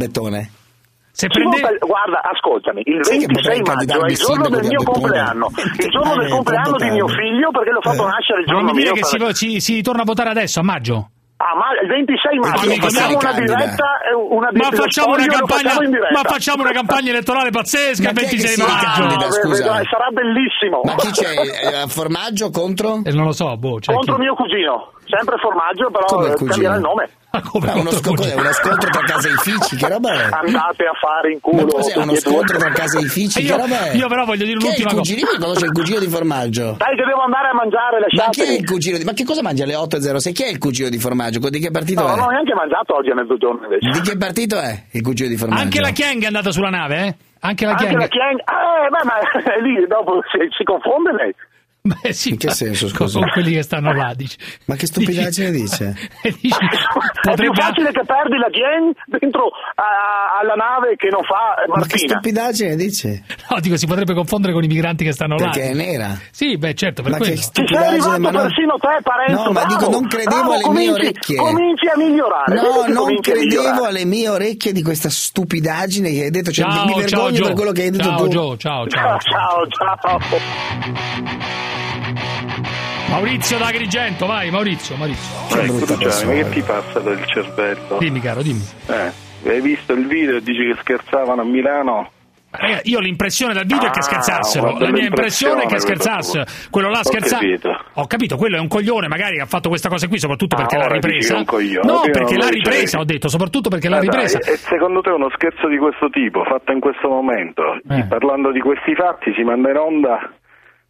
Speaker 11: se prende...
Speaker 45: vota, guarda, ascoltami, il 26 maggio è il giorno del mio compleanno, il giorno del compleanno di mio figlio perché l'ho fatto eh. nascere il
Speaker 11: giorno non mi dire che si, si, si torna a votare adesso, a maggio?
Speaker 45: Ah, ma il 26 maggio
Speaker 11: Amico,
Speaker 45: facciamo una diretta, eh. Eh, una
Speaker 11: diretta,
Speaker 45: ma
Speaker 11: facciamo una, campagna,
Speaker 45: facciamo
Speaker 11: ma facciamo una campagna elettorale pazzesca il 26 maggio.
Speaker 45: candida, scusa. sarà bellissimo.
Speaker 12: Ma chi c'è? A formaggio contro?
Speaker 11: Eh, non lo so boh,
Speaker 45: contro chi? mio cugino sempre formaggio però cambierà il nome
Speaker 12: come uno, scontro, è uno scontro tra caseifici, che roba è?
Speaker 45: Andate a fare in culo.
Speaker 12: Ma cos'è uno scontro tra caseifici?
Speaker 11: Io,
Speaker 12: che roba è?
Speaker 11: Io però voglio dire
Speaker 12: chi l'ultima
Speaker 11: cosa.
Speaker 12: Il cugino conosce il cugino di formaggio.
Speaker 45: Dai, che devo andare a mangiare, lasciate.
Speaker 12: Ma chi è il cugino di Ma che cosa mangia alle 8.06? Chi è il cugino di formaggio? Di che partito
Speaker 45: no,
Speaker 12: è?
Speaker 45: No, non ho neanche mangiato oggi a mezzogiorno invece.
Speaker 12: Di che partito è il cugino di formaggio?
Speaker 11: Anche la Chiang è andata sulla nave, eh? Anche la Chiang.
Speaker 45: Anche la Chiang. Eh, ma, (laughs) ma lì dopo si, si confonde lei. (laughs)
Speaker 11: Beh, sì,
Speaker 12: in che senso, scusa?
Speaker 11: Con quelli che stanno là, dici.
Speaker 12: Ma che stupidaggine dice? (laughs) dici. (laughs)
Speaker 45: È più facile che perdi la Gien dentro a, alla nave che non fa Martina.
Speaker 12: Ma che stupidaggine dice?
Speaker 11: No, dico, si potrebbe confondere con i migranti che stanno perché là.
Speaker 12: Perché è nera.
Speaker 11: Sì, beh, certo, per
Speaker 12: ma
Speaker 11: quello.
Speaker 12: Che
Speaker 45: stupidaggine, sei arrivato
Speaker 12: ma non...
Speaker 45: persino te, Parenzo.
Speaker 12: No, ma
Speaker 45: bravo,
Speaker 12: dico, non credevo
Speaker 45: bravo,
Speaker 12: alle
Speaker 45: cominci, mie
Speaker 12: orecchie.
Speaker 45: Cominci a migliorare.
Speaker 12: No, non credevo alle mie orecchie di questa stupidaggine che hai detto. Cioè,
Speaker 11: ciao,
Speaker 12: mi vergogno
Speaker 11: ciao,
Speaker 12: per quello che hai detto
Speaker 11: ciao,
Speaker 12: tu.
Speaker 11: Gio, ciao, ciao,
Speaker 45: ciao. Ciao, ciao. ciao.
Speaker 11: Maurizio da Agrigento, vai Maurizio, Maurizio.
Speaker 49: Cioè, ecco, Gianni, che ti passa per il cervello?
Speaker 11: Dimmi caro, dimmi.
Speaker 49: Eh, hai visto il video e dici che scherzavano a Milano?
Speaker 11: Eh, io ho l'impressione dal video ah, è che
Speaker 49: ah,
Speaker 11: scherzassero. La mia impressione è che scherzassero. Quello là
Speaker 49: scherzava.
Speaker 11: Ho capito, quello è un coglione, magari ha fatto questa cosa qui, soprattutto
Speaker 49: ah,
Speaker 11: perché l'ha ripresa. No,
Speaker 49: io
Speaker 11: perché l'ha ripresa, ho detto, soprattutto perché eh, l'ha
Speaker 49: ripresa. Dai, e secondo te uno scherzo di questo tipo, fatto in questo momento,
Speaker 11: eh.
Speaker 49: parlando di questi fatti, si manda in onda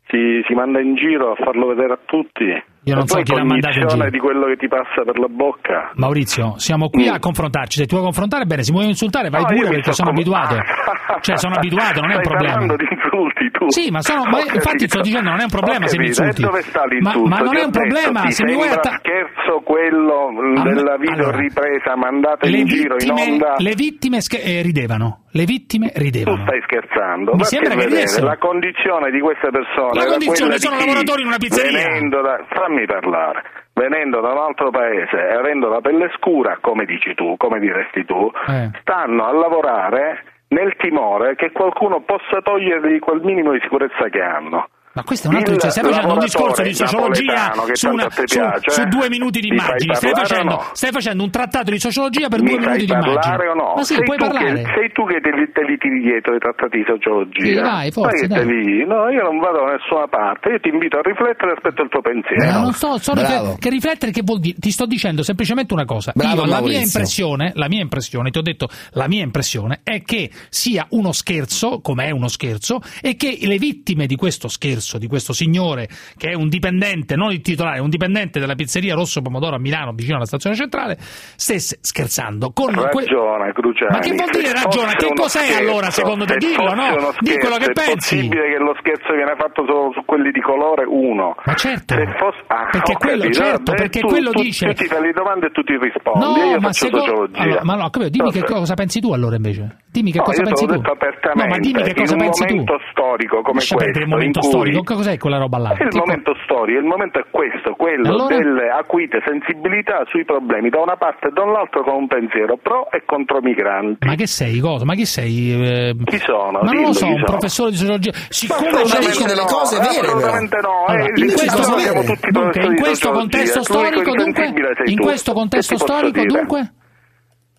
Speaker 49: si, si manda in giro a farlo vedere a tutti.
Speaker 11: Io non so chi l'ha mandato in giro.
Speaker 49: di quello che ti passa per la bocca.
Speaker 11: Maurizio, siamo qui mm. a confrontarci. Se ti vuoi confrontare, bene. Se vuoi insultare, vai
Speaker 49: no,
Speaker 11: pure perché sono
Speaker 49: com...
Speaker 11: abituato. (laughs) cioè, sono abituato, non è un problema.
Speaker 49: Stai parlando di insulti tu.
Speaker 11: Sì, ma, sono, ma infatti sto dicendo non è un problema se mi insulti.
Speaker 49: Dove sta l'insulto?
Speaker 11: Ma, ma
Speaker 49: non
Speaker 11: è un problema se mi vuoi attaccare.
Speaker 49: scherzo quello della video ripresa mandata in giro in onda.
Speaker 11: Le vittime eh, ridevano. Le vittime ridevano.
Speaker 49: Tu stai scherzando.
Speaker 11: Mi sembra che
Speaker 49: vedere. La condizione di queste persone.
Speaker 11: La condizione sono lavoratori in una pizzeria.
Speaker 49: Venendo fammi farmi parlare, venendo da un altro paese e avendo la pelle scura, come dici tu, come diresti tu,
Speaker 11: eh.
Speaker 49: stanno a lavorare nel timore che qualcuno possa togliergli quel minimo di sicurezza che hanno.
Speaker 11: Ma questo è un altro
Speaker 49: il
Speaker 11: discorso. Stai facendo un discorso di sociologia su, una, su,
Speaker 49: piace,
Speaker 11: su,
Speaker 49: eh?
Speaker 11: due minuti di immagini. Stai facendo,
Speaker 49: no?
Speaker 11: stai facendo, un trattato di sociologia per
Speaker 49: mi
Speaker 11: due minuti di immagini.
Speaker 49: No?
Speaker 11: Ma sì,
Speaker 49: sei
Speaker 11: puoi parlare.
Speaker 49: Che, sei tu che te li, te li tiri dietro i trattati di sociologia.
Speaker 11: Sì, vai, forza, dai.
Speaker 49: Dai. No, io non vado da nessuna parte. Io ti invito a riflettere aspetto il tuo pensiero.
Speaker 11: No, non so, sto riflet- che riflettere che vuol dire? Ti sto dicendo semplicemente una cosa.
Speaker 12: Bravo,
Speaker 11: io, la mia impressione, la mia impressione, ti ho detto, la mia impressione è che sia uno scherzo, come è uno scherzo, e che le vittime di questo scherzo processo di questo signore che è un dipendente, non il titolare, un dipendente della pizzeria Rosso Pomodoro a Milano, vicino alla stazione centrale, stesse scherzando. Con
Speaker 49: ragiona, que... Cruciani.
Speaker 11: Ma che vuol dire ragiona? Che cos'è
Speaker 49: scherzo,
Speaker 11: allora secondo te? Dillo, no? Di quello che pensi.
Speaker 49: È possibile che lo scherzo viene fatto solo su quelli di colore 1.
Speaker 11: Ma certo.
Speaker 49: Fosse... Ah,
Speaker 11: perché quello,
Speaker 49: capito,
Speaker 11: certo,
Speaker 49: beh,
Speaker 11: perché
Speaker 49: tu,
Speaker 11: quello
Speaker 49: tu,
Speaker 11: dice...
Speaker 49: Tu ti fai le domande e tu ti rispondi.
Speaker 11: No,
Speaker 49: io
Speaker 11: ma
Speaker 49: faccio
Speaker 11: seco...
Speaker 49: sociologia.
Speaker 11: Allora, ma no, capito, dimmi no,
Speaker 49: che
Speaker 11: cosa pensi tu allora invece. Dimmi che
Speaker 49: no,
Speaker 11: cosa pensi tu. No, ma dimmi che cosa pensi tu.
Speaker 49: storico come questo, in cui
Speaker 11: storico. Cos'è quella roba là?
Speaker 49: È il
Speaker 11: tipo...
Speaker 49: momento storico, il momento è questo, quello
Speaker 11: allora...
Speaker 49: delle acuite sensibilità sui problemi da una parte e dall'altra con un pensiero pro e contro migranti.
Speaker 11: Ma che sei, cosa? Ma chi sei? Eh...
Speaker 49: Chi sono?
Speaker 11: Ma non lo so, un professore di sociologia. Siccome c'è
Speaker 49: dice delle no, cose vere. Assolutamente no.
Speaker 11: Allora, in, questo, dunque, in questo contesto storico, dunque, in questo contesto storico, dunque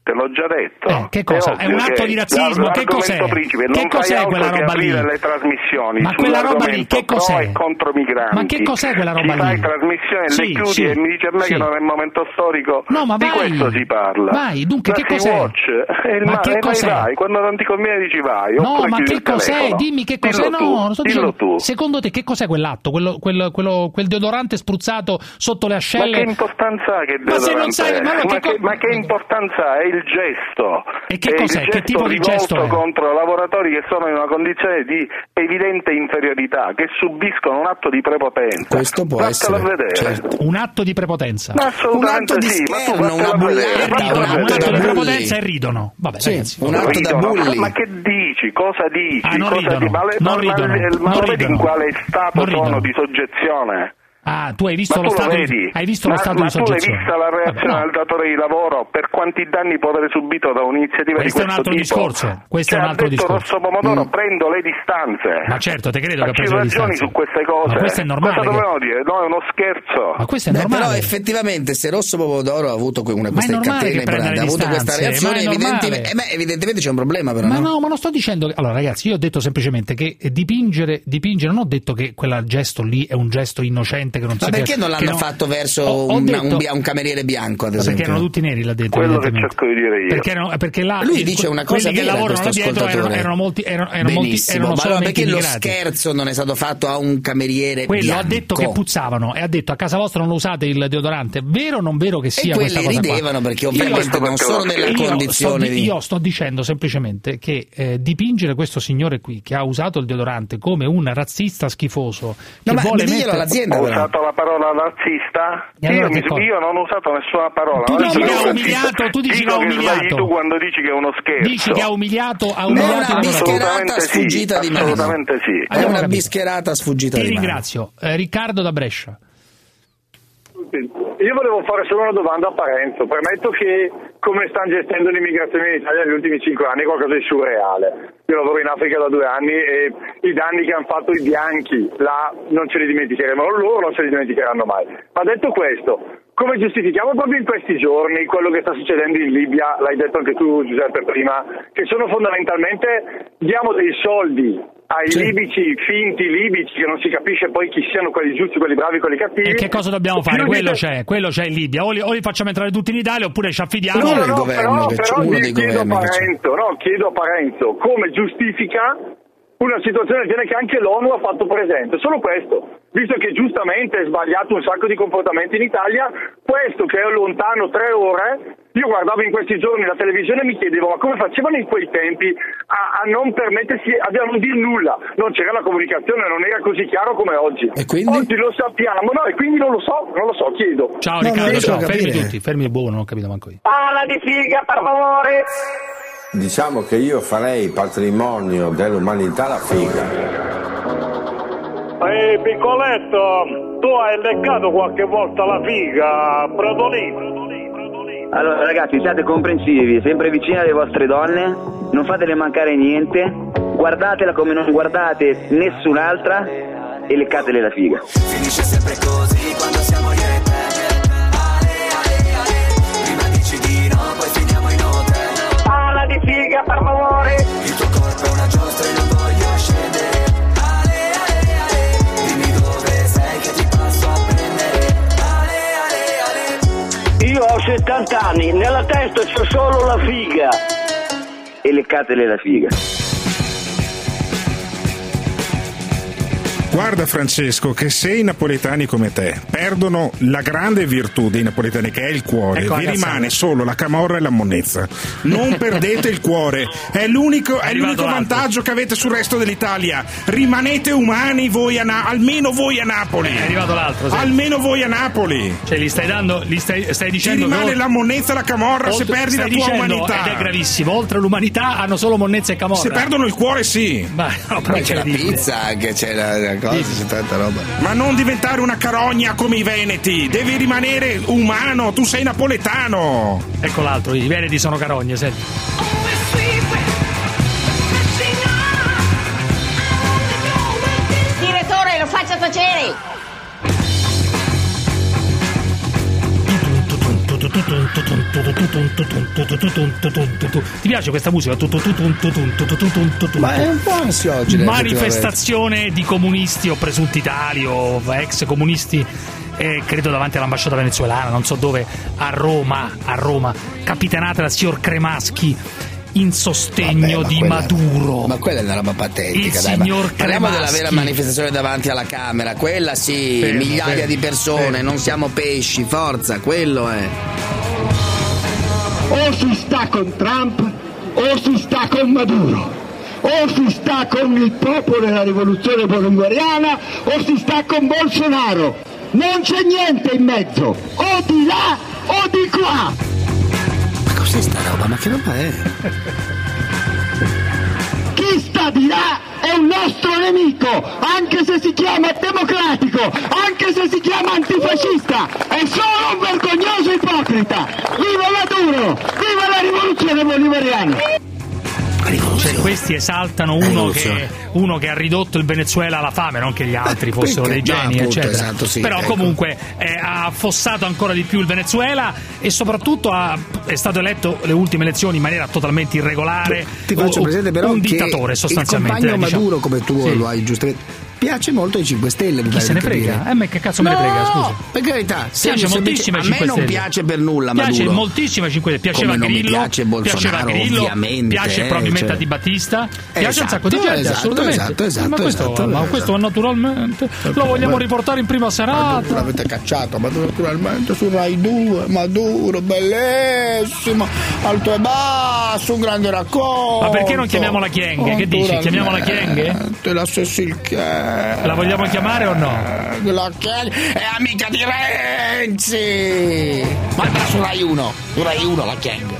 Speaker 49: Te l'ho già detto.
Speaker 11: Eh, che cosa? È, è
Speaker 49: un
Speaker 11: atto di razzismo? Che cos'è?
Speaker 49: Principe,
Speaker 11: che cos'è quella roba lì?
Speaker 49: Le trasmissioni
Speaker 11: Ma quella roba lì che cos'è? Ma che cos'è quella roba
Speaker 49: lì? Ci
Speaker 11: lì?
Speaker 49: Fai trasmissione,
Speaker 11: sì,
Speaker 49: le chiudi
Speaker 11: sì,
Speaker 49: e mi dice a me
Speaker 11: sì.
Speaker 49: che non è il momento storico.
Speaker 11: No, ma
Speaker 49: di
Speaker 11: vai,
Speaker 49: questo si parla.
Speaker 11: Vai, dunque che cos'è?
Speaker 49: Watch, (laughs)
Speaker 11: ma
Speaker 49: mare,
Speaker 11: che cos'è?
Speaker 49: Vai, quando non ti conviene dici vai.
Speaker 11: No, ma che cos'è? Dimmi che cos'è.
Speaker 49: Dillo
Speaker 11: no,
Speaker 49: tu,
Speaker 11: non
Speaker 49: dillo tu.
Speaker 11: Secondo te che cos'è quell'atto? Quel deodorante spruzzato sotto le ascelle?
Speaker 49: Ma che importanza ha che deodorante?
Speaker 11: Ma se non sai, ma che
Speaker 49: importanza ha? il gesto.
Speaker 11: E che cos'è? Che tipo di gesto? È?
Speaker 49: contro lavoratori che sono in una condizione di evidente inferiorità, che subiscono un atto di prepotenza.
Speaker 12: Questo può
Speaker 49: Vattela
Speaker 12: essere
Speaker 49: certo.
Speaker 11: un atto di prepotenza.
Speaker 49: Ma
Speaker 12: un atto di
Speaker 49: sì,
Speaker 12: scherno, una
Speaker 11: bulla.
Speaker 5: un,
Speaker 11: un
Speaker 5: atto
Speaker 11: di prepotenza e ridono. Vabbè,
Speaker 5: sì,
Speaker 11: ragazzi,
Speaker 5: un atto
Speaker 49: ridono.
Speaker 5: da bulli.
Speaker 49: Ma che dici? Cosa dici?
Speaker 11: Ah, non
Speaker 49: cosa
Speaker 11: ridono.
Speaker 49: Di... Ma,
Speaker 11: non
Speaker 49: ma,
Speaker 11: ridono.
Speaker 49: ma, ma
Speaker 11: non
Speaker 49: vedi in quale stato sono di soggezione?
Speaker 11: Ah, tu hai visto
Speaker 49: ma
Speaker 11: lo
Speaker 49: tu
Speaker 11: stato
Speaker 49: vedi?
Speaker 11: hai visto
Speaker 49: ma,
Speaker 11: lo stato
Speaker 49: ma
Speaker 11: di
Speaker 49: tu l'hai
Speaker 11: soggezione?
Speaker 49: vista la reazione
Speaker 11: No.
Speaker 49: del datore di lavoro per quanti danni può aver subito da un'iniziativa
Speaker 11: Questo è
Speaker 49: di
Speaker 11: un
Speaker 49: questo
Speaker 11: altro
Speaker 49: tipo?
Speaker 11: discorso, questo
Speaker 49: Cioè,
Speaker 11: è un altro
Speaker 49: ha detto
Speaker 11: discorso.
Speaker 49: Rosso Pomodoro,
Speaker 11: Mm.
Speaker 49: prendo le distanze.
Speaker 11: Ma certo, te credo
Speaker 49: Ma
Speaker 11: che ha
Speaker 49: ci
Speaker 11: preso le distanze.
Speaker 49: su queste cose.
Speaker 11: Ma questo è normale
Speaker 49: Cosa
Speaker 11: che-
Speaker 49: dobbiamo dire? No, è uno scherzo.
Speaker 11: Ma questo è
Speaker 12: Beh,
Speaker 11: normale.
Speaker 12: però effettivamente se Rosso Pomodoro ha avuto una,
Speaker 11: Ma è
Speaker 12: queste
Speaker 11: normale
Speaker 12: catene
Speaker 11: che prenda
Speaker 12: importanti,
Speaker 11: le
Speaker 12: ha avuto questa reazione,
Speaker 11: ma è
Speaker 12: evidentemente, eh, beh, evidentemente c'è un problema però,
Speaker 11: Ma
Speaker 12: no?
Speaker 11: no, ma non sto dicendo che... Allora ragazzi, io ho detto semplicemente che dipingere, dipingere non ho detto che quel gesto lì è un gesto innocente che non
Speaker 12: Ma
Speaker 11: si
Speaker 12: perché non l'hanno fatto verso
Speaker 11: Ho- ho
Speaker 12: un,
Speaker 11: detto-
Speaker 12: un un cameriere bianco, ad
Speaker 11: Ma
Speaker 12: esempio?
Speaker 11: Perché erano tutti neri là dentro.
Speaker 49: Quello che cerco di dire io.
Speaker 11: Perché, erano- perché là,
Speaker 12: Lui dice una cosa
Speaker 11: che lavorano là dietro erano, erano molti, erano, erano molti, erano
Speaker 12: ma allora perché lo
Speaker 11: immigrati.
Speaker 12: scherzo non è stato fatto a un cameriere
Speaker 11: Quello
Speaker 12: bianco?
Speaker 11: ha detto che puzzavano e ha detto a casa vostra non lo usate il deodorante. Vero o non vero che sia
Speaker 12: quelli
Speaker 11: questa cosa qua?
Speaker 12: ridevano perché
Speaker 11: Io
Speaker 12: ovviamente non sono nella condizione
Speaker 11: di- Io sto dicendo semplicemente che eh, dipingere questo signore qui che ha usato il deodorante come un razzista schifoso che
Speaker 12: ma
Speaker 11: vuole
Speaker 12: diglielo
Speaker 11: mettere...
Speaker 12: all'azienda.
Speaker 49: Usato la parola razzista?
Speaker 11: E allora
Speaker 49: io, mi- io non ho usato nessuna parola.
Speaker 11: Tu
Speaker 49: non
Speaker 11: dici che ha umiliato, tu dici che ha umiliato.
Speaker 49: tu quando dici che è uno scherzo.
Speaker 11: Dici che ha umiliato, ha
Speaker 12: è
Speaker 11: umiliato
Speaker 12: una bischerata
Speaker 49: sì,
Speaker 12: sfuggita di mano.
Speaker 49: Assolutamente sì.
Speaker 12: È
Speaker 11: Abbiamo
Speaker 12: una bischerata sfuggita
Speaker 11: Ti
Speaker 12: di mano.
Speaker 11: ringrazio. Eh, Riccardo da Brescia.
Speaker 45: Io volevo fare solo una domanda a Parenzo. Premetto che come stanno gestendo l'immigrazione in Italia negli ultimi cinque anni è qualcosa di surreale. Io lavoro in Africa da due anni e i danni che hanno fatto i bianchi là non ce li dimenticheremo, loro non se li dimenticheranno mai. Ma detto questo, come giustifichiamo proprio in questi giorni quello che sta succedendo in Libia, l'hai detto anche tu Giuseppe prima, che sono fondamentalmente diamo dei soldi ai libici, finti libici, che non si capisce poi chi siano quelli giusti, quelli bravi, quelli cattivi.
Speaker 11: E che cosa dobbiamo fare? Quello c'è, quello c'è in Libia. O li, o li facciamo entrare tutti in Italia oppure ci affidiamo.
Speaker 45: No, no, no, però, però gli chiedo a Parenzo, no, chiedo a Parenzo come giustifica una situazione del genere che anche l'ONU ha fatto presente. Solo questo, visto che giustamente è sbagliato un sacco di comportamenti in Italia, questo che è lontano tre ore, io guardavo in questi giorni la televisione e mi chiedevo ma come facevano in quei tempi a, a non permettersi, a non dire nulla. Non c'era la comunicazione, non era così chiaro come oggi. Oggi lo sappiamo, no, e quindi non lo so, non lo so, chiedo.
Speaker 11: Ciao Riccardo, ciao. Fermi tutti, fermi buono, non ho capito manco io.
Speaker 50: Pala di figa, per favore!
Speaker 16: Diciamo che io farei patrimonio dell'umanità la figa.
Speaker 51: Ehi piccoletto, tu hai leccato qualche volta la figa, Brodolino?
Speaker 52: Allora ragazzi siate comprensivi, sempre vicini alle vostre donne, non fatele mancare niente, guardatela come non guardate nessun'altra e leccatele la figa.
Speaker 53: Finisce sempre così quando siamo io e te
Speaker 50: figa, per favore!
Speaker 53: Il tuo corpo è una giostra e non voglio scendere. Ale, ale, ale. Dimmi dove sei che ti passo a prendere. Ale, ale, ale.
Speaker 52: Io ho 70 anni, nella testa c'ho solo la figa. E leccatele la figa.
Speaker 40: Guarda Francesco che se i napoletani come te perdono la grande virtù dei napoletani che è il cuore,
Speaker 11: Ecco
Speaker 40: vi
Speaker 11: cazzata.
Speaker 40: rimane solo la camorra e la monnezza. Non (laughs) perdete il cuore, è l'unico, è l'unico vantaggio che avete sul resto dell'Italia. Rimanete umani voi a Na- almeno voi a Napoli.
Speaker 11: È arrivato l'altro, sì.
Speaker 40: Almeno voi a Napoli.
Speaker 11: Cioè, li stai dando, li stai, stai
Speaker 40: Ti
Speaker 11: dicendo
Speaker 40: rimane
Speaker 11: che
Speaker 40: la monnezza e la camorra se
Speaker 11: oltre-
Speaker 40: perdi la tua
Speaker 11: dicendo,
Speaker 40: umanità.
Speaker 11: Ed è gravissimo, oltre l'umanità hanno solo monnezza e camorra.
Speaker 40: Se perdono il cuore sì.
Speaker 11: Ma, no,
Speaker 12: c'è la pizza anche, c'è la, la cosa, c'è tanta roba.
Speaker 40: Ma non diventare una carogna come i veneti, devi rimanere umano, tu sei napoletano.
Speaker 11: Ecco l'altro, i veneti sono carogne, senti. Ti piace questa musica?
Speaker 12: Ma è un po' ansiogena,
Speaker 11: Manifestazione di comunisti o presunti tali o ex comunisti. eh, credo davanti all'ambasciata venezuelana, non so dove, a Roma, a Roma, capitanata dal signor Cremaschi in sostegno
Speaker 12: ma
Speaker 11: di
Speaker 12: quella-
Speaker 11: Maduro.
Speaker 12: Ma quella è una roba patetica,
Speaker 11: Il
Speaker 12: dai. ma
Speaker 11: signor
Speaker 12: Parliamo della vera manifestazione davanti alla Camera, quella sì,
Speaker 11: Fermo,
Speaker 12: migliaia
Speaker 11: fermo,
Speaker 12: di persone,
Speaker 11: fermo.
Speaker 12: non siamo pesci, forza, quello è.
Speaker 22: O si sta con Trump o si sta con Maduro. O si sta con il popolo della rivoluzione bolivariana o si sta con Bolsonaro. Non c'è niente in mezzo, o di là o di qua.
Speaker 12: Cos'è sta roba? Ma che roba è?
Speaker 22: Chi sta di là è un nostro nemico, anche se si chiama democratico, anche se si chiama antifascista, è solo un vergognoso ipocrita. Viva Maduro! Viva la rivoluzione bolivariana!
Speaker 11: Cioè, questi esaltano uno che, uno che ha ridotto il Venezuela alla fame, non che gli altri fossero
Speaker 12: perché-
Speaker 11: dei
Speaker 12: no,
Speaker 11: geni,
Speaker 12: appunto,
Speaker 11: eccetera.
Speaker 12: esatto, sì,
Speaker 11: Però
Speaker 12: ecco.
Speaker 11: comunque eh, ha affossato ancora di più il Venezuela e soprattutto ha- è stato eletto le ultime elezioni in maniera totalmente irregolare.
Speaker 12: Ti faccio
Speaker 11: Un-
Speaker 12: presente però
Speaker 11: un
Speaker 12: che
Speaker 11: dittatore sostanzialmente.
Speaker 12: il compagno
Speaker 11: eh, diciamo.
Speaker 12: Maduro come tu
Speaker 11: Sì.
Speaker 12: lo hai giustamente piace molto ai 5 Stelle mi
Speaker 11: Chi se ne
Speaker 12: capire.
Speaker 11: frega? Eh, ma che cazzo me ne
Speaker 12: No,
Speaker 11: frega, scusa?
Speaker 12: per carità
Speaker 11: Piace moltissimo ai
Speaker 12: a me
Speaker 11: 5
Speaker 12: non piace per nulla
Speaker 11: Piace
Speaker 12: Maduro
Speaker 11: moltissimo ai 5 Stelle. Piaceva
Speaker 12: Come non mi
Speaker 11: Grillo.
Speaker 12: piace Bolsonaro,
Speaker 11: piaceva Grillo,
Speaker 12: ovviamente,
Speaker 11: Piace
Speaker 12: eh,
Speaker 11: probabilmente
Speaker 12: cioè.
Speaker 11: a Di Battista. Piace un
Speaker 12: Esatto,
Speaker 11: sacco di gente,
Speaker 12: esatto,
Speaker 11: assolutamente.
Speaker 12: esatto, esatto,
Speaker 11: ma questo,
Speaker 12: esatto,
Speaker 11: ma
Speaker 12: esatto.
Speaker 11: questo naturalmente lo vogliamo riportare in prima serata.
Speaker 12: L'avete cacciato Maduro naturalmente su Rai 2 Maduro bellissimo alto e basso un grande racconto
Speaker 11: Ma perché non chiamiamola Chienghe? Che dici?
Speaker 12: Te la Chienghe
Speaker 11: La vogliamo chiamare o no?
Speaker 12: la Chienghe è amica di Renzi ma su Rai 1 su Rai 1 la Chienghe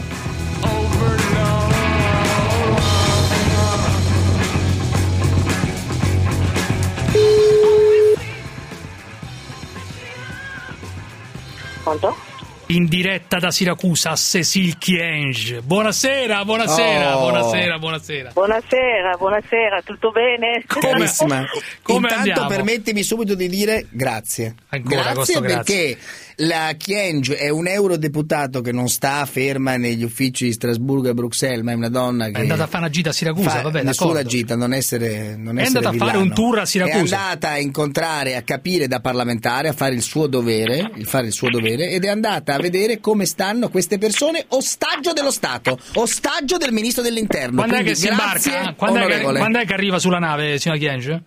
Speaker 50: Pronto?
Speaker 11: In diretta da Siracusa, Cecil Kienge. Buonasera, buonasera,
Speaker 12: Oh.
Speaker 11: buonasera, buonasera.
Speaker 50: Buonasera, buonasera, tutto bene?
Speaker 12: Carissima,
Speaker 11: Come
Speaker 12: intanto
Speaker 11: andiamo?
Speaker 12: permettimi subito di dire grazie.
Speaker 11: Ancora
Speaker 12: grazie
Speaker 11: questo
Speaker 12: perché la Chienge è un eurodeputato che non sta ferma negli uffici di Strasburgo e Bruxelles, ma è una donna che
Speaker 11: È andata a fare una gita a Siracusa,
Speaker 12: fa
Speaker 11: vabbè,
Speaker 12: nessuna
Speaker 11: d'accordo.
Speaker 12: gita, non essere non
Speaker 11: È
Speaker 12: essere
Speaker 11: andata a fare
Speaker 12: villano.
Speaker 11: un tour a Siracusa.
Speaker 12: È andata a incontrare, a capire da parlamentare, a fare il suo dovere, il fare il suo dovere ed è andata a vedere come stanno queste persone ostaggio dello Stato, ostaggio del ministro dell'Interno.
Speaker 11: Quando è
Speaker 12: Quindi
Speaker 11: che si
Speaker 12: grazie,
Speaker 11: imbarca? Quando è che, quando è che arriva sulla nave, signora Kienge?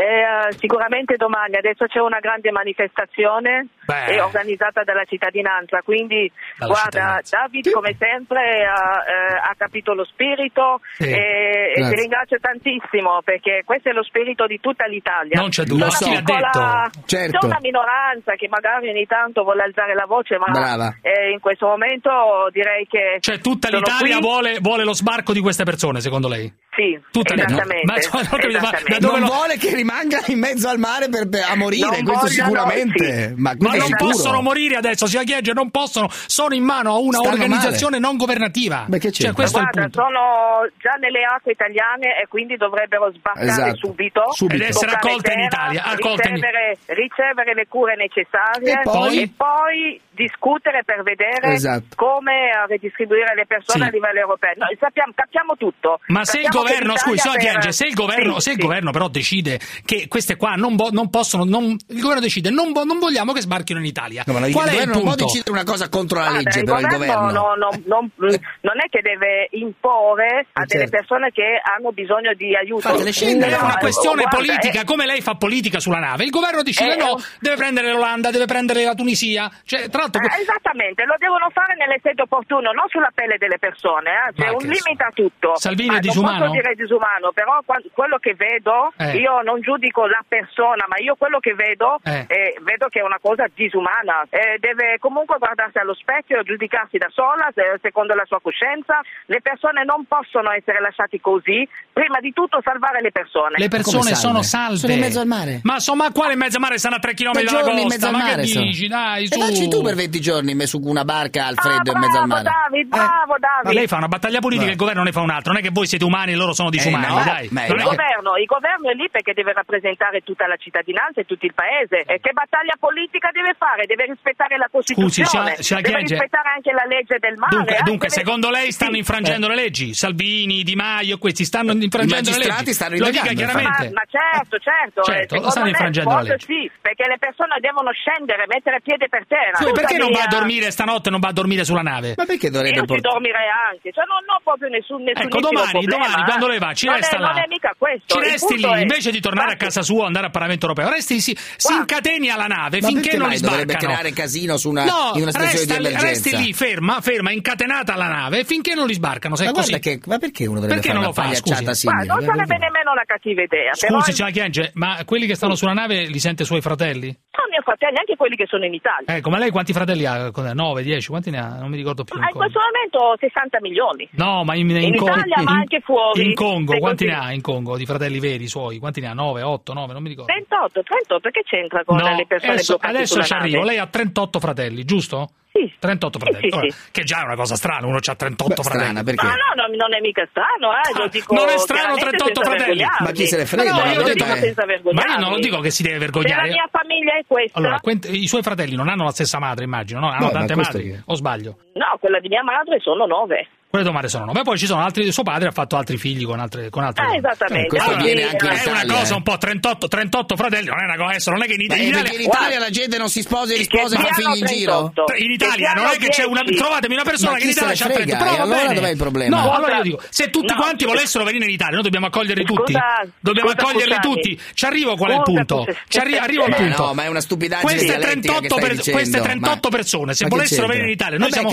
Speaker 50: Eh, eh, sicuramente domani, adesso c'è una grande manifestazione eh, organizzata dalla cittadinanza, quindi
Speaker 11: Dalla
Speaker 50: guarda, David come sempre ha, eh, ha capito lo spirito
Speaker 11: Sì.
Speaker 50: e, e
Speaker 11: Grazie.
Speaker 50: ti ringrazio tantissimo perché questo è lo spirito di tutta l'Italia.
Speaker 11: Non c'è dubbio. So.
Speaker 50: piccola-?
Speaker 12: Certo.
Speaker 50: C'è una minoranza che magari ogni tanto vuole alzare la voce, ma eh, in questo momento direi che...
Speaker 11: Cioè tutta l'Italia vuole, vuole lo sbarco di queste persone, secondo lei?
Speaker 50: Sì,
Speaker 11: Tutta l'Italia.
Speaker 50: esattamente.
Speaker 11: Ma- ma- ma-
Speaker 50: esattamente.
Speaker 11: da dove
Speaker 12: non
Speaker 11: lo-
Speaker 12: vuole che rimanga in mezzo al mare per, per- a morire,
Speaker 50: Non
Speaker 12: questo sicuramente.
Speaker 50: sì.
Speaker 12: Ma,
Speaker 11: Ma non
Speaker 12: sicuro.
Speaker 11: possono morire adesso, sia Chiege, non possono, sono in mano a una
Speaker 12: Stanno
Speaker 11: organizzazione non governativa.
Speaker 12: Beh, che
Speaker 11: cioè, questo è il
Speaker 50: Guarda,
Speaker 11: punto.
Speaker 50: sono già nelle acque italiane e quindi dovrebbero sbarcare
Speaker 12: Esatto.
Speaker 50: subito,
Speaker 12: Subito.
Speaker 11: Ed essere accolte in
Speaker 50: terra,
Speaker 11: Italia, accolte in-
Speaker 50: ricevere, ricevere le cure necessarie
Speaker 12: E poi?
Speaker 50: e poi discutere per vedere
Speaker 12: Esatto.
Speaker 50: come eh, redistribuire le persone
Speaker 11: Sì.
Speaker 50: a livello europeo. Noi sappiamo, capiamo tutto.
Speaker 11: Ma se il governo, scusi, signora
Speaker 50: per-
Speaker 11: Chienge, se il governo,
Speaker 50: Sì,
Speaker 11: se il
Speaker 50: sì.
Speaker 11: governo però decide che queste qua non, vo- non possono, non- il governo decide non, vo- non vogliamo che sbarchino in Italia.
Speaker 12: No, ma il
Speaker 11: Qual è il
Speaker 12: governo non può
Speaker 11: punto?
Speaker 12: decidere una cosa contro la
Speaker 50: Guarda,
Speaker 12: legge,
Speaker 50: il
Speaker 12: però il
Speaker 50: governo
Speaker 12: governo.
Speaker 50: no- no- non, è che deve imporre a delle
Speaker 12: certo.
Speaker 50: persone che hanno bisogno di aiuto.
Speaker 12: Fatele scendere.
Speaker 11: È una
Speaker 50: Eh,
Speaker 11: questione
Speaker 50: guarda,
Speaker 11: politica,
Speaker 50: eh,
Speaker 11: come lei fa politica sulla nave. Il governo decide
Speaker 50: Eh,
Speaker 11: no,
Speaker 50: eh,
Speaker 11: deve prendere l'Olanda, deve prendere la Tunisia. Cioè, tra l'altro,
Speaker 50: Eh, esattamente, lo devono fare nelle sedi opportune, non sulla pelle delle persone. eh. C'è un limite a tutto.
Speaker 11: Salvini è
Speaker 50: Ah,
Speaker 11: disumano?
Speaker 50: Non posso dire disumano, però quello che vedo,
Speaker 11: Eh.
Speaker 50: io non giudico la persona, ma io quello che vedo,
Speaker 11: Eh.
Speaker 50: eh, vedo che è una cosa disumana. Eh, deve comunque guardarsi allo specchio, giudicarsi da sola, se- secondo la sua coscienza. Le persone non possono essere lasciate così. Prima di tutto salvare le persone.
Speaker 11: le persone sono
Speaker 12: salve? Sono in mezzo al mare.
Speaker 11: Ma insomma, quale in mezzo al mare stanno a 3 km
Speaker 12: Da
Speaker 11: dalla costa?
Speaker 12: mezzo al
Speaker 11: Ma che
Speaker 12: mare sono.
Speaker 11: dici? Dai,
Speaker 12: E
Speaker 11: su.
Speaker 12: facci tu per 20 giorni me su una barca al freddo
Speaker 50: Ah,
Speaker 12: in mezzo al mare.
Speaker 50: David, bravo, David.
Speaker 11: Ma lei fa una battaglia politica e il governo ne fa un'altra. Non è che voi siete umani e loro sono disumani,
Speaker 12: Eh, no,
Speaker 11: dai.
Speaker 12: ma
Speaker 11: Non
Speaker 50: Il governo, il governo è lì perché deve rappresentare tutta la cittadinanza e tutto il paese. E che battaglia politica deve fare? Deve rispettare la Costituzione,
Speaker 11: signora- signora
Speaker 50: deve
Speaker 11: Chienge.
Speaker 50: rispettare anche la legge del mare.
Speaker 11: Dunque,
Speaker 50: eh,
Speaker 11: dunque,
Speaker 50: deve-
Speaker 11: secondo lei stanno
Speaker 50: Sì.
Speaker 11: infrangendo le leggi? Salvini, Di Maio, questi stanno infrangendo le leggi?
Speaker 12: stanno
Speaker 11: Lo dica chiaramente.
Speaker 50: Ma, ma certo, certo,
Speaker 11: Certo,
Speaker 50: eh,
Speaker 11: stanno
Speaker 50: me,
Speaker 11: infrangendo la
Speaker 50: forse
Speaker 11: legge.
Speaker 50: sì, perché le persone devono scendere, mettere piede per terra.
Speaker 11: Scusi, perché non va a dormire stanotte, non va a dormire sulla nave?
Speaker 12: Ma perché dovrebbe
Speaker 50: Io ci
Speaker 12: portare?
Speaker 50: dormirei anche, cioè non ho proprio nessun, nessun
Speaker 11: Ecco, domani,
Speaker 50: problema,
Speaker 11: domani,
Speaker 50: eh.
Speaker 11: quando lei va, ci
Speaker 50: non
Speaker 11: resta
Speaker 50: è,
Speaker 11: là.
Speaker 50: Non è mica questo.
Speaker 11: Ci resti lì,
Speaker 50: è-
Speaker 11: invece di tornare a
Speaker 50: Guardi,
Speaker 11: casa sua andare al Parlamento europeo, resti, si, si incateni alla nave
Speaker 12: Ma
Speaker 11: finché non li
Speaker 12: dovrebbe
Speaker 11: sbarcano.
Speaker 12: creare casino su una,
Speaker 11: no,
Speaker 12: in una situazione
Speaker 11: resta
Speaker 12: di emergenza?
Speaker 11: resti lì, ferma, ferma, incatenata alla nave finché non li sbarcano. Se
Speaker 12: Ma
Speaker 11: è così.
Speaker 12: che, ma perché uno dovrebbe
Speaker 11: Perché
Speaker 12: fare
Speaker 11: non
Speaker 12: una
Speaker 11: lo fa,
Speaker 12: pagliacciata
Speaker 11: scusi?
Speaker 12: simile?
Speaker 50: Guarda, non sarebbe nemmeno una cattiva idea.
Speaker 11: Scusi, signora Chienge, ma quelli che stanno sulla nave li sente suoi fratelli?
Speaker 50: sono mio fratelli, anche quelli che sono in Italia.
Speaker 11: Ecco, ma lei quanti quanti fratelli ha? 9, 10, quanti ne ha? Non mi ricordo più.
Speaker 50: Ma in questo momento 60 milioni.
Speaker 11: No, ma in, in,
Speaker 50: In
Speaker 11: Congo-
Speaker 50: Italia, ma
Speaker 11: in-
Speaker 50: anche fuori.
Speaker 11: In Congo, quanti
Speaker 50: così.
Speaker 11: ne ha in Congo di fratelli veri suoi? Quanti ne ha? 9, 8, 9, non mi ricordo.
Speaker 50: 38, 38, che c'entra con
Speaker 11: No,
Speaker 50: le persone
Speaker 11: adesso,
Speaker 50: bloccate
Speaker 11: adesso ci arrivo. Lei ha 38 fratelli, giusto?
Speaker 50: Sì.
Speaker 11: 38 fratelli.
Speaker 50: sì,
Speaker 11: Ora,
Speaker 50: sì.
Speaker 11: Che già è una cosa strana, uno ha 38 fratelli.
Speaker 50: Ma no, no, non è mica strano, eh, lo dico
Speaker 11: non è strano
Speaker 50: chiaramente
Speaker 11: 38
Speaker 50: senza
Speaker 11: fratelli. Ma chi se ne frega?
Speaker 50: No, io
Speaker 11: dico
Speaker 50: senza
Speaker 11: Ma io non lo dico che si deve
Speaker 50: Se la
Speaker 11: vergognare.
Speaker 50: mia famiglia è questa,
Speaker 11: Allora, quent- i suoi fratelli non hanno la stessa madre, immagino, no? Hanno
Speaker 50: No,
Speaker 11: tante madri, o sbaglio?
Speaker 50: no, quella di mia madre sono nove.
Speaker 11: Quelle domande sono nove. Poi ci sono altri, suo padre ha fatto altri figli con altre, con altre
Speaker 50: Eh, esattamente.
Speaker 11: Allora,
Speaker 50: Questo avviene anche in
Speaker 11: è una
Speaker 12: Italia,
Speaker 11: cosa
Speaker 12: eh.
Speaker 11: un po' 38, 38 fratelli, non è una cosa, adesso non è che in,
Speaker 12: Ma
Speaker 11: in Italia...
Speaker 12: perché in Italia la gente non si sposa e risposa e fa figli in giro?
Speaker 50: 38.
Speaker 11: In Italia non è che c'è una. Trovatemi una persona che in Italia c'ha 30.
Speaker 12: frega?
Speaker 11: Prova
Speaker 12: E allora
Speaker 11: bene.
Speaker 12: dov'è il problema?
Speaker 11: No, allora io dico, se tutti
Speaker 50: No.
Speaker 11: quanti volessero venire in Italia, noi dobbiamo accoglierli tutti.
Speaker 50: Scusa-
Speaker 11: Dobbiamo
Speaker 50: scusa,
Speaker 11: accoglierli
Speaker 50: scusami.
Speaker 11: tutti. Ci arrivo qual è il punto? Ci arri- arrivo al
Speaker 12: Ma
Speaker 11: punto.
Speaker 12: no, ma è una stupidaggine
Speaker 11: Queste
Speaker 12: dialettica che
Speaker 11: 38,
Speaker 12: stai
Speaker 11: per-
Speaker 12: dicendo,
Speaker 11: queste 38
Speaker 12: ma-
Speaker 11: persone, se volessero venire in Italia, noi siamo,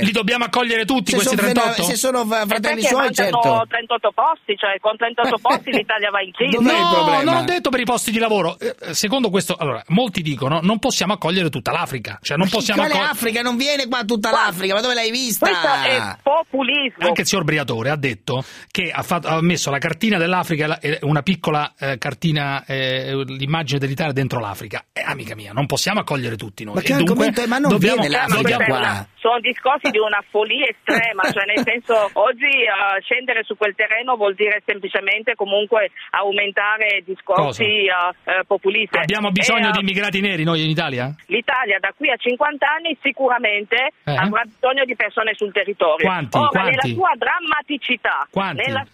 Speaker 11: li dobbiamo accogliere tutti questi
Speaker 12: sono
Speaker 11: 38?
Speaker 12: se sono fratelli
Speaker 50: Perché
Speaker 12: suoi, certo.
Speaker 50: 38 posti, cioè con 38 posti l'Italia va in crisi.
Speaker 11: No,
Speaker 12: problema?
Speaker 11: non ho detto per i posti di lavoro. Eh, eh, Secondo questo, allora, molti dicono non possiamo accogliere tutta l'Africa. Cioè, non possiamo
Speaker 12: Quale
Speaker 11: accog-
Speaker 12: Africa? Non viene qua tutta l'Africa, ma dove l'hai vista?
Speaker 50: Questo è populismo.
Speaker 11: Anche il signor Briatore ha detto che ha, fatto- ha messo la cartina dell'Africa, la- una piccola eh, cartina, eh, l'immagine dell'Italia dentro l'Africa. Eh, amica mia, non possiamo accogliere tutti noi.
Speaker 12: Ma che
Speaker 11: E dunque
Speaker 12: argomento è? Ma non
Speaker 11: dobbiamo,
Speaker 12: viene l'Africa
Speaker 11: dobbiamo-
Speaker 12: qua.
Speaker 50: Una- sono discorsi di una follia estrema, (laughs) cioè nel senso oggi eh, scendere su quel terreno vuol dire semplicemente comunque aumentare discorsi eh, eh, populisti.
Speaker 11: Abbiamo bisogno
Speaker 50: E,
Speaker 11: di immigrati neri noi in Italia?
Speaker 50: L'Italia da qui a 50 anni sicuramente
Speaker 11: Eh?
Speaker 50: avrà bisogno di persone sul territorio.
Speaker 11: Quanti?
Speaker 50: Ora,
Speaker 11: Quanti?
Speaker 50: nella sua drammaticità,
Speaker 11: Quanti?
Speaker 50: nella-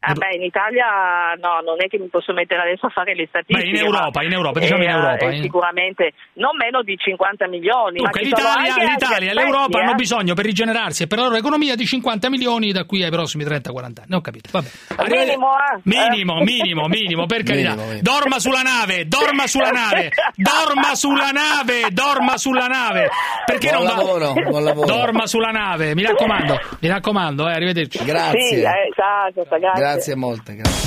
Speaker 50: Ah, beh, in Italia no, non è che mi posso mettere adesso a fare le statistiche.
Speaker 11: Beh, in Europa, in Europa, diciamo in
Speaker 50: eh,
Speaker 11: Europa,
Speaker 50: eh, sicuramente non meno di 50 milioni.
Speaker 11: Dunque, l'Italia, l'Italia e l'Europa
Speaker 50: eh.
Speaker 11: hanno bisogno per rigenerarsi e per la loro economia di 50 milioni da qui ai prossimi 30-40 anni. Ho capito. Vabbè. Arrivederci.
Speaker 50: Minimo, eh.
Speaker 11: Minimo, minimo, minimo, per carità.
Speaker 12: Minimo, minimo.
Speaker 11: Dorma sulla nave, dorma sulla nave, dorma sulla nave, dorma sulla nave. Perché
Speaker 12: Buon
Speaker 11: non va-
Speaker 12: lavoro, buon lavoro.
Speaker 11: Dorma sulla nave, mi raccomando, mi raccomando, eh, arrivederci.
Speaker 12: Grazie.
Speaker 50: Sì, eh, ciao, ciao, grazie.
Speaker 12: Grazie molte, grazie.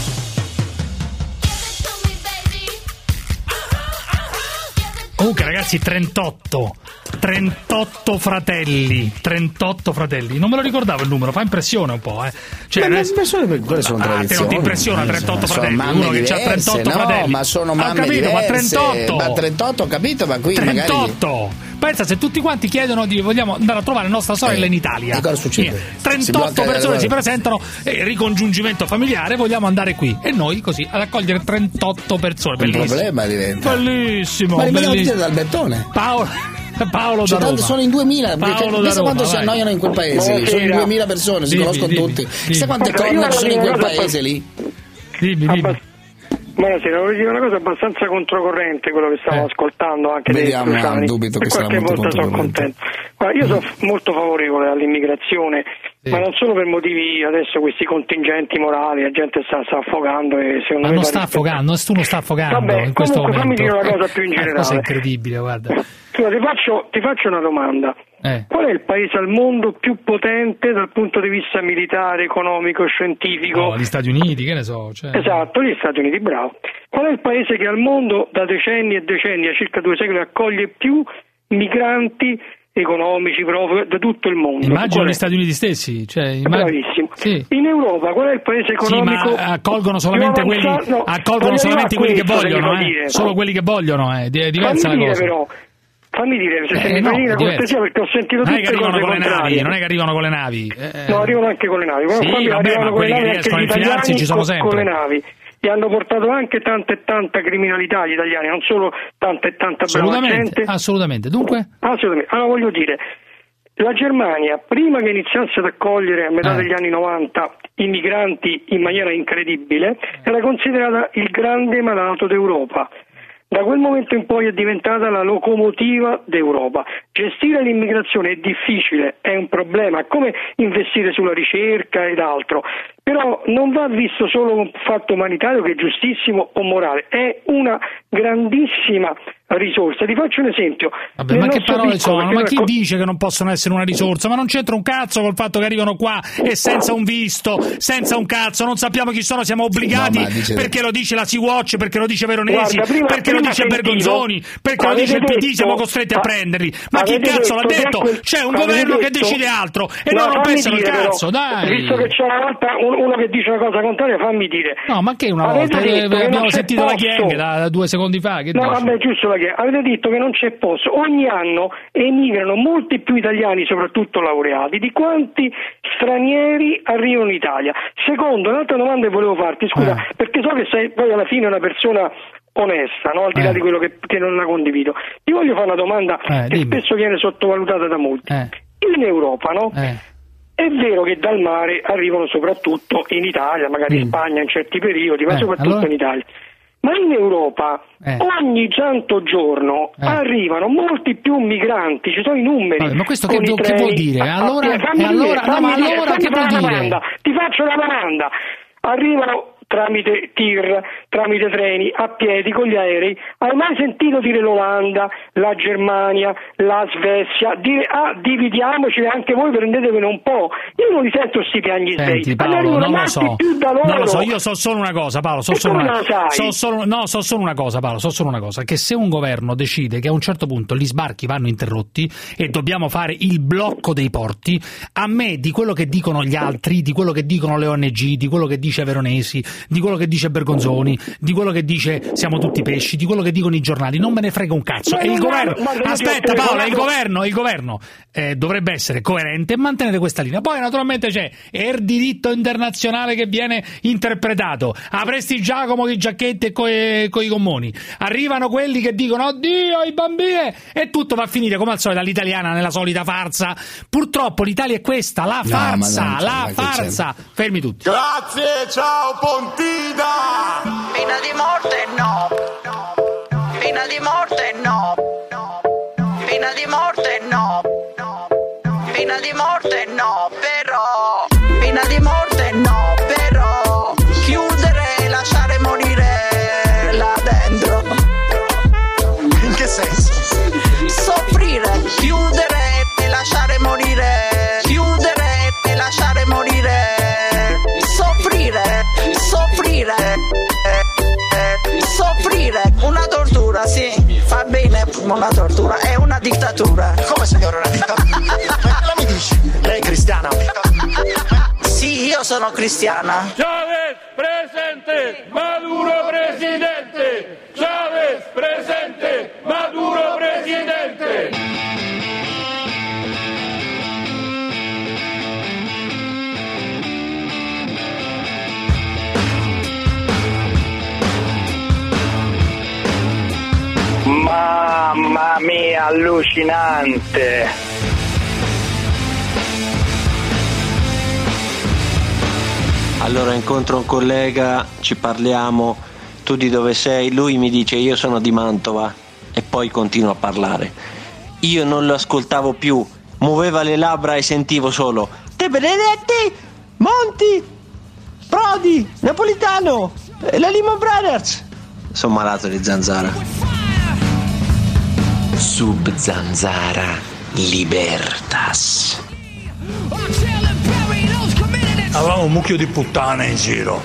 Speaker 11: Comunque ragazzi, 38. 38 fratelli, 38 fratelli. Non me lo ricordavo il numero, fa impressione un po', eh. Cioè,
Speaker 12: ma
Speaker 11: adesso-
Speaker 12: persone per quelle sono
Speaker 11: Ah, te non ti impressiona
Speaker 12: Eh,
Speaker 11: 38
Speaker 12: sono
Speaker 11: fratelli?
Speaker 12: mamme
Speaker 11: Uno che ha
Speaker 12: diverse,
Speaker 11: 38
Speaker 12: no,
Speaker 11: fratelli.
Speaker 12: ma sono
Speaker 11: Ho
Speaker 12: mamme
Speaker 11: capito, ma
Speaker 12: diverse.
Speaker 11: 38.
Speaker 12: Ma 38 ho capito, ma qui magari
Speaker 11: 38. Pensa se tutti quanti chiedono di vogliamo andare a trovare la nostra sorella
Speaker 12: Eh,
Speaker 11: in Italia.
Speaker 12: e cosa succede? Si
Speaker 11: 38
Speaker 12: blocca-
Speaker 11: persone si presentano, eh, ricongiungimento familiare, vogliamo andare qui. E noi così ad accogliere 38 persone.
Speaker 12: un
Speaker 11: Bellissimo.
Speaker 12: problema diventa.
Speaker 11: Bellissimo.
Speaker 12: Ma rimaniamo tutti
Speaker 11: bellissimo.
Speaker 12: dal bettone.
Speaker 11: Paolo, (laughs) Paolo
Speaker 12: Cioè,
Speaker 11: da
Speaker 12: tanto
Speaker 11: Roma.
Speaker 12: sono in 2000,
Speaker 11: Paolo Roma,
Speaker 12: quanto si annoiano in quel paese lì. Sono in
Speaker 54: Buonasera.
Speaker 12: 2000 persone, si
Speaker 11: Dimmi,
Speaker 12: conoscono
Speaker 11: dimmi,
Speaker 12: tutti.
Speaker 11: dimmi.
Speaker 12: Chissà quante corna ci sono in quel paese lì.
Speaker 11: Dimmi, dimmi.
Speaker 54: Buonasera, volevo dire una cosa abbastanza controcorrente quello che stavo
Speaker 11: Eh.
Speaker 54: ascoltando anche dei
Speaker 12: Vediamo,
Speaker 54: Cruciani.
Speaker 12: dubito che
Speaker 54: e
Speaker 12: sarà
Speaker 54: qualche
Speaker 12: molto
Speaker 54: volta sono contento. Guarda, io sono f- molto favorevole all'immigrazione, ma non solo per motivi adesso questi contingenti morali, la gente sta, sta affogando e secondo
Speaker 11: Ma
Speaker 54: me
Speaker 11: non sta affogando, nessuno sta affogando
Speaker 54: Vabbè,
Speaker 11: in questo
Speaker 54: comunque fammi
Speaker 11: momento.
Speaker 54: dire una cosa più in
Speaker 11: Una cosa
Speaker 54: generale.
Speaker 11: incredibile, guarda.
Speaker 54: Scusa, ti faccio, ti faccio una domanda.
Speaker 11: Eh.
Speaker 54: Qual è il paese al mondo più potente dal punto di vista militare, economico, scientifico?
Speaker 11: No, gli Stati Uniti, che ne so. Cioè...
Speaker 54: Esatto, gli Stati Uniti, bravo. Qual è il paese che al mondo da decenni e decenni, a circa due secoli, accoglie più migranti economici, profughi da tutto il mondo?
Speaker 11: Immagino gli Stati Uniti stessi. Cioè, immag-
Speaker 54: Bravissimo.
Speaker 11: Sì.
Speaker 54: In Europa qual è il paese
Speaker 11: Sì,
Speaker 54: economico
Speaker 11: ma accolgono solamente quelli?
Speaker 54: No,
Speaker 11: accolgono solamente quelli
Speaker 54: arrivare
Speaker 11: che vogliono, eh. Solo quelli che vogliono, eh. È diversa
Speaker 54: Fammi
Speaker 11: la cosa.
Speaker 54: però, fammi dire se, se
Speaker 11: Eh,
Speaker 54: mi
Speaker 11: no,
Speaker 54: fai dire una cortesia perché ho sentito
Speaker 11: Non
Speaker 54: tutte
Speaker 11: che arrivano
Speaker 54: cose
Speaker 11: con le navi, non è che arrivano con le navi. eh.
Speaker 54: No, arrivano anche con le navi.
Speaker 11: Sì,
Speaker 54: qua mi
Speaker 11: vabbè,
Speaker 54: arrivano con le navi anche gli italiani
Speaker 11: ci sono sempre.
Speaker 54: con le navi. E hanno portato anche tanta e tanta criminalità gli italiani, non solo tanta e tanta brava
Speaker 11: Assolutamente,
Speaker 54: gente.
Speaker 11: assolutamente. Dunque?
Speaker 54: Assolutamente. Allora voglio dire, la Germania, prima che iniziasse ad accogliere a metà
Speaker 11: Eh.
Speaker 54: degli anni 90 i migranti in maniera incredibile, era considerata il grande malato d'Europa. Da quel momento in poi è diventata la locomotiva d'Europa. Gestire l'immigrazione è difficile, è un problema, come investire sulla ricerca ed altro. Però non va visto solo un fatto umanitario che è giustissimo o morale, è una grandissima risorsa. Ti faccio un esempio.
Speaker 11: Vabbè, ma che parole
Speaker 54: piccolo,
Speaker 11: sono?
Speaker 54: che
Speaker 11: Ma
Speaker 54: non
Speaker 11: chi dice che non possono essere una risorsa? Ma non c'entra un cazzo col fatto che arrivano qua e senza un visto, senza un cazzo, non sappiamo chi sono, siamo obbligati
Speaker 55: No, dice-
Speaker 11: perché lo dice la Sea-Watch, perché lo dice Veronesi,
Speaker 54: Guarda, prima-
Speaker 11: perché lo
Speaker 54: prima
Speaker 11: dice
Speaker 54: sentivo-
Speaker 11: Bergonzoni, perché lo dice il PD,
Speaker 54: detto-
Speaker 11: siamo costretti a prenderli. Ma chi cazzo l'ha
Speaker 54: detto che
Speaker 11: detto?
Speaker 54: quel-
Speaker 11: C'è un governo che
Speaker 54: detto-
Speaker 11: decide altro e loro
Speaker 54: fammi
Speaker 11: pensano il
Speaker 54: dire, però,
Speaker 11: cazzo, dai!
Speaker 54: Visto che c'è una volta un- uno che dice una cosa contraria, fammi dire.
Speaker 11: No, ma che una
Speaker 54: Avete
Speaker 11: volta?
Speaker 54: detto
Speaker 11: Eh,
Speaker 54: che non
Speaker 11: abbiamo sentito la
Speaker 54: posto.
Speaker 11: Chieng da, da due secondi fa. Che
Speaker 54: No,
Speaker 11: dici?
Speaker 54: vabbè, giusto la che avete detto che non c'è posto. Ogni anno emigrano molti più italiani, soprattutto laureati, di quanti stranieri arrivano in Italia. Secondo, un'altra domanda che volevo farti, scusa,
Speaker 11: Eh.
Speaker 54: perché so che sei poi alla fine una persona onesta, no? al di là
Speaker 11: Eh.
Speaker 54: di quello che, che non la condivido. Ti voglio fare una domanda
Speaker 11: Eh,
Speaker 54: che
Speaker 11: dimmi.
Speaker 54: spesso viene sottovalutata da molti.
Speaker 11: Eh.
Speaker 54: In Europa, no? È vero che dal mare arrivano soprattutto in Italia, magari in Spagna in certi periodi, ma
Speaker 11: Mm. Eh,
Speaker 54: soprattutto
Speaker 11: allora?
Speaker 54: in Italia. Ma in Europa
Speaker 11: Eh.
Speaker 54: ogni santo giorno
Speaker 11: Eh.
Speaker 54: arrivano molti più migranti, ci sono i numeri.
Speaker 11: Vabbè, ma questo che do- che vuol dire?
Speaker 54: Ah,
Speaker 11: Allora-
Speaker 54: ah, fammi
Speaker 11: allora-
Speaker 54: dire,
Speaker 11: no, ma
Speaker 54: fammi dire,
Speaker 11: allora
Speaker 54: fammi
Speaker 11: che vuol dire?
Speaker 54: domanda. Ti faccio una domanda. Arrivano tramite tir, tramite treni, a piedi, con gli aerei. Hai mai sentito dire l'Olanda, la Germania, la Svezia, dire ah dividiamoci anche voi prendetevene un po'? Io non li sento sti piagni
Speaker 11: Senti. Paolo, non lo so,
Speaker 54: più da loro.
Speaker 11: non lo so, io so solo una cosa Paolo, so solo una, so solo, no, so solo una cosa Paolo, so solo una cosa, che se un governo decide che a un certo punto gli sbarchi vanno interrotti e dobbiamo fare il blocco dei porti, a me di quello che dicono gli altri, di quello che dicono le ONG, di quello che dice Veronesi, di quello che dice Bergonzoni, di quello che dice siamo tutti pesci, di quello che dicono i giornali, non me ne frega un cazzo.
Speaker 54: Ma
Speaker 11: E il
Speaker 54: non
Speaker 11: governo, aspetta Paolo, il governo, il governo eh, dovrebbe essere coerente e mantenere questa linea. Poi naturalmente c'è il diritto internazionale che viene interpretato. Avresti Giacomo con i giacchetti e coi, coi gommoni. Arrivano quelli che dicono oddio i bambini e tutto va a finire come al solito all'italiana nella solita farsa. Purtroppo l'Italia è questa, la
Speaker 55: No,
Speaker 11: farsa,
Speaker 55: c'è,
Speaker 11: la farsa. Fermi tutti.
Speaker 56: Grazie, ciao Pontina!
Speaker 44: Pena di morte no. Pena di morte no. Pena di morte no. Pena di morte no, però. Pena di morte no, però. Chiudere e lasciare morire là dentro.
Speaker 56: In che senso?
Speaker 44: Soffrire, chiudere Soffrire, una tortura, sì, fa bene una tortura, è una dittatura.
Speaker 56: Come signore una dittatura? (laughs) Mi dici? Lei è cristiana?
Speaker 44: Sì, io sono cristiana.
Speaker 57: Chavez presente, Maduro presidente. Chavez presente,
Speaker 58: allucinante!
Speaker 28: Allora incontro un collega, ci parliamo, tu di dove sei? Lui mi dice io sono di Mantova e poi continua a parlare. Io non lo ascoltavo più, muoveva le labbra e sentivo solo Te Benedetti, Monti, Prodi, Napolitano, la Lehman Brothers. Sono malato di zanzara. Sub zanzara libertas.
Speaker 59: Avevamo un mucchio di puttane in giro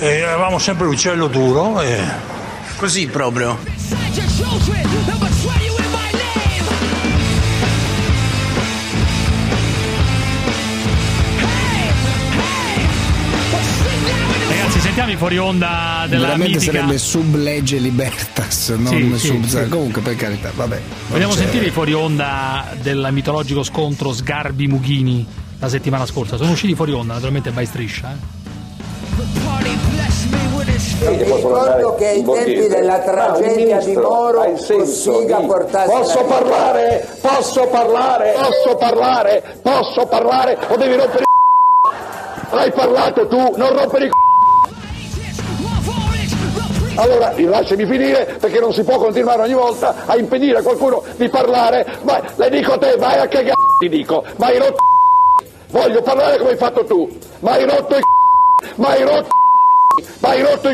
Speaker 59: e avevamo sempre l'uccello duro e... Così proprio.
Speaker 11: Sentiamo i fuori onda della
Speaker 55: Veramente
Speaker 11: mitica.
Speaker 55: sarebbe sub legge libertas, non
Speaker 11: Sì, sì,
Speaker 55: sub
Speaker 11: sì.
Speaker 55: Comunque, per carità, vabbè.
Speaker 11: Vogliamo sentire i fuori onda del mitologico scontro Sgarbi-Mughini la settimana scorsa? Sono usciti fuori onda, naturalmente vai striscia. Eh?
Speaker 12: Ricordo che ai tempi della tragedia di Moro Cossiga portasse
Speaker 60: Posso
Speaker 12: la-
Speaker 60: parlare? Posso parlare? Posso parlare? Posso parlare? O devi rompere i Hai parlato tu, non rompere i allora lasciami finire perché non si può continuare ogni volta a impedire a qualcuno di parlare. Vai, le dico a te, vai a cagare, ti dico, ma hai rotto i Voglio parlare come hai fatto tu, ma hai rotto i
Speaker 61: ma hai rotto ma hai rotto i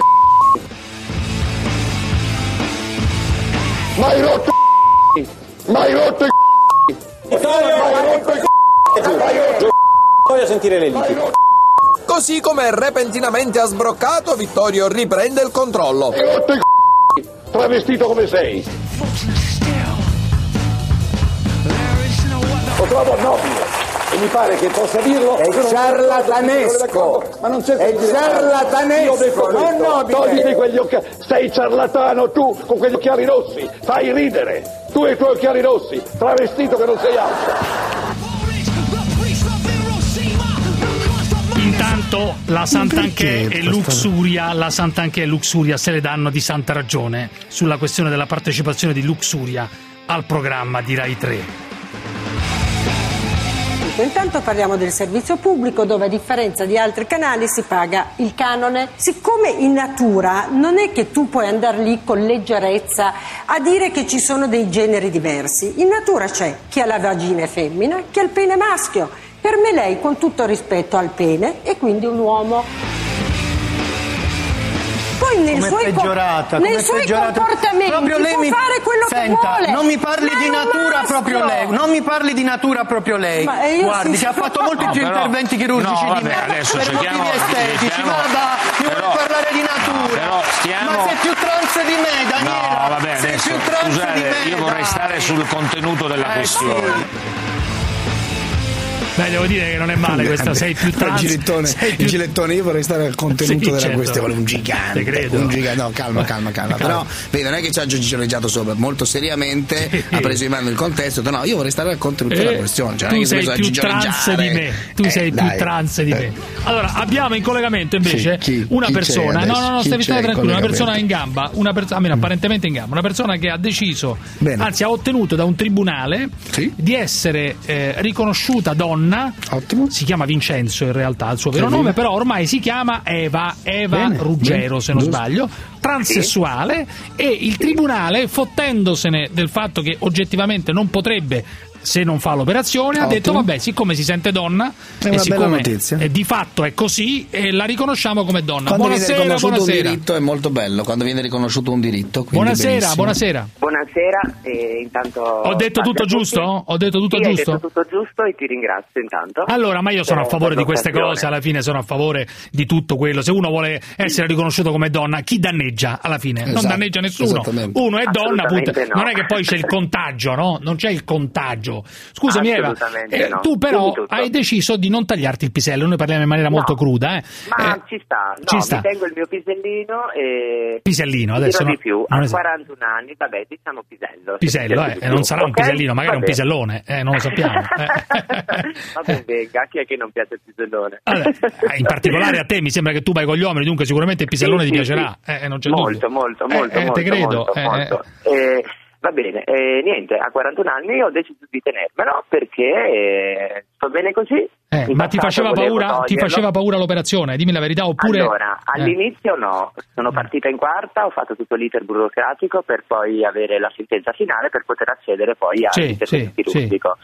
Speaker 61: ma hai rotto ma hai rotto i
Speaker 62: Voglio sentire le liti.
Speaker 63: Così come repentinamente ha sbroccato, Vittorio riprende il controllo.
Speaker 61: rotto i travestito come sei. Lo trovo nobile e mi pare che possa dirlo.
Speaker 64: È ciarlatanesco.
Speaker 61: ma non c'è
Speaker 64: È ciarlatanesco, non nobile.
Speaker 61: togliti quegli occhiali sei ciarlatano tu con quegli occhiali rossi. Fai ridere. Tu e i tuoi occhiali rossi travestito che non sei altro
Speaker 11: Intanto la Sant'Anché
Speaker 61: perché
Speaker 11: e Luxuria, la Sant'Anché e Luxuria se le danno di santa ragione sulla questione della partecipazione di Luxuria al programma di Rai 3.
Speaker 65: Intanto parliamo del servizio pubblico dove a differenza di altri canali si paga il canone. Siccome in natura non è che tu puoi andare lì con leggerezza a dire che ci sono dei generi diversi, in natura c'è chi ha la vagina è femmina, chi ha il pene maschio. Per me lei, con tutto rispetto al pene, è quindi un uomo. Poi nei
Speaker 59: Com'è
Speaker 65: suoi, co-
Speaker 59: peggiorata,
Speaker 65: nei
Speaker 59: com'è
Speaker 65: suoi
Speaker 59: peggiorata.
Speaker 65: comportamenti
Speaker 59: Proprio lei
Speaker 65: può
Speaker 59: mi-
Speaker 65: fare quello
Speaker 59: Senta,
Speaker 65: che vuole.
Speaker 59: non mi parli
Speaker 65: Ma
Speaker 59: di natura
Speaker 65: maschio.
Speaker 59: proprio lei, non mi parli di natura proprio lei.
Speaker 65: Ma io
Speaker 59: Guardi,
Speaker 65: sì.
Speaker 59: che ha fatto molti
Speaker 65: No,
Speaker 59: più
Speaker 65: però-
Speaker 59: interventi chirurgici
Speaker 65: no,
Speaker 59: di me
Speaker 65: vabbè, adesso
Speaker 59: per
Speaker 65: cerchiamo-
Speaker 59: motivi estetici.
Speaker 65: cerchiamo-
Speaker 59: Guarda, mi vuole
Speaker 65: però-
Speaker 59: parlare di natura.
Speaker 65: però stiamo-
Speaker 59: Ma sei più trans di me, Daniela.
Speaker 65: No, vabbè,
Speaker 59: sei
Speaker 65: adesso
Speaker 59: più trans di
Speaker 65: scusate,
Speaker 59: me,
Speaker 65: io vorrei
Speaker 59: dai.
Speaker 65: stare sul contenuto della
Speaker 59: Eh,
Speaker 65: questione.
Speaker 11: Beh, devo dire che non è male questa, sei più (laughs)
Speaker 32: il
Speaker 11: trans.
Speaker 32: gilettone,
Speaker 11: sei
Speaker 32: il
Speaker 11: più-
Speaker 32: gilettone, io vorrei stare al contenuto
Speaker 11: Sì,
Speaker 32: della
Speaker 11: certo.
Speaker 32: questione, un gigante,
Speaker 11: Te credo.
Speaker 32: un gigante, no calma calma calma, però vedi non è che ci ha gioreggiato sopra, molto seriamente ha preso in mano il contesto, no io vorrei stare al contenuto
Speaker 11: Eh,
Speaker 32: della questione, cioè,
Speaker 11: tu sei più trans di me. Tu
Speaker 32: Eh,
Speaker 11: sei più
Speaker 32: dai.
Speaker 11: trans di
Speaker 32: Eh.
Speaker 11: me. Allora, abbiamo in collegamento invece
Speaker 32: Sì, chi-
Speaker 11: una
Speaker 32: chi
Speaker 11: persona. No, no, no,
Speaker 32: Chi
Speaker 11: stai tranquillo. Una persona in gamba, una persona, almeno apparentemente in gamba, una persona che ha deciso, anzi ha ottenuto da un tribunale di essere eh, riconosciuta donna. Si chiama Vincenzo in realtà, il suo vero nome, però ormai si chiama Eva, Eva
Speaker 32: Bene,
Speaker 11: Ruggero,
Speaker 32: bene,
Speaker 11: se non
Speaker 32: giusto.
Speaker 11: sbaglio, transessuale. E il tribunale, fottendosene del fatto che oggettivamente non potrebbe se non fa l'operazione, ha
Speaker 32: Ottimo.
Speaker 11: detto vabbè, siccome si sente donna
Speaker 32: È
Speaker 11: e
Speaker 32: una
Speaker 11: siccome
Speaker 32: bella notizia.
Speaker 11: eh, di fatto è così e la riconosciamo come donna.
Speaker 32: Quando viene
Speaker 11: buonasera,
Speaker 32: riconosciuto un
Speaker 11: buonasera.
Speaker 32: diritto è molto bello, quando viene riconosciuto un diritto.
Speaker 11: Buonasera,
Speaker 32: benissimo.
Speaker 11: buonasera.
Speaker 66: Buonasera, e intanto...
Speaker 11: Ho detto tutto giusto? Ho detto tutto
Speaker 66: Sì,
Speaker 11: giusto?
Speaker 66: detto tutto giusto e ti ringrazio intanto.
Speaker 11: Allora, ma io sono a
Speaker 66: Eh,
Speaker 11: favore di queste cose, alla fine sono a favore di tutto quello. Se uno vuole essere riconosciuto come donna, chi danneggia alla fine? non
Speaker 66: Esatto,
Speaker 11: danneggia nessuno. Uno è donna,
Speaker 66: no.
Speaker 11: Non è che poi c'è il contagio, no? Non c'è il contagio. Scusami Eva, eh,
Speaker 66: no.
Speaker 11: tu però
Speaker 66: tutto.
Speaker 11: hai deciso di non tagliarti il pisello, noi parliamo in maniera molto cruda, eh.
Speaker 66: Ma
Speaker 11: Eh,
Speaker 66: ci sta, no,
Speaker 11: ci sta.
Speaker 66: tengo il mio pisellino e...
Speaker 11: Pisellino, adesso no-
Speaker 66: di più,
Speaker 11: non
Speaker 66: a
Speaker 11: es-
Speaker 66: 41 anni, vabbè, diciamo pisello. se
Speaker 11: Pisello, eh, non sarà un
Speaker 66: ok?
Speaker 11: pisellino, magari un pisellone, eh, non lo sappiamo. eh. (laughs)
Speaker 66: Vabbè, venga, chi è che non piace il pisellone?
Speaker 11: Vabbè, eh, in particolare a te mi sembra che tu vai con gli uomini, dunque sicuramente il pisellone
Speaker 66: Sì,
Speaker 11: ti
Speaker 66: sì,
Speaker 11: piacerà,
Speaker 66: sì.
Speaker 11: eh, non c'è
Speaker 66: molto,
Speaker 11: dubbio.
Speaker 66: molto, molto, molto,
Speaker 11: te credo,
Speaker 66: molto,
Speaker 11: eh,
Speaker 66: molto. Eh, va bene, eh, niente, a 41 anni ho deciso di tenermelo perché eh, sto bene così.
Speaker 11: Eh, ma ti faceva, paura, ti faceva paura l'operazione? Dimmi la verità, oppure...
Speaker 66: Allora,
Speaker 11: Eh.
Speaker 66: all'inizio no, sono partita in quarta, ho fatto tutto l'iter burocratico per poi avere la sentenza finale per poter accedere poi
Speaker 11: Sì,
Speaker 66: all'intervento
Speaker 11: sì,
Speaker 66: chirurgico.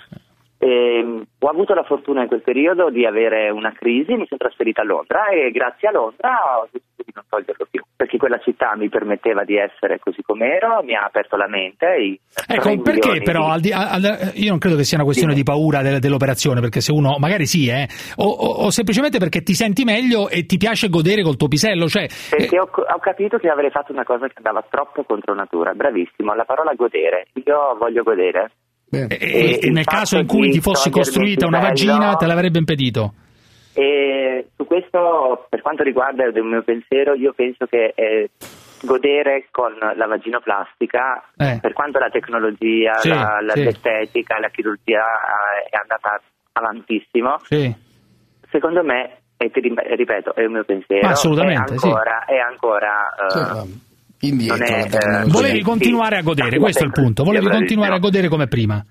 Speaker 66: Ehm, ho avuto la fortuna in quel periodo di avere una crisi, mi sono trasferita a Londra e grazie a Londra ho deciso di non toglierlo più, perché quella città mi permetteva di essere così com'ero, mi ha aperto la mente.
Speaker 11: Ecco, perché però, al di- al- io non credo che sia una questione di paura del- dell'operazione, perché se uno, magari sì, eh, o, o- o semplicemente perché ti senti meglio e ti piace godere col tuo pisello, cioè...
Speaker 66: Perché ho, ho capito che avrei fatto una cosa che andava troppo contro natura, bravissimo, la parola godere, io voglio godere.
Speaker 11: E,
Speaker 66: E
Speaker 11: e nel caso in cui ti fossi costruita una vagina te l'avrebbe impedito.
Speaker 66: E su questo, per quanto riguarda il mio pensiero, io penso che eh, godere con la vaginoplastica,
Speaker 11: Eh.
Speaker 66: per quanto la tecnologia,
Speaker 11: Sì,
Speaker 66: la- la-
Speaker 11: sì.
Speaker 66: l'estetica, la chirurgia eh, è andata avantissimo,
Speaker 11: Sì.
Speaker 66: secondo me, e ti ripeto, è il mio pensiero,
Speaker 11: Ma assolutamente,
Speaker 66: è
Speaker 11: sì.
Speaker 66: ancora, è ancora eh,
Speaker 32: indietro
Speaker 66: è, eh,
Speaker 11: Volevi
Speaker 66: sì,
Speaker 11: continuare a godere, questo è il punto, volevi continuare a godere come prima.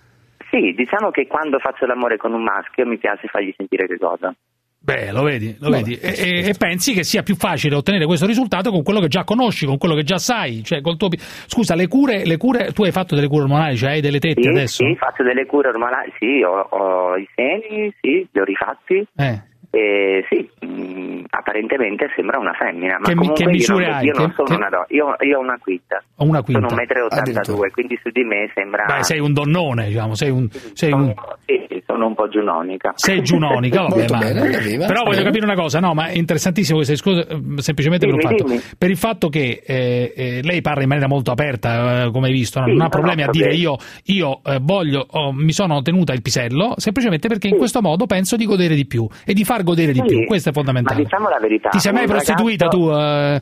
Speaker 66: Sì, diciamo che quando faccio l'amore con un maschio mi piace fargli sentire che godo.
Speaker 11: Beh, lo vedi, lo vedi. E, e- e pensi che sia più facile ottenere questo risultato con quello che già conosci, con quello che già sai, cioè col tuo Scusa, le cure, le cure, tu hai fatto delle cure ormonali, cioè hai delle tette
Speaker 66: Sì,
Speaker 11: adesso?
Speaker 66: sì, faccio delle cure ormonali, sì, ho, ho i seni, sì, li ho rifatti.
Speaker 11: Eh.
Speaker 66: E sì, mh, apparentemente sembra una femmina, ma
Speaker 11: Che
Speaker 66: comunque
Speaker 11: che misure
Speaker 66: io non,
Speaker 11: hai?
Speaker 66: io non sono
Speaker 11: che-
Speaker 66: una donna, io, io ho una quinta.
Speaker 11: Ho una quinta.
Speaker 66: Sono 1,82 m, quindi su di me sembra...
Speaker 11: Beh, sei un donnone, diciamo, sei un... Sei un...
Speaker 66: Sì, sì, sono un po' giunonica.
Speaker 11: Sei giunonica, (laughs) vabbè, ma-
Speaker 66: bene,
Speaker 11: però voglio
Speaker 66: Bene.
Speaker 11: capire una cosa, no, ma è interessantissimo questo discorso, eh, semplicemente per,
Speaker 66: Dimmi,
Speaker 11: un fatto,
Speaker 66: dimmi.
Speaker 11: per il fatto che eh, eh, lei parla in maniera molto aperta, eh, come hai visto, no?
Speaker 66: Sì,
Speaker 11: non ha problemi
Speaker 66: no,
Speaker 11: a dire
Speaker 66: problemi.
Speaker 11: io, io eh, voglio, oh, mi sono tenuta il pisello, semplicemente perché in questo modo penso di godere di più e di far godere di
Speaker 66: Sì,
Speaker 11: più, questo è
Speaker 66: Ma
Speaker 11: fondamentale.
Speaker 66: diciamo la verità.
Speaker 11: Ti sei mai prostituita
Speaker 66: ragazzo-
Speaker 11: tu? eh?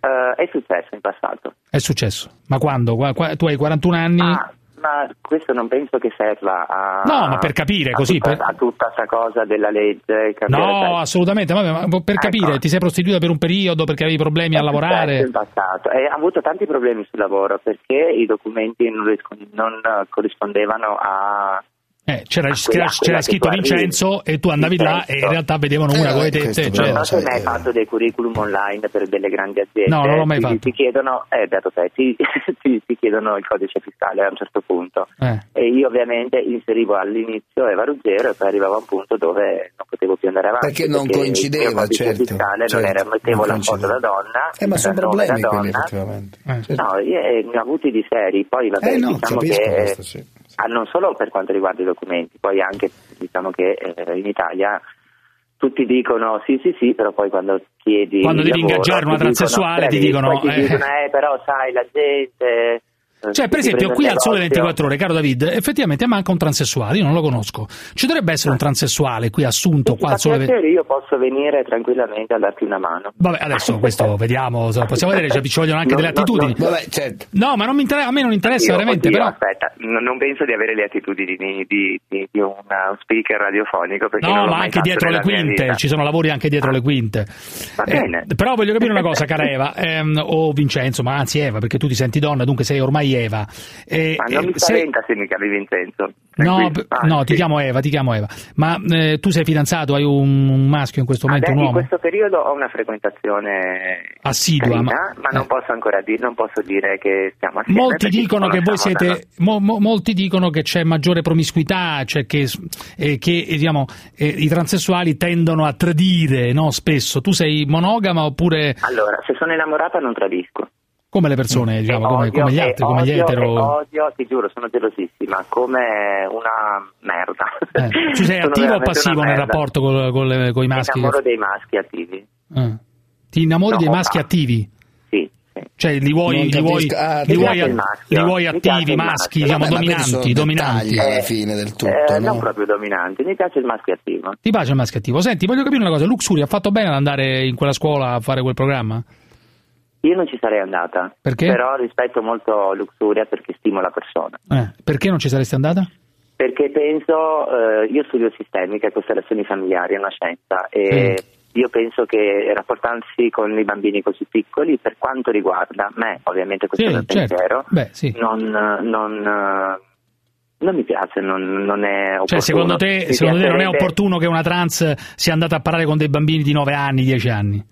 Speaker 66: Eh, è successo in passato.
Speaker 11: È successo, ma quando? Qua- tu hai 41 anni?
Speaker 66: Ah, ma questo non penso che serva a...
Speaker 11: No, ma per capire,
Speaker 66: a
Speaker 11: così,
Speaker 66: Tutta,
Speaker 11: per-
Speaker 66: a tutta questa cosa della legge. capire,
Speaker 11: No,
Speaker 66: sai,
Speaker 11: assolutamente, ma per capire,
Speaker 66: Ecco.
Speaker 11: ti sei prostituita per un periodo perché avevi problemi a
Speaker 66: È successo
Speaker 11: lavorare?
Speaker 66: in passato e ha avuto tanti problemi sul lavoro perché i documenti non, non eh, corrispondevano a...
Speaker 11: Eh, c'era,
Speaker 66: a quella-
Speaker 11: c'era
Speaker 66: quella
Speaker 11: scritto. Vincenzo e tu andavi là e in realtà vedevano una come te. te, cioè-
Speaker 66: non so se mai fatto dei curriculum online per delle grandi aziende.
Speaker 11: No, non l'ho mai
Speaker 66: ti,
Speaker 11: fatto.
Speaker 66: Ti chiedono, eh, beato te, ti, (laughs) ti- ti chiedono il codice fiscale a un certo punto.
Speaker 11: Eh.
Speaker 66: E io ovviamente inserivo all'inizio Eva Ruggero e poi arrivavo a un punto dove non potevo più andare avanti.
Speaker 12: Perché non coincideva,
Speaker 66: il codice
Speaker 12: certo,
Speaker 66: fiscale
Speaker 12: certo,
Speaker 66: non era, mettevo
Speaker 12: non
Speaker 66: la foto da donna.
Speaker 12: Eh, ma sono problemi
Speaker 66: da
Speaker 12: quelli,
Speaker 66: donna.
Speaker 12: effettivamente.
Speaker 66: No, io eh, ne ho avuti di seri, poi vabbè,
Speaker 12: Eh, no,
Speaker 66: diciamo
Speaker 12: capisco
Speaker 66: che
Speaker 12: questo,
Speaker 66: eh,
Speaker 12: sì.
Speaker 66: Ah, non solo per quanto riguarda i documenti, poi anche diciamo che eh, in Italia tutti dicono sì sì sì, però poi quando chiedi
Speaker 11: Quando devi
Speaker 66: lavoro,
Speaker 11: ingaggiare una
Speaker 66: ti dicono,
Speaker 11: transessuale, ti dicono,
Speaker 66: ti
Speaker 11: eh.
Speaker 66: dicono, eh però sai la gente eh,
Speaker 11: Cioè, per esempio, qui al Sole
Speaker 66: negozio.
Speaker 11: 24 Ore, caro David, effettivamente manca un transessuale, io non lo conosco. Ci dovrebbe essere un transessuale qui assunto qua
Speaker 66: Fa
Speaker 11: al Sole 24
Speaker 66: piacere, io posso venire tranquillamente a darti una mano.
Speaker 11: Vabbè, adesso (laughs) questo vediamo, possiamo vedere, cioè, ci vogliono anche
Speaker 66: No,
Speaker 11: delle
Speaker 66: no,
Speaker 11: attitudini.
Speaker 66: no,
Speaker 12: Vabbè, certo.
Speaker 11: No, ma non mi inter- a me non interessa
Speaker 66: Io-
Speaker 11: veramente,
Speaker 66: oddio,
Speaker 11: però...
Speaker 66: Aspetta, non penso di avere le attitudini di, di- di- di un uh, speaker radiofonico.
Speaker 11: No, ma anche dietro le quinte, ci sono lavori anche dietro le quinte.
Speaker 66: Va
Speaker 11: Eh,
Speaker 66: bene.
Speaker 11: però voglio capire una cosa, cara (laughs) Eva, ehm, o Vincenzo, ma anzi Eva, perché tu ti senti donna, dunque sei ormai Eva. Eh,
Speaker 66: Ma non
Speaker 11: eh,
Speaker 66: mi
Speaker 11: se-
Speaker 66: spaventa se mi chiami Vincenzo.
Speaker 11: No,
Speaker 66: Ah,
Speaker 11: no,
Speaker 66: sì.
Speaker 11: ti chiamo Eva, ti chiamo Eva. Ma eh, tu sei fidanzato, hai un, un maschio in questo momento,
Speaker 66: Adesso,
Speaker 11: un
Speaker 66: in
Speaker 11: uomo?
Speaker 66: questo periodo ho una frequentazione
Speaker 11: Assidua, ma-
Speaker 66: carina, ma, non posso ancora dire, non posso dire che stiamo assieme.
Speaker 11: Molti dicono che voi
Speaker 66: da-
Speaker 11: siete, mo- mo- molti dicono che c'è maggiore promiscuità, cioè che, eh, che, eh, diciamo, eh, i transessuali tendono a tradire, no? Spesso. Tu sei monogama oppure
Speaker 66: Allora, se sono innamorata non tradisco.
Speaker 11: Come le persone, diciamo, come,
Speaker 66: Odio
Speaker 11: come gli altri, come gli
Speaker 66: odio e
Speaker 11: etero?
Speaker 66: Odio, ti giuro, sono gelosissima, come una merda.
Speaker 11: Eh, tu sei (laughs) attivo o passivo nel rapporto col- col- con i
Speaker 66: Mi
Speaker 11: maschi?
Speaker 66: innamoro dei maschi attivi.
Speaker 11: Eh. Ti innamori
Speaker 66: No,
Speaker 11: dei
Speaker 66: ma-
Speaker 11: maschi attivi?
Speaker 66: Sì,
Speaker 11: Cioè li vuoi, li vuoi.
Speaker 12: Ah,
Speaker 11: li vuoi, li vuoi
Speaker 12: Mi
Speaker 11: attivi, maschi, diciamo,
Speaker 12: Vabbè,
Speaker 11: dominanti, dominanti.
Speaker 12: alla fine del tutto,
Speaker 66: Eh,
Speaker 12: no?
Speaker 66: Non proprio dominanti, mi piace il maschio attivo.
Speaker 11: Ti piace il maschio attivo? Senti, voglio capire una cosa, Luxury ha fatto bene ad andare in quella scuola a fare quel programma?
Speaker 66: Io non ci sarei andata,
Speaker 11: Perché?
Speaker 66: però rispetto molto Luxuria perché stimo la persona.
Speaker 11: Eh, perché non ci saresti andata?
Speaker 66: Perché penso, eh, io studio sistemica e costellazioni familiari, è una scienza, e io penso che rapportarsi con i bambini così piccoli, per quanto riguarda me, ovviamente questo
Speaker 11: Sì,
Speaker 66: è il
Speaker 11: certo.
Speaker 66: pensiero,
Speaker 11: Beh, sì.
Speaker 66: non, non, eh, non mi piace, non, non è opportuno.
Speaker 11: Cioè, secondo te, secondo te non è opportuno che una trans sia andata a parlare con dei bambini di 9 anni, 10 anni?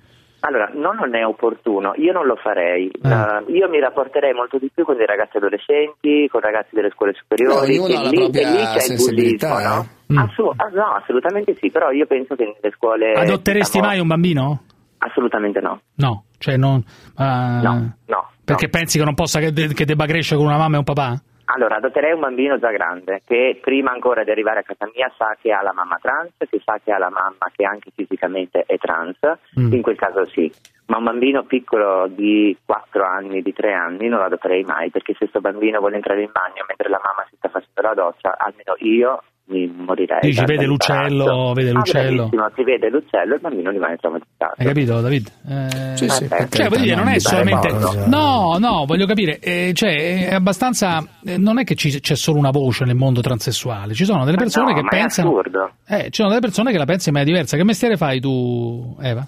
Speaker 66: Allora, no, non è opportuno, io non lo farei. Eh, io mi rapporterei molto di più con dei ragazzi adolescenti, con ragazzi delle scuole superiori,
Speaker 12: No, ognuno
Speaker 66: e,
Speaker 12: ha la
Speaker 66: lì,
Speaker 12: propria
Speaker 66: e lì c'è il
Speaker 12: sensibilità,
Speaker 66: bullismo, no?
Speaker 11: Mm.
Speaker 66: Assu- ah, no, assolutamente sì, però io penso che nelle scuole...
Speaker 11: Adotteresti
Speaker 66: diciamo,
Speaker 11: mai un bambino?
Speaker 66: Assolutamente no.
Speaker 11: No, cioè non... ah,
Speaker 66: No, no.
Speaker 11: Perché pensi che non possa, che, de- che debba crescere con una mamma e un papà?
Speaker 66: Allora, adotterei un bambino già grande, che prima ancora di arrivare a casa mia sa che ha la mamma trans, che sa che ha la mamma che anche fisicamente è trans,
Speaker 11: Mm.
Speaker 66: in quel caso sì. Ma un bambino piccolo di 4 anni, di 3 anni, non lo adotterei mai, perché se questo bambino vuole entrare in bagno mentre la mamma si sta facendo la doccia, almeno io mi morirei.
Speaker 11: Dici, vede l'uccello, vede
Speaker 66: Ah,
Speaker 11: l'uccello.
Speaker 66: bravissimo, si vede l'uccello e il bambino rimane traumatizzato.
Speaker 11: Hai capito, David? Eh,
Speaker 66: Sì, sì,
Speaker 11: cioè, voglio dire, non è solamente.
Speaker 66: no, no.
Speaker 11: Voglio capire, eh, cioè, è abbastanza. eh, non è che ci- c'è solo una voce nel mondo transessuale, ci sono delle
Speaker 66: Ma
Speaker 11: persone
Speaker 66: no,
Speaker 11: che
Speaker 66: ma è
Speaker 11: pensano.
Speaker 66: assurdo.
Speaker 11: Eh, ci sono delle persone che la pensano in maniera diversa. Che mestiere fai tu, Eva?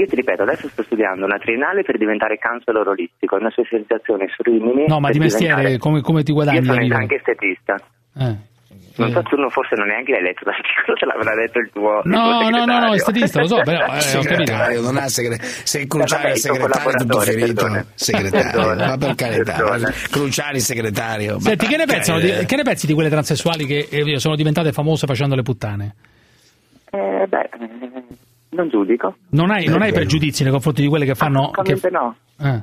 Speaker 66: Io ti ripeto, adesso sto studiando una triennale per diventare counselor olistico, una specializzazione su Rimini.
Speaker 11: No, ma di mestiere, come, come ti guadagni?
Speaker 66: Io sono
Speaker 11: vita?
Speaker 66: anche estetista.
Speaker 11: Eh.
Speaker 66: Non so, tu non- forse non neanche l'hai letto (laughs) l'articolo, te l'avrà letto il tuo. il tuo
Speaker 11: No, no, no,
Speaker 66: segretario.
Speaker 11: no, estetista, lo so, però, eh, ho (laughs) capito.
Speaker 12: segretario, non ha segre- se Cruciani è
Speaker 66: il
Speaker 12: segretario tutto finito segretario ma per carità
Speaker 66: Perdona.
Speaker 12: Cruciani segretario
Speaker 11: Senti,
Speaker 12: Ma-
Speaker 11: che ne, pensano di, che ne pensi di quelle transessuali che eh, sono diventate famose facendo le puttane?
Speaker 66: Eh, beh, eh, non giudico.
Speaker 11: Non hai, non hai pregiudizi nei confronti di quelle che fanno... Che...
Speaker 66: No.
Speaker 11: Eh.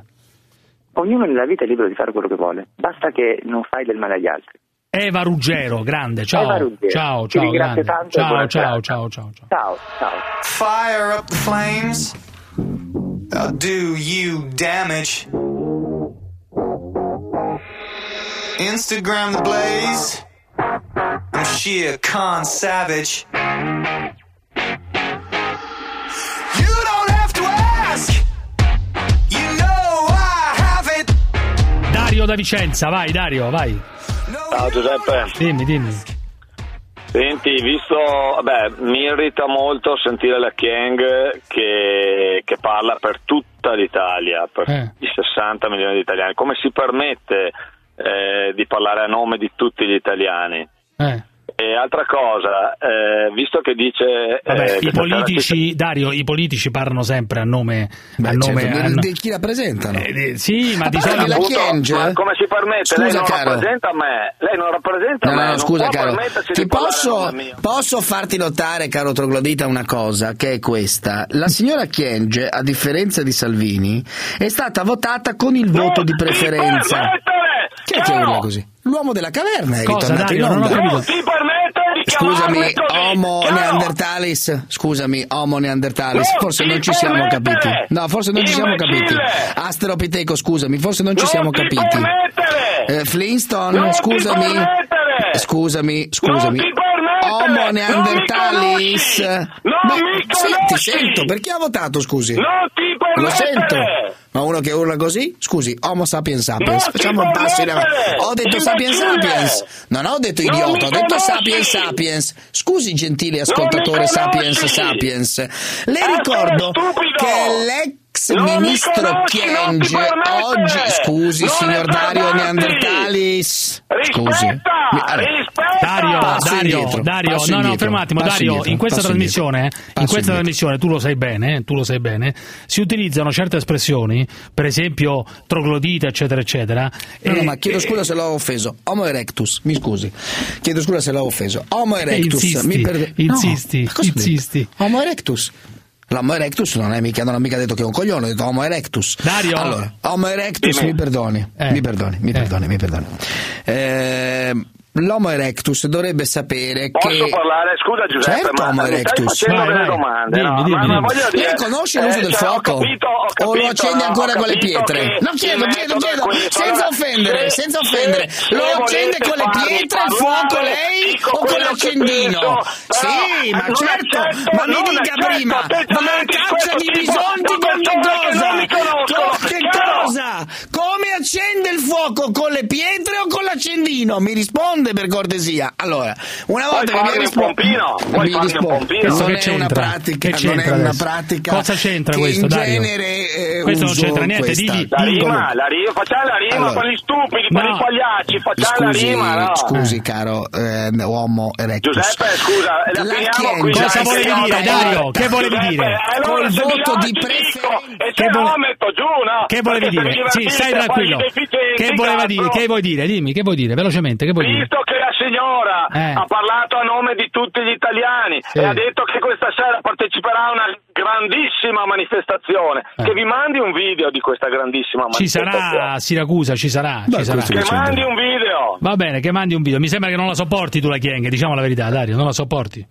Speaker 66: Ognuno nella vita è libero di fare quello che vuole, basta che non fai del male agli altri.
Speaker 11: Eva Ruggero, grande, ciao.
Speaker 66: Eva Ruggero.
Speaker 11: Ciao, ciao, grande.
Speaker 66: tanto
Speaker 11: Ciao, ciao, ciao, ciao, ciao.
Speaker 66: Ciao, ciao.
Speaker 67: Fire up the flames. I'll do you damage. Instagram the blaze. I'm sheer con savage.
Speaker 11: Dario da Vicenza, vai Dario, vai.
Speaker 45: Ciao Giuseppe.
Speaker 11: Dimmi, dimmi.
Speaker 45: Senti, visto, vabbè, mi irrita molto sentire la Chiang che, che parla per tutta l'Italia, per
Speaker 11: Eh.
Speaker 45: i 60 milioni di italiani. Come si permette eh, di parlare a nome di tutti gli italiani?
Speaker 11: Eh.
Speaker 45: E altra cosa, eh, visto che dice...
Speaker 11: Vabbè,
Speaker 45: eh,
Speaker 11: i politici, Dario, i politici parlano sempre a nome... a nome
Speaker 12: certo,
Speaker 11: a
Speaker 12: di-
Speaker 11: no-
Speaker 12: chi rappresentano?
Speaker 11: Eh, sì, ma
Speaker 12: A
Speaker 11: di solito...
Speaker 45: Appunto, ma come si permette? lei
Speaker 12: Scusa,
Speaker 45: non
Speaker 12: caro.
Speaker 45: rappresenta me, lei non rappresenta
Speaker 12: No,
Speaker 45: me,
Speaker 12: no,
Speaker 45: non
Speaker 12: scusa
Speaker 45: può
Speaker 12: caro, ti posso, posso farti notare, caro troglodita, una cosa, che è questa. La signora Chienge, a differenza di Salvini, è stata votata con il voto di preferenza. Chi è che urla così? L'uomo della caverna è
Speaker 11: Cosa,
Speaker 12: ritornato
Speaker 11: Dario?
Speaker 12: in
Speaker 11: Non ho
Speaker 12: onda.
Speaker 11: capito.
Speaker 45: Non ti di
Speaker 12: Scusami, Homo
Speaker 45: chiaro?
Speaker 12: Neandertalis. Scusami, Homo Neandertalis.
Speaker 45: Non
Speaker 12: Forse non ci siamo
Speaker 45: permettere!
Speaker 12: capiti. No, forse non ci siamo capiti. Asteropiteco, scusami, forse non ci
Speaker 45: Non
Speaker 12: siamo
Speaker 45: ti
Speaker 12: capiti. Eh, Flintstone,
Speaker 45: Non
Speaker 12: scusami.
Speaker 45: permettere!
Speaker 12: Scusami, scusami. Homo
Speaker 45: Non mi
Speaker 12: Neandertalis.
Speaker 45: conosci! Non
Speaker 12: Ma
Speaker 45: mi
Speaker 12: sì, ti
Speaker 45: conosci!
Speaker 12: sento, perché ha votato, scusi?
Speaker 45: Non ti
Speaker 12: Lo
Speaker 45: permettere!
Speaker 12: sento. Ma uno che urla così? Scusi, Homo sapiens sapiens.
Speaker 45: Ti
Speaker 12: Facciamo un passo in avanti. Ho detto sapiens sapiens. Non ho detto
Speaker 45: Non
Speaker 12: idiota, ho detto sapiens sapiens. Scusi, gentile ascoltatore sapiens sapiens. Le ricordo che l'ex
Speaker 45: Non mi
Speaker 12: ministro
Speaker 45: conosci, permettere!
Speaker 12: oggi. Scusi,
Speaker 45: Non
Speaker 12: signor Dario! Neandertalis. Scusi.
Speaker 45: Rispetta! Rispetta!
Speaker 11: Dario,
Speaker 12: Passo
Speaker 11: Dario,
Speaker 12: indietro,
Speaker 11: Dario,
Speaker 12: passo
Speaker 11: no, no,
Speaker 12: indietro,
Speaker 11: ferma un attimo,
Speaker 12: passo
Speaker 11: Dario,
Speaker 12: indietro,
Speaker 11: in questa trasmissione,
Speaker 12: indietro,
Speaker 11: in questa trasmissione, tu lo sai bene, tu lo sai bene, si utilizzano certe espressioni, per esempio troglodita, eccetera, eccetera.
Speaker 12: No, no,
Speaker 11: e-
Speaker 12: ma chiedo scusa se l'ho offeso. Homo erectus, mi scusi. Chiedo scusa se l'ho offeso. Homo erectus,
Speaker 11: insisti,
Speaker 12: mi perde-
Speaker 11: insisti,
Speaker 12: No,
Speaker 11: insisti.
Speaker 12: Homo erectus. L'Homo erectus non, è mica, non ho mica detto che è un coglione, ho detto Homo erectus.
Speaker 11: Dario?
Speaker 12: Allora, Homo erectus, mi perdoni,
Speaker 11: Eh.
Speaker 12: mi perdoni, mi
Speaker 11: Eh.
Speaker 12: perdoni, mi perdoni. Ehm, L'Homo erectus dovrebbe sapere
Speaker 45: Posso
Speaker 12: che...
Speaker 45: parlare? Scusa Giuseppe,
Speaker 12: Certo,
Speaker 45: ma
Speaker 12: Homo
Speaker 45: mi stai
Speaker 12: erectus.
Speaker 45: facendo
Speaker 11: Vai,
Speaker 45: delle
Speaker 11: vai.
Speaker 45: domande,
Speaker 11: Dimmi,
Speaker 45: no?
Speaker 11: dimmi,
Speaker 45: ma, ma
Speaker 11: dimmi.
Speaker 45: voglio dire,
Speaker 12: Lei conosce l'uso
Speaker 45: eh,
Speaker 12: del
Speaker 45: cioè,
Speaker 12: fuoco?
Speaker 45: Ho capito, ho
Speaker 12: o lo
Speaker 45: capito,
Speaker 12: accende
Speaker 45: no,
Speaker 12: ancora con le
Speaker 45: capito
Speaker 12: pietre? Non chiedo, chiedo, chiedo, senza offendere,
Speaker 45: se-
Speaker 12: senza
Speaker 45: se-
Speaker 12: offendere.
Speaker 45: se
Speaker 12: Lo accende con le pietre il fuoco lei o con l'accendino? Sì, ma certo,
Speaker 45: accetto-
Speaker 12: ma mi dica
Speaker 45: accetto
Speaker 12: prima, ma
Speaker 45: di
Speaker 12: caccia di bisonti con che cosa? Con che cosa? Accende il fuoco? Con le pietre o con l'accendino? Mi risponde per cortesia. Allora, una volta che mi risponde...
Speaker 45: pompino? Vuoi
Speaker 12: mi
Speaker 45: farmi un pompino?
Speaker 12: Non
Speaker 11: che
Speaker 12: è una pratica,
Speaker 11: Che
Speaker 12: non è una pratica
Speaker 11: Cosa c'entra
Speaker 12: che
Speaker 11: questo,
Speaker 12: in
Speaker 11: Dario?
Speaker 12: genere eh,
Speaker 11: Questo non c'entra niente, digli-
Speaker 45: La rima, la rima, facciamo la rima
Speaker 12: Allora.
Speaker 45: per gli stupidi, per
Speaker 11: No.
Speaker 45: i pagliacci, facciamo
Speaker 12: Scusi,
Speaker 45: la rima, no?
Speaker 12: scusi caro eh, uomo erectus.
Speaker 45: Giuseppe, scusa, la
Speaker 12: La
Speaker 45: finiamo qui.
Speaker 11: Cosa volevi
Speaker 45: che
Speaker 11: dire, Dario? Che volevi dire?
Speaker 12: Col voto di preferenza.
Speaker 45: E
Speaker 11: Che
Speaker 45: no
Speaker 11: vole-
Speaker 45: metto giù, no?
Speaker 11: Che volevi dire? Sì, stai tranquillo.
Speaker 45: Deficienti,
Speaker 11: Che voleva dire? Che vuoi dire? Dimmi, che vuoi dire? Velocemente, che vuoi dire?
Speaker 45: Visto che la signora
Speaker 11: Eh.
Speaker 45: ha parlato a nome di tutti gli italiani
Speaker 11: Sì.
Speaker 45: e ha detto che questa sera parteciperà a una grandissima manifestazione, che vi mandi un video di questa grandissima
Speaker 11: Eh. Ci
Speaker 45: manifestazione.
Speaker 11: sarà a Siracusa, ci sarà,
Speaker 12: Beh,
Speaker 11: ci sarà.
Speaker 45: Che mandi un video.
Speaker 11: Va bene, che mandi un video. Mi sembra che non la sopporti tu la Chieng, diciamo la verità, Dario, non la sopporti.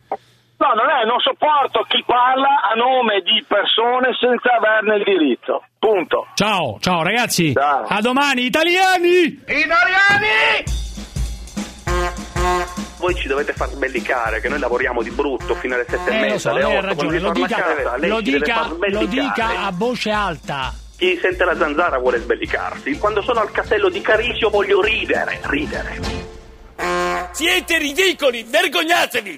Speaker 45: No, non è, non sopporto chi parla a nome di persone senza averne il diritto. Punto.
Speaker 11: Ciao, ciao ragazzi.
Speaker 45: Ciao.
Speaker 11: A domani, italiani!
Speaker 45: Italiani!
Speaker 68: Voi ci dovete far sbellicare che noi lavoriamo di brutto fino alle sette e
Speaker 11: Eh, lo
Speaker 68: mezza,
Speaker 11: so,
Speaker 68: alle
Speaker 11: lei ha
Speaker 68: otto,
Speaker 11: ragione,
Speaker 68: quando
Speaker 11: lo dica,
Speaker 68: a casa,
Speaker 11: lo dica, lo dica a voce alta.
Speaker 68: Chi sente la zanzara vuole sbellicarsi. Quando sono al castello di Carisio voglio ridere, ridere.
Speaker 69: Siete ridicoli, vergognatevi!